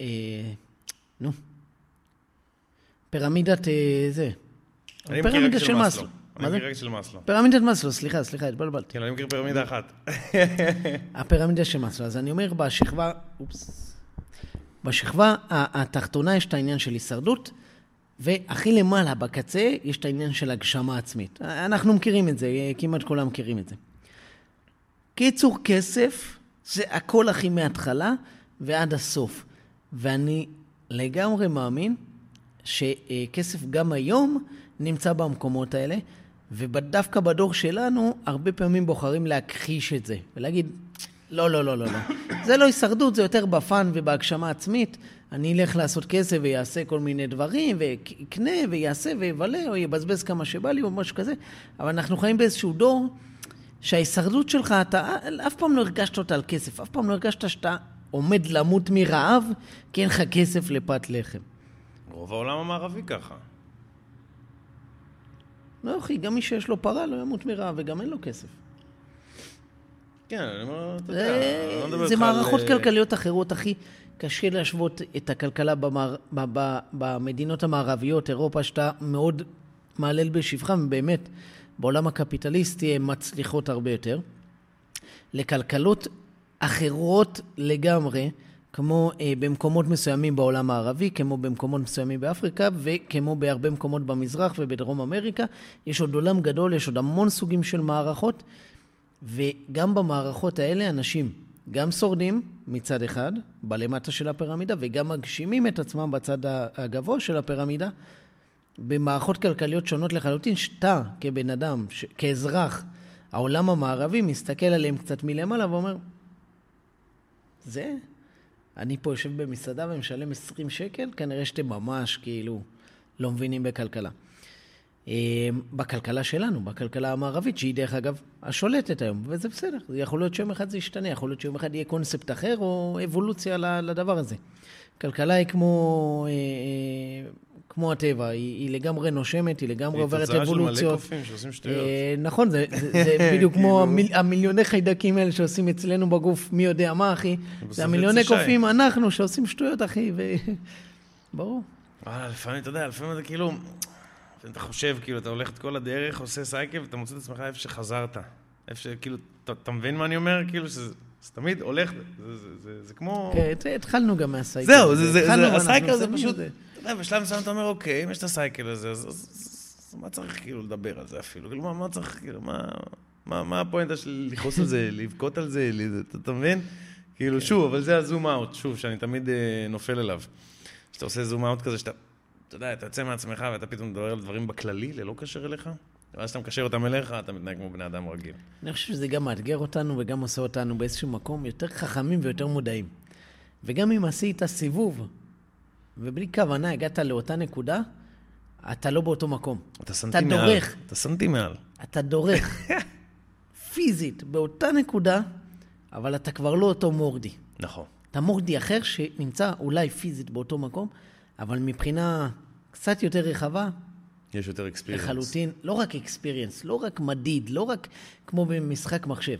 אה, נו, פירמידת אה, זה, פירמידה של מאסלו. מה זה? אני מכיר של מאסלו. פירמידת מאסלו, סליחה, סליחה, התבלבלתי. כן, אני מכיר פירמידה אחת. הפירמידה של מאסלו. אז אני אומר, בשכבה, אופס. בשכבה התחתונה יש את העניין של הישרדות, והכי למעלה, בקצה, יש את העניין של הגשמה עצמית. אנחנו מכירים את זה, כמעט כולם מכירים את זה. קיצור, כסף זה הכל הכי מההתחלה ועד הסוף. ואני לגמרי מאמין שכסף גם היום נמצא במקומות האלה, ודווקא בדור שלנו, הרבה פעמים בוחרים להכחיש את זה, ולהגיד, לא, לא, לא, לא, לא. זה לא הישרדות, זה יותר בפאן ובהגשמה עצמית. אני אלך לעשות כסף ויעשה כל מיני דברים, ויקנה ויעשה ויבלה, או יבזבז כמה שבא לי, או משהו כזה. אבל אנחנו חיים באיזשהו דור שההישרדות שלך, אתה אף פעם לא הרגשת אותה על כסף, אף פעם לא הרגשת שאתה עומד למות מרעב, כי אין לך כסף לפת לחם. רוב העולם המערבי ככה. לא, אחי, גם מי שיש לו פרה לא ימות מרעב, וגם אין לו כסף. כן, אני אומר, אתה יודע, אני לא מדבר איתך על... זה מערכות כלכליות אחרות, אחי. קשה להשוות את הכלכלה במער... במדינות המערביות, אירופה, שאתה מאוד מהלל בשבחם, ובאמת, בעולם הקפיטליסטי הן מצליחות הרבה יותר. לכלכלות אחרות לגמרי, כמו אה, במקומות מסוימים בעולם הערבי, כמו במקומות מסוימים באפריקה, וכמו בהרבה מקומות במזרח ובדרום אמריקה. יש עוד עולם גדול, יש עוד המון סוגים של מערכות, וגם במערכות האלה אנשים גם שורדים מצד אחד, בלמטה של הפירמידה, וגם מגשימים את עצמם בצד הגבוה של הפירמידה, במערכות כלכליות שונות לחלוטין, שאתה כבן אדם, ש... כאזרח, העולם המערבי מסתכל עליהם קצת מלמעלה ואומר, זה אני פה יושב במסעדה ומשלם 20 שקל, כנראה שאתם ממש כאילו לא מבינים בכלכלה. אה, בכלכלה שלנו, בכלכלה המערבית, שהיא דרך אגב השולטת היום, וזה בסדר. יכול להיות שיום אחד זה ישתנה, יכול להיות שיום אחד יהיה קונספט אחר או אבולוציה לדבר הזה. כלכלה היא כמו, אה, אה, כמו הטבע, היא, היא לגמרי נושמת, היא לגמרי היא עוברת תוצאה של מלא אבולוציות. קופים שעושים שטויות. אה, נכון, זה, זה, זה בדיוק כמו כאילו- המיל, המיליוני חיידקים האלה שעושים אצלנו בגוף, מי יודע מה, אחי. זה המיליוני. קופים, אנחנו, שעושים שטויות, אחי, ו... ברור. וואלה, לפעמים, אתה יודע, לפעמים אתה כאילו... אתה חושב, כאילו, אתה הולך את כל הדרך, עושה סייקל, ואתה מוצא את עצמך איפה שחזרת. איפה שכאילו, אתה, אתה מבין מה אני אומר? כאילו, שזה זה תמיד הולך, זה, זה, זה, זה כמו... כן, התחלנו גם מהסייקל. זהו, הסייקל זה פשוט, יודע, בשלב מסוים אתה אומר, אוקיי, אם יש את הסייקל הזה, אז, אז, אז, מה צריך כאילו לדבר על זה אפילו? כאילו, מה, מה צריך, כאילו, מה, מה, מה הפואנטה של לכעוס על זה, לבכות על זה, אתה, אתה מבין? כאילו, שוב, אבל זה הזום אאוט, שוב, שאני תמיד אה, נופל אליו. כשאתה עושה זום אאוט כזה, שאתה, אתה יודע, אתה יוצא מעצמך ואתה פתאום מדבר על דברים בכללי, ללא קשר אליך, ואז כשאתה מקשר אותם אליך, אתה מתנהג כמו בני אדם רגיל. אני חושב שזה גם מאתגר אותנו וגם עושה אותנו באיזשהו מקום יותר חכמים ויותר מודעים. וגם אם עשית סיבוב, ובלי כוונה הגעת לאותה נקודה, אתה לא באותו מקום. אתה סנטי מעל. דורך. אתה סנטי מעל. אתה דורך פיזית באותה נקודה, אבל אתה כבר לא אותו מורדי. נכון. אתה מורדי אחר שנמצא אולי פיזית באותו מקום, אבל מבחינה קצת יותר רחבה, יש יותר אקספיריאנס. לחלוטין, לא רק אקספיריאנס, לא רק מדיד, לא רק כמו במשחק מחשב.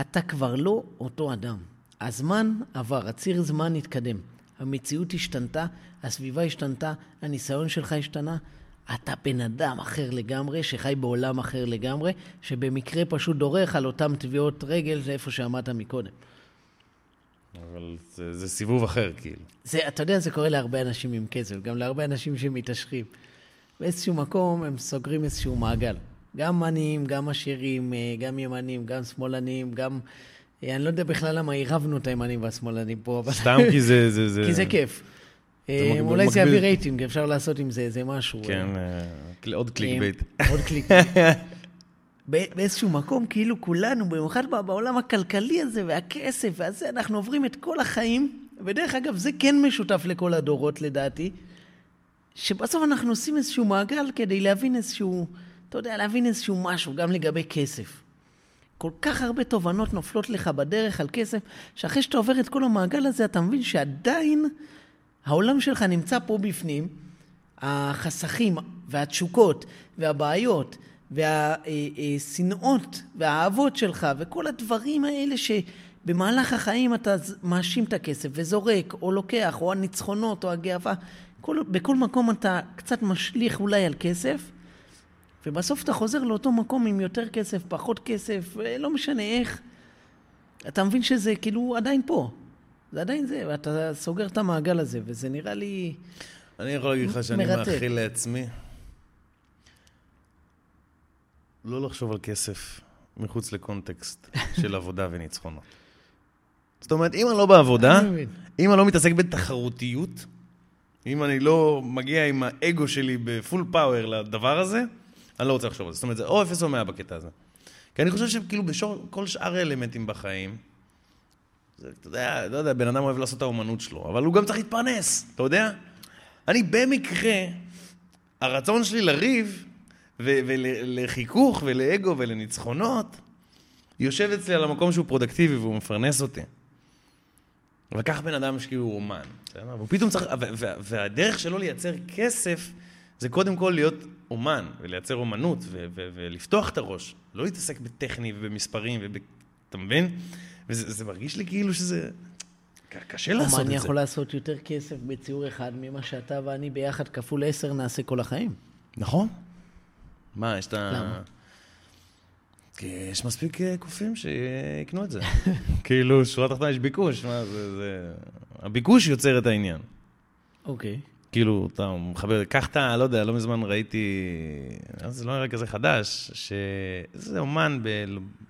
אתה כבר לא אותו אדם. הזמן עבר, הציר זמן התקדם. המציאות השתנתה, הסביבה השתנתה, הניסיון שלך השתנה. אתה בן אדם אחר לגמרי, שחי בעולם אחר לגמרי, שבמקרה פשוט דורך על אותם טביעות רגל, זה איפה שעמדת מקודם. אבל זה, זה סיבוב אחר, כאילו. זה, אתה יודע, זה קורה להרבה אנשים עם כסף, גם להרבה אנשים שמתעשרים. באיזשהו מקום הם סוגרים איזשהו מעגל. גם עניים, גם עשירים, אה, גם ימנים, גם שמאלנים, גם... אה, אני לא יודע בכלל למה עירבנו את הימנים והשמאלנים פה, אבל... סתם כי זה... זה, זה... כי זה כיף. אה, מגביל- אולי זה. יביא רייטינג, אפשר לעשות עם זה איזה משהו. כן, אה, אה, קל- עוד click bait. אה, עוד קליק. ב- באיזשהו מקום, כאילו כולנו, במיוחד בעולם הכלכלי הזה והכסף והזה, אנחנו עוברים את כל החיים, ודרך אגב, זה כן משותף לכל הדורות לדעתי, שבסוף אנחנו עושים איזשהו מעגל כדי להבין איזשהו, אתה יודע, להבין איזשהו משהו, גם לגבי כסף. כל כך הרבה תובנות נופלות לך בדרך על כסף, שאחרי שאתה עובר את כל המעגל הזה, אתה מבין שעדיין העולם שלך נמצא פה בפנים, החסכים והתשוקות והבעיות והשנאות והאהבות שלך וכל הדברים האלה שבמהלך החיים אתה מאשים את הכסף וזורק או לוקח, או הניצחונות או הגאווה, כל, בכל מקום אתה קצת משליך אולי על כסף, ובסוף אתה חוזר לאותו מקום עם יותר כסף, פחות כסף, לא משנה איך. אתה מבין שזה כאילו עדיין פה. זה עדיין זה, ואתה סוגר את המעגל הזה, וזה נראה לי... אני יכול להגיד לך שאני מרתק. מאחל לעצמי לא לחשוב על כסף מחוץ לקונטקסט של עבודה וניצחונות. זאת אומרת, אם אני לא בעבודה. אם אני לא מתעסק בתחרותיות, אם אני לא מגיע עם האגו שלי בפול פאוור לדבר הזה, אני לא רוצה לחשוב על זה. זאת אומרת, זה או אפס או מאה בקטע הזה. כי אני חושב שכאילו בכל שאר האלמנטים בחיים, זה, אתה יודע, לא יודע, בן אדם אוהב לעשות את האומנות שלו, אבל הוא גם צריך להתפרנס, אתה יודע? אני במקרה, הרצון שלי לריב ולחיכוך ולאגו ולניצחונות, יושב אצלי על המקום שהוא פרודקטיבי והוא מפרנס אותי. קח בן אדם שכאילו הוא אומן, בסדר? והוא פתאום צריך, והדרך שלו לייצר כסף, זה קודם כל להיות אומן, ולייצר אומנות, ו- ו- ולפתוח את הראש. לא להתעסק בטכני ובמספרים, וב... אתה מבין? וזה זה מרגיש לי כאילו שזה... קשה לעשות את זה. יכול לעשות יותר כסף בציור אחד ממה שאתה ואני ביחד כפול עשר נעשה כל החיים. נכון. מה, יש את ה... למה? כי יש מספיק אה, קופים שיקנו את זה. כאילו, שורה תחתונה יש ביקוש, מה זה, זה... הביקוש יוצר את העניין. אוקיי. כאילו, אתה מחבר, קח את ה... לא יודע, לא מזמן ראיתי, זה לא נראה כזה חדש, שאיזה אומן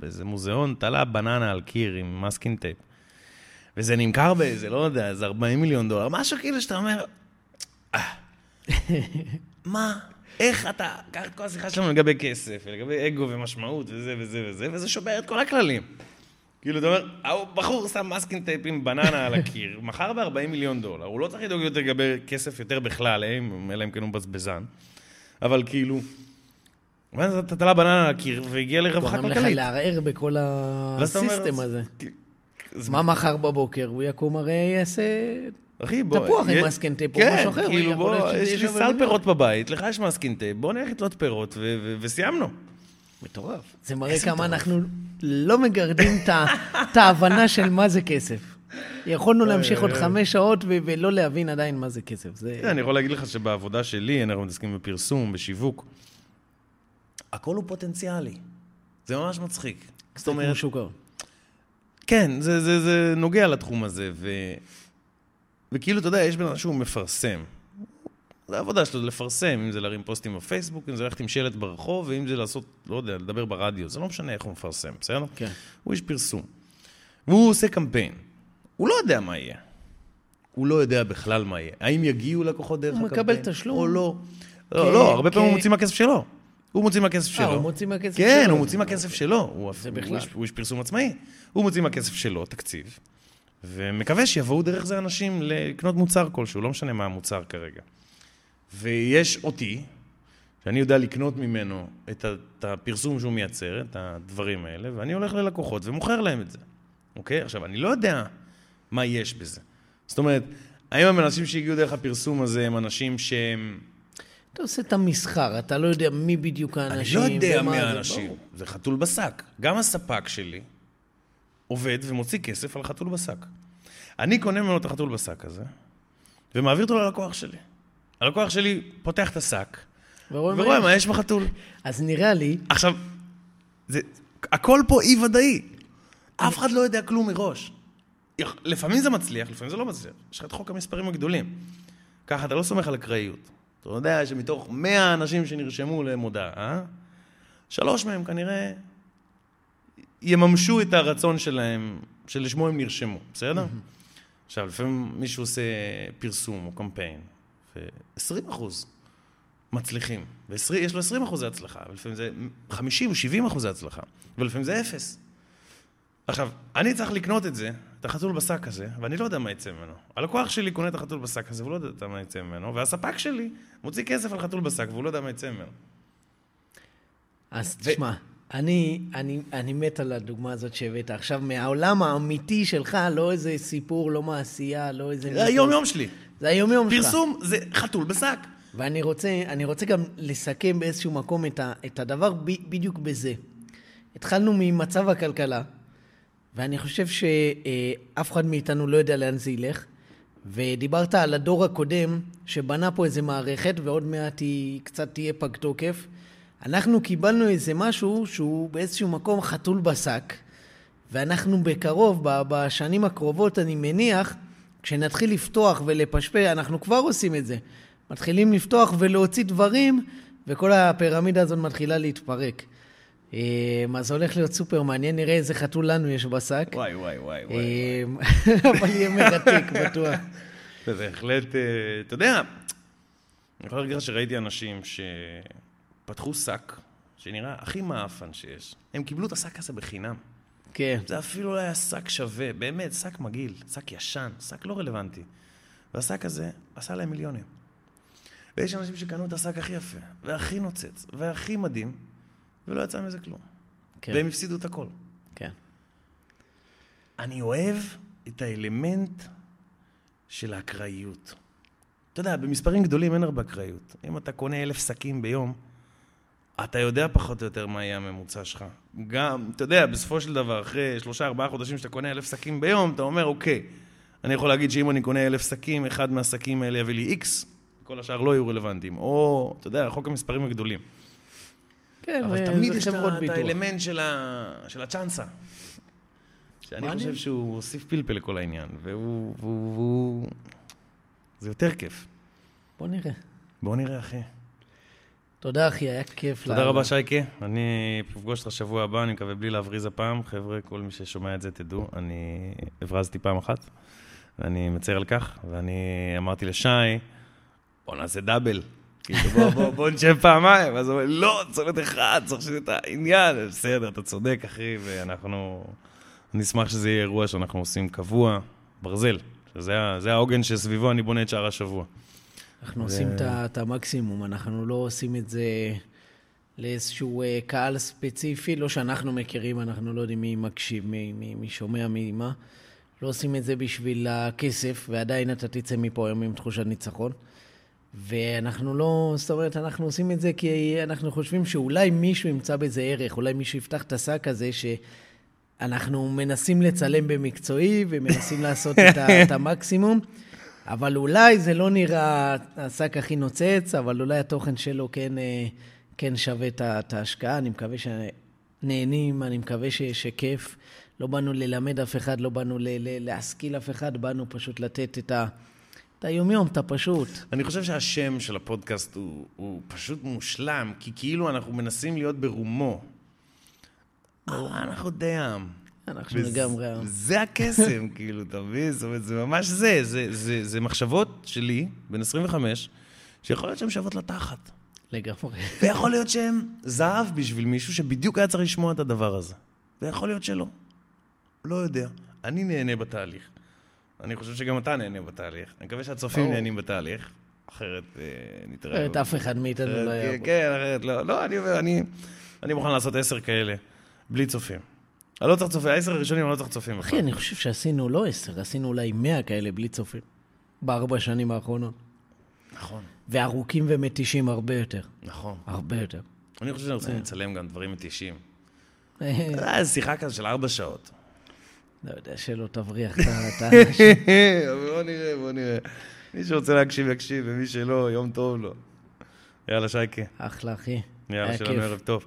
באיזה מוזיאון תלה בננה על קיר עם מסקין טייפ. וזה נמכר באיזה, לא יודע, איזה 40 מיליון דולר, משהו כאילו שאתה אומר, "אה, מה? איך אתה, קח את כל השיחה שלנו לגבי כסף, ולגבי אגו ומשמעות וזה וזה וזה, וזה שובר את כל הכללים. כאילו, אתה אומר, ההוא בחור שם masking tape עם בננה על הקיר, מכר ב-40 מיליון דולר, הוא לא צריך לדאוג יותר לגבי כסף יותר בכלל, אה, אלא אם כן הוא בזבזן, אבל כאילו, ואז אתה תלה בננה על הקיר והגיע לרווחה גורם לך כלכלית. לערער בכל ה system הזה. אז מה מחר בבוקר? הוא יקום הרי יעשה... אחי, בוא... תפוח עם masking tape או כן, משהו אחר, כאילו, יכול להיות בוא, יש לי סל. פירות בבית, לך יש masking tape, בוא נלך לתלות פירות, וסיימנו. מטורף. זה מראה כמה מטורף. אנחנו לא מגרדים את ההבנה של מה זה כסף. יכולנו להמשיך עוד חמש שעות ו- ולא להבין עדיין מה זה כסף. זה... כן, אני יכול להגיד לך שבעבודה שלי, אנחנו מתעסקים בפרסום, בשיווק, הכל הוא פוטנציאלי. זה ממש מצחיק. זאת כמו אומרת, שוק ההון. כן, זה, זה, זה נוגע לתחום הזה, ו... וכאילו, אתה יודע, יש בן אדם שהוא מפרסם. זה העבודה שלו, זה לפרסם, אם זה להרים פוסטים בפייסבוק, אם זה ללכת עם שלט ברחוב, ואם זה לעשות, לא יודע, לדבר ברדיו, זה לא משנה איך הוא מפרסם, בסדר? כן. הוא איש פרסום. והוא עושה קמפיין. הוא לא יודע מה יהיה. הוא לא יודע בכלל מה יהיה. האם יגיעו לקוחות דרך הוא הקמפיין? מקבל תשלום. או לא. לא, לא, הרבה פעמים כ- הוא מוציא מהכסף שלו. הוא מוציא מהכסף שלו. הוא מוציא מהכסף כן, שלו. הוא מוציא מהכסף שלו. הוא זה הוא בכלל. הוא איש פרסום עצמאי. הוא מוציא מהכסף שלו תקציב, ומקווה שיבואו דרך זה אנשים לקנות מוצר כלשהו, לא משנה מה המוצר כרגע. ויש אותי, שאני יודע לקנות ממנו את ה- את הפרסום שהוא מייצר, את הדברים האלה, ואני הולך ללקוחות ומוכר להם את זה. אוקיי? עכשיו, אני לא יודע מה יש בזה. זאת אומרת, האם האנשים שהגיעו דרך הפרסום הזה הם אנשים שהם... אתה עושה את המסחר, אתה לא יודע מי בדיוק אני האנשים. לא יודע מי זה, האנשים. ברור. זה חתול בשק. גם הספק שלי עובד ומוציא כסף על חתול בשק. אני קונה ממנו את החתול בשק הזה, ומעביר אותו ללקוח שלי. הלקוח שלי פותח את השק, ורואה ורואה מה יש. בחתול. אז נראה לי, עכשיו, זה, הכל פה אי-ודאי. אף אחד לא יודע כלום מראש. לפעמים זה מצליח, לפעמים זה לא מצליח. יש לך את חוק המספרים הגדולים. ככה אתה לא סומך על אקראיות. אתה יודע שמתוך 100 אנשים שנרשמו למודעה, שלוש מהם כנראה יממשו את הרצון שלהם, שלשמו הם נרשמו, בסדר? עכשיו, לפעמים מישהו עושה פרסום או קמפיין, ו-20 אחוז מצליחים, ויש לו 20 אחוזי הצלחה, ולפעמים זה 50 או 70 אחוזי הצלחה, ולפעמים זה אפס. עכשיו, אני צריך לקנות את זה, את החתול בשק הזה, ואני לא יודע מה יצא ממנו. הלקוח שלי קונה את החתול בשק הזה, והוא לא יודע מה יצא ממנו, והספק שלי מוציא כסף על חתול בשק, והוא לא יודע מה יצא ממנו. אז ו- תשמע, אני, אני, אני מת על הדוגמה הזאת שהבאת עכשיו מהעולם האמיתי שלך, לא איזה סיפור, לא מעשייה, לא איזה... זה היום-יום שלי. זה היום-יום שלך. פרסום זה חתול בשק. ואני רוצה, אני רוצה גם לסכם באיזשהו מקום את, ה, את הדבר ב, בדיוק בזה. התחלנו ממצב הכלכלה, ואני חושב שאף אחד מאיתנו לא יודע לאן זה ילך, ודיברת על הדור הקודם שבנה פה איזה מערכת, ועוד מעט היא קצת תהיה פג תוקף. אנחנו קיבלנו איזה משהו שהוא באיזשהו מקום חתול בשק, ואנחנו בקרוב, בשנים הקרובות, אני מניח, כשנתחיל לפתוח ולפשפש, אנחנו כבר עושים את זה. מתחילים לפתוח ולהוציא דברים, וכל הפירמידה הזאת מתחילה להתפרק. אה, אז זה הולך להיות סופר מעניין, נראה איזה חתול לנו יש בשק. וואי, וואי, וואי, וואי. אה, אבל יהיה מרתק, בטוח. זה בהחלט, אה, אתה יודע, אני יכול להגיד לך שראיתי אנשים שפתחו שק, שנראה הכי מעפן שיש. הם קיבלו את השק הזה בחינם. כן. זה אפילו לא היה שק שווה, באמת, שק מגעיל, שק ישן, שק לא רלוונטי. והשק הזה עשה להם מיליונים. ויש אנשים שקנו את השק הכי יפה, והכי נוצץ, והכי מדהים, ולא יצא מזה כלום. כן. והם הפסידו את הכל. כן. אני אוהב את האלמנט של האקראיות. אתה יודע, במספרים גדולים אין הרבה אקראיות. אם אתה קונה אלף שקים ביום, אתה יודע פחות או יותר מה יהיה הממוצע שלך. גם, אתה יודע, בסופו של דבר, אחרי שלושה, ארבעה חודשים שאתה קונה אלף שקים ביום, אתה אומר, אוקיי, אני יכול להגיד שאם אני קונה אלף שקים, אחד מהשקים האלה יביא לי איקס, כל השאר לא יהיו רלוונטיים. או, אתה יודע, חוק המספרים הגדולים. כן, אבל תמיד יש את. האלמנט של ה- של הצ'אנסה. שאני. חושב שהוא הוסיף פלפל לכל העניין, והוא... והוא- והוא- זה יותר כיף. בוא נראה. בוא נראה, אחי. תודה, אחי, היה כיף. תודה. רבה, שייקה. אני אפגוש אותך שבוע הבא, אני מקווה בלי להבריז הפעם. חבר'ה, כל מי ששומע את זה, תדעו, אני הברזתי פעם אחת, ואני מצר על כך, ואני אמרתי לשי, בוא נעשה דאבל. כאילו, בוא, בוא, בוא נשב פעמיים. אז הוא אומר, לא, צריך להיות אחד, צריך שזה את העניין. בסדר, אתה צודק, אחי, ואנחנו... נשמח שזה יהיה אירוע שאנחנו עושים קבוע, ברזל. שזה העוגן שסביבו אני בונה את שאר השבוע. אנחנו ו- עושים את המקסימום, אנחנו לא עושים את זה לאיזשהו אה, קהל ספציפי, לא שאנחנו מכירים, אנחנו לא יודעים מי מקשיב, מי, מי, מי שומע, מי מה. לא עושים את זה בשביל הכסף, ועדיין אתה תצא מפה היום עם תחושת ניצחון. ואנחנו לא, זאת אומרת, אנחנו עושים את זה כי אנחנו חושבים שאולי מישהו ימצא בזה ערך, אולי מישהו יפתח את השק הזה שאנחנו מנסים לצלם במקצועי ומנסים לעשות את, ה, את המקסימום, אבל אולי זה לא נראה השק הכי נוצץ, אבל אולי התוכן שלו כן, אה, כן שווה את ההשקעה. אני מקווה שנהנים, אני מקווה ש, שכיף. לא באנו ללמד אף אחד, לא באנו ל, ל, להשכיל אף אחד, באנו פשוט לתת את ה... את היומיום, את הפשוט. אני חושב שהשם של הפודקאסט הוא, הוא פשוט מושלם, כי כאילו אנחנו מנסים להיות ברומו. אנחנו די עם. אנחנו לגמרי. זה הקסם, כאילו, אתה מבין? זאת אומרת, זה ממש זה. זה, זה, זה מחשבות שלי, בן 25, שיכול להיות שהן שוות לתחת. לגמרי. ויכול להיות שהן זהב בשביל מישהו שבדיוק היה צריך לשמוע את הדבר הזה. ויכול להיות שלא. לא יודע. אני נהנה בתהליך. אני חושב שגם אתה נהנה בתהליך. אני מקווה שהצופים נהנים בתהליך. אחרת אה, נתראה. אחרת אף אחד מאיתנו לא היה פה. כן, אחרת לא. לא, אני אומר, אני מוכן לעשות עשר כאלה, בלי צופים. אני לא צריך צופים, העשר הראשונים אני לא צריך צופים. אחי, אני חושב שעשינו לא עשר, עשינו אולי מאה כאלה בלי צופים. בארבע שנים האחרונות. נכון. וארוכים ומתישים הרבה יותר. נכון. הרבה יותר. אני חושב שאנחנו צריכים לצלם גם דברים מתישים. אה, שיחה כזה של ארבע שעות. לא יודע, שלא תבריח את האנשים. בוא נראה, בוא נראה. מי שרוצה להקשיב, יקשיב, ומי שלא, יום טוב לו. יאללה, שייקה. אחלה, אחי. יאללה, שלנו ערב טוב.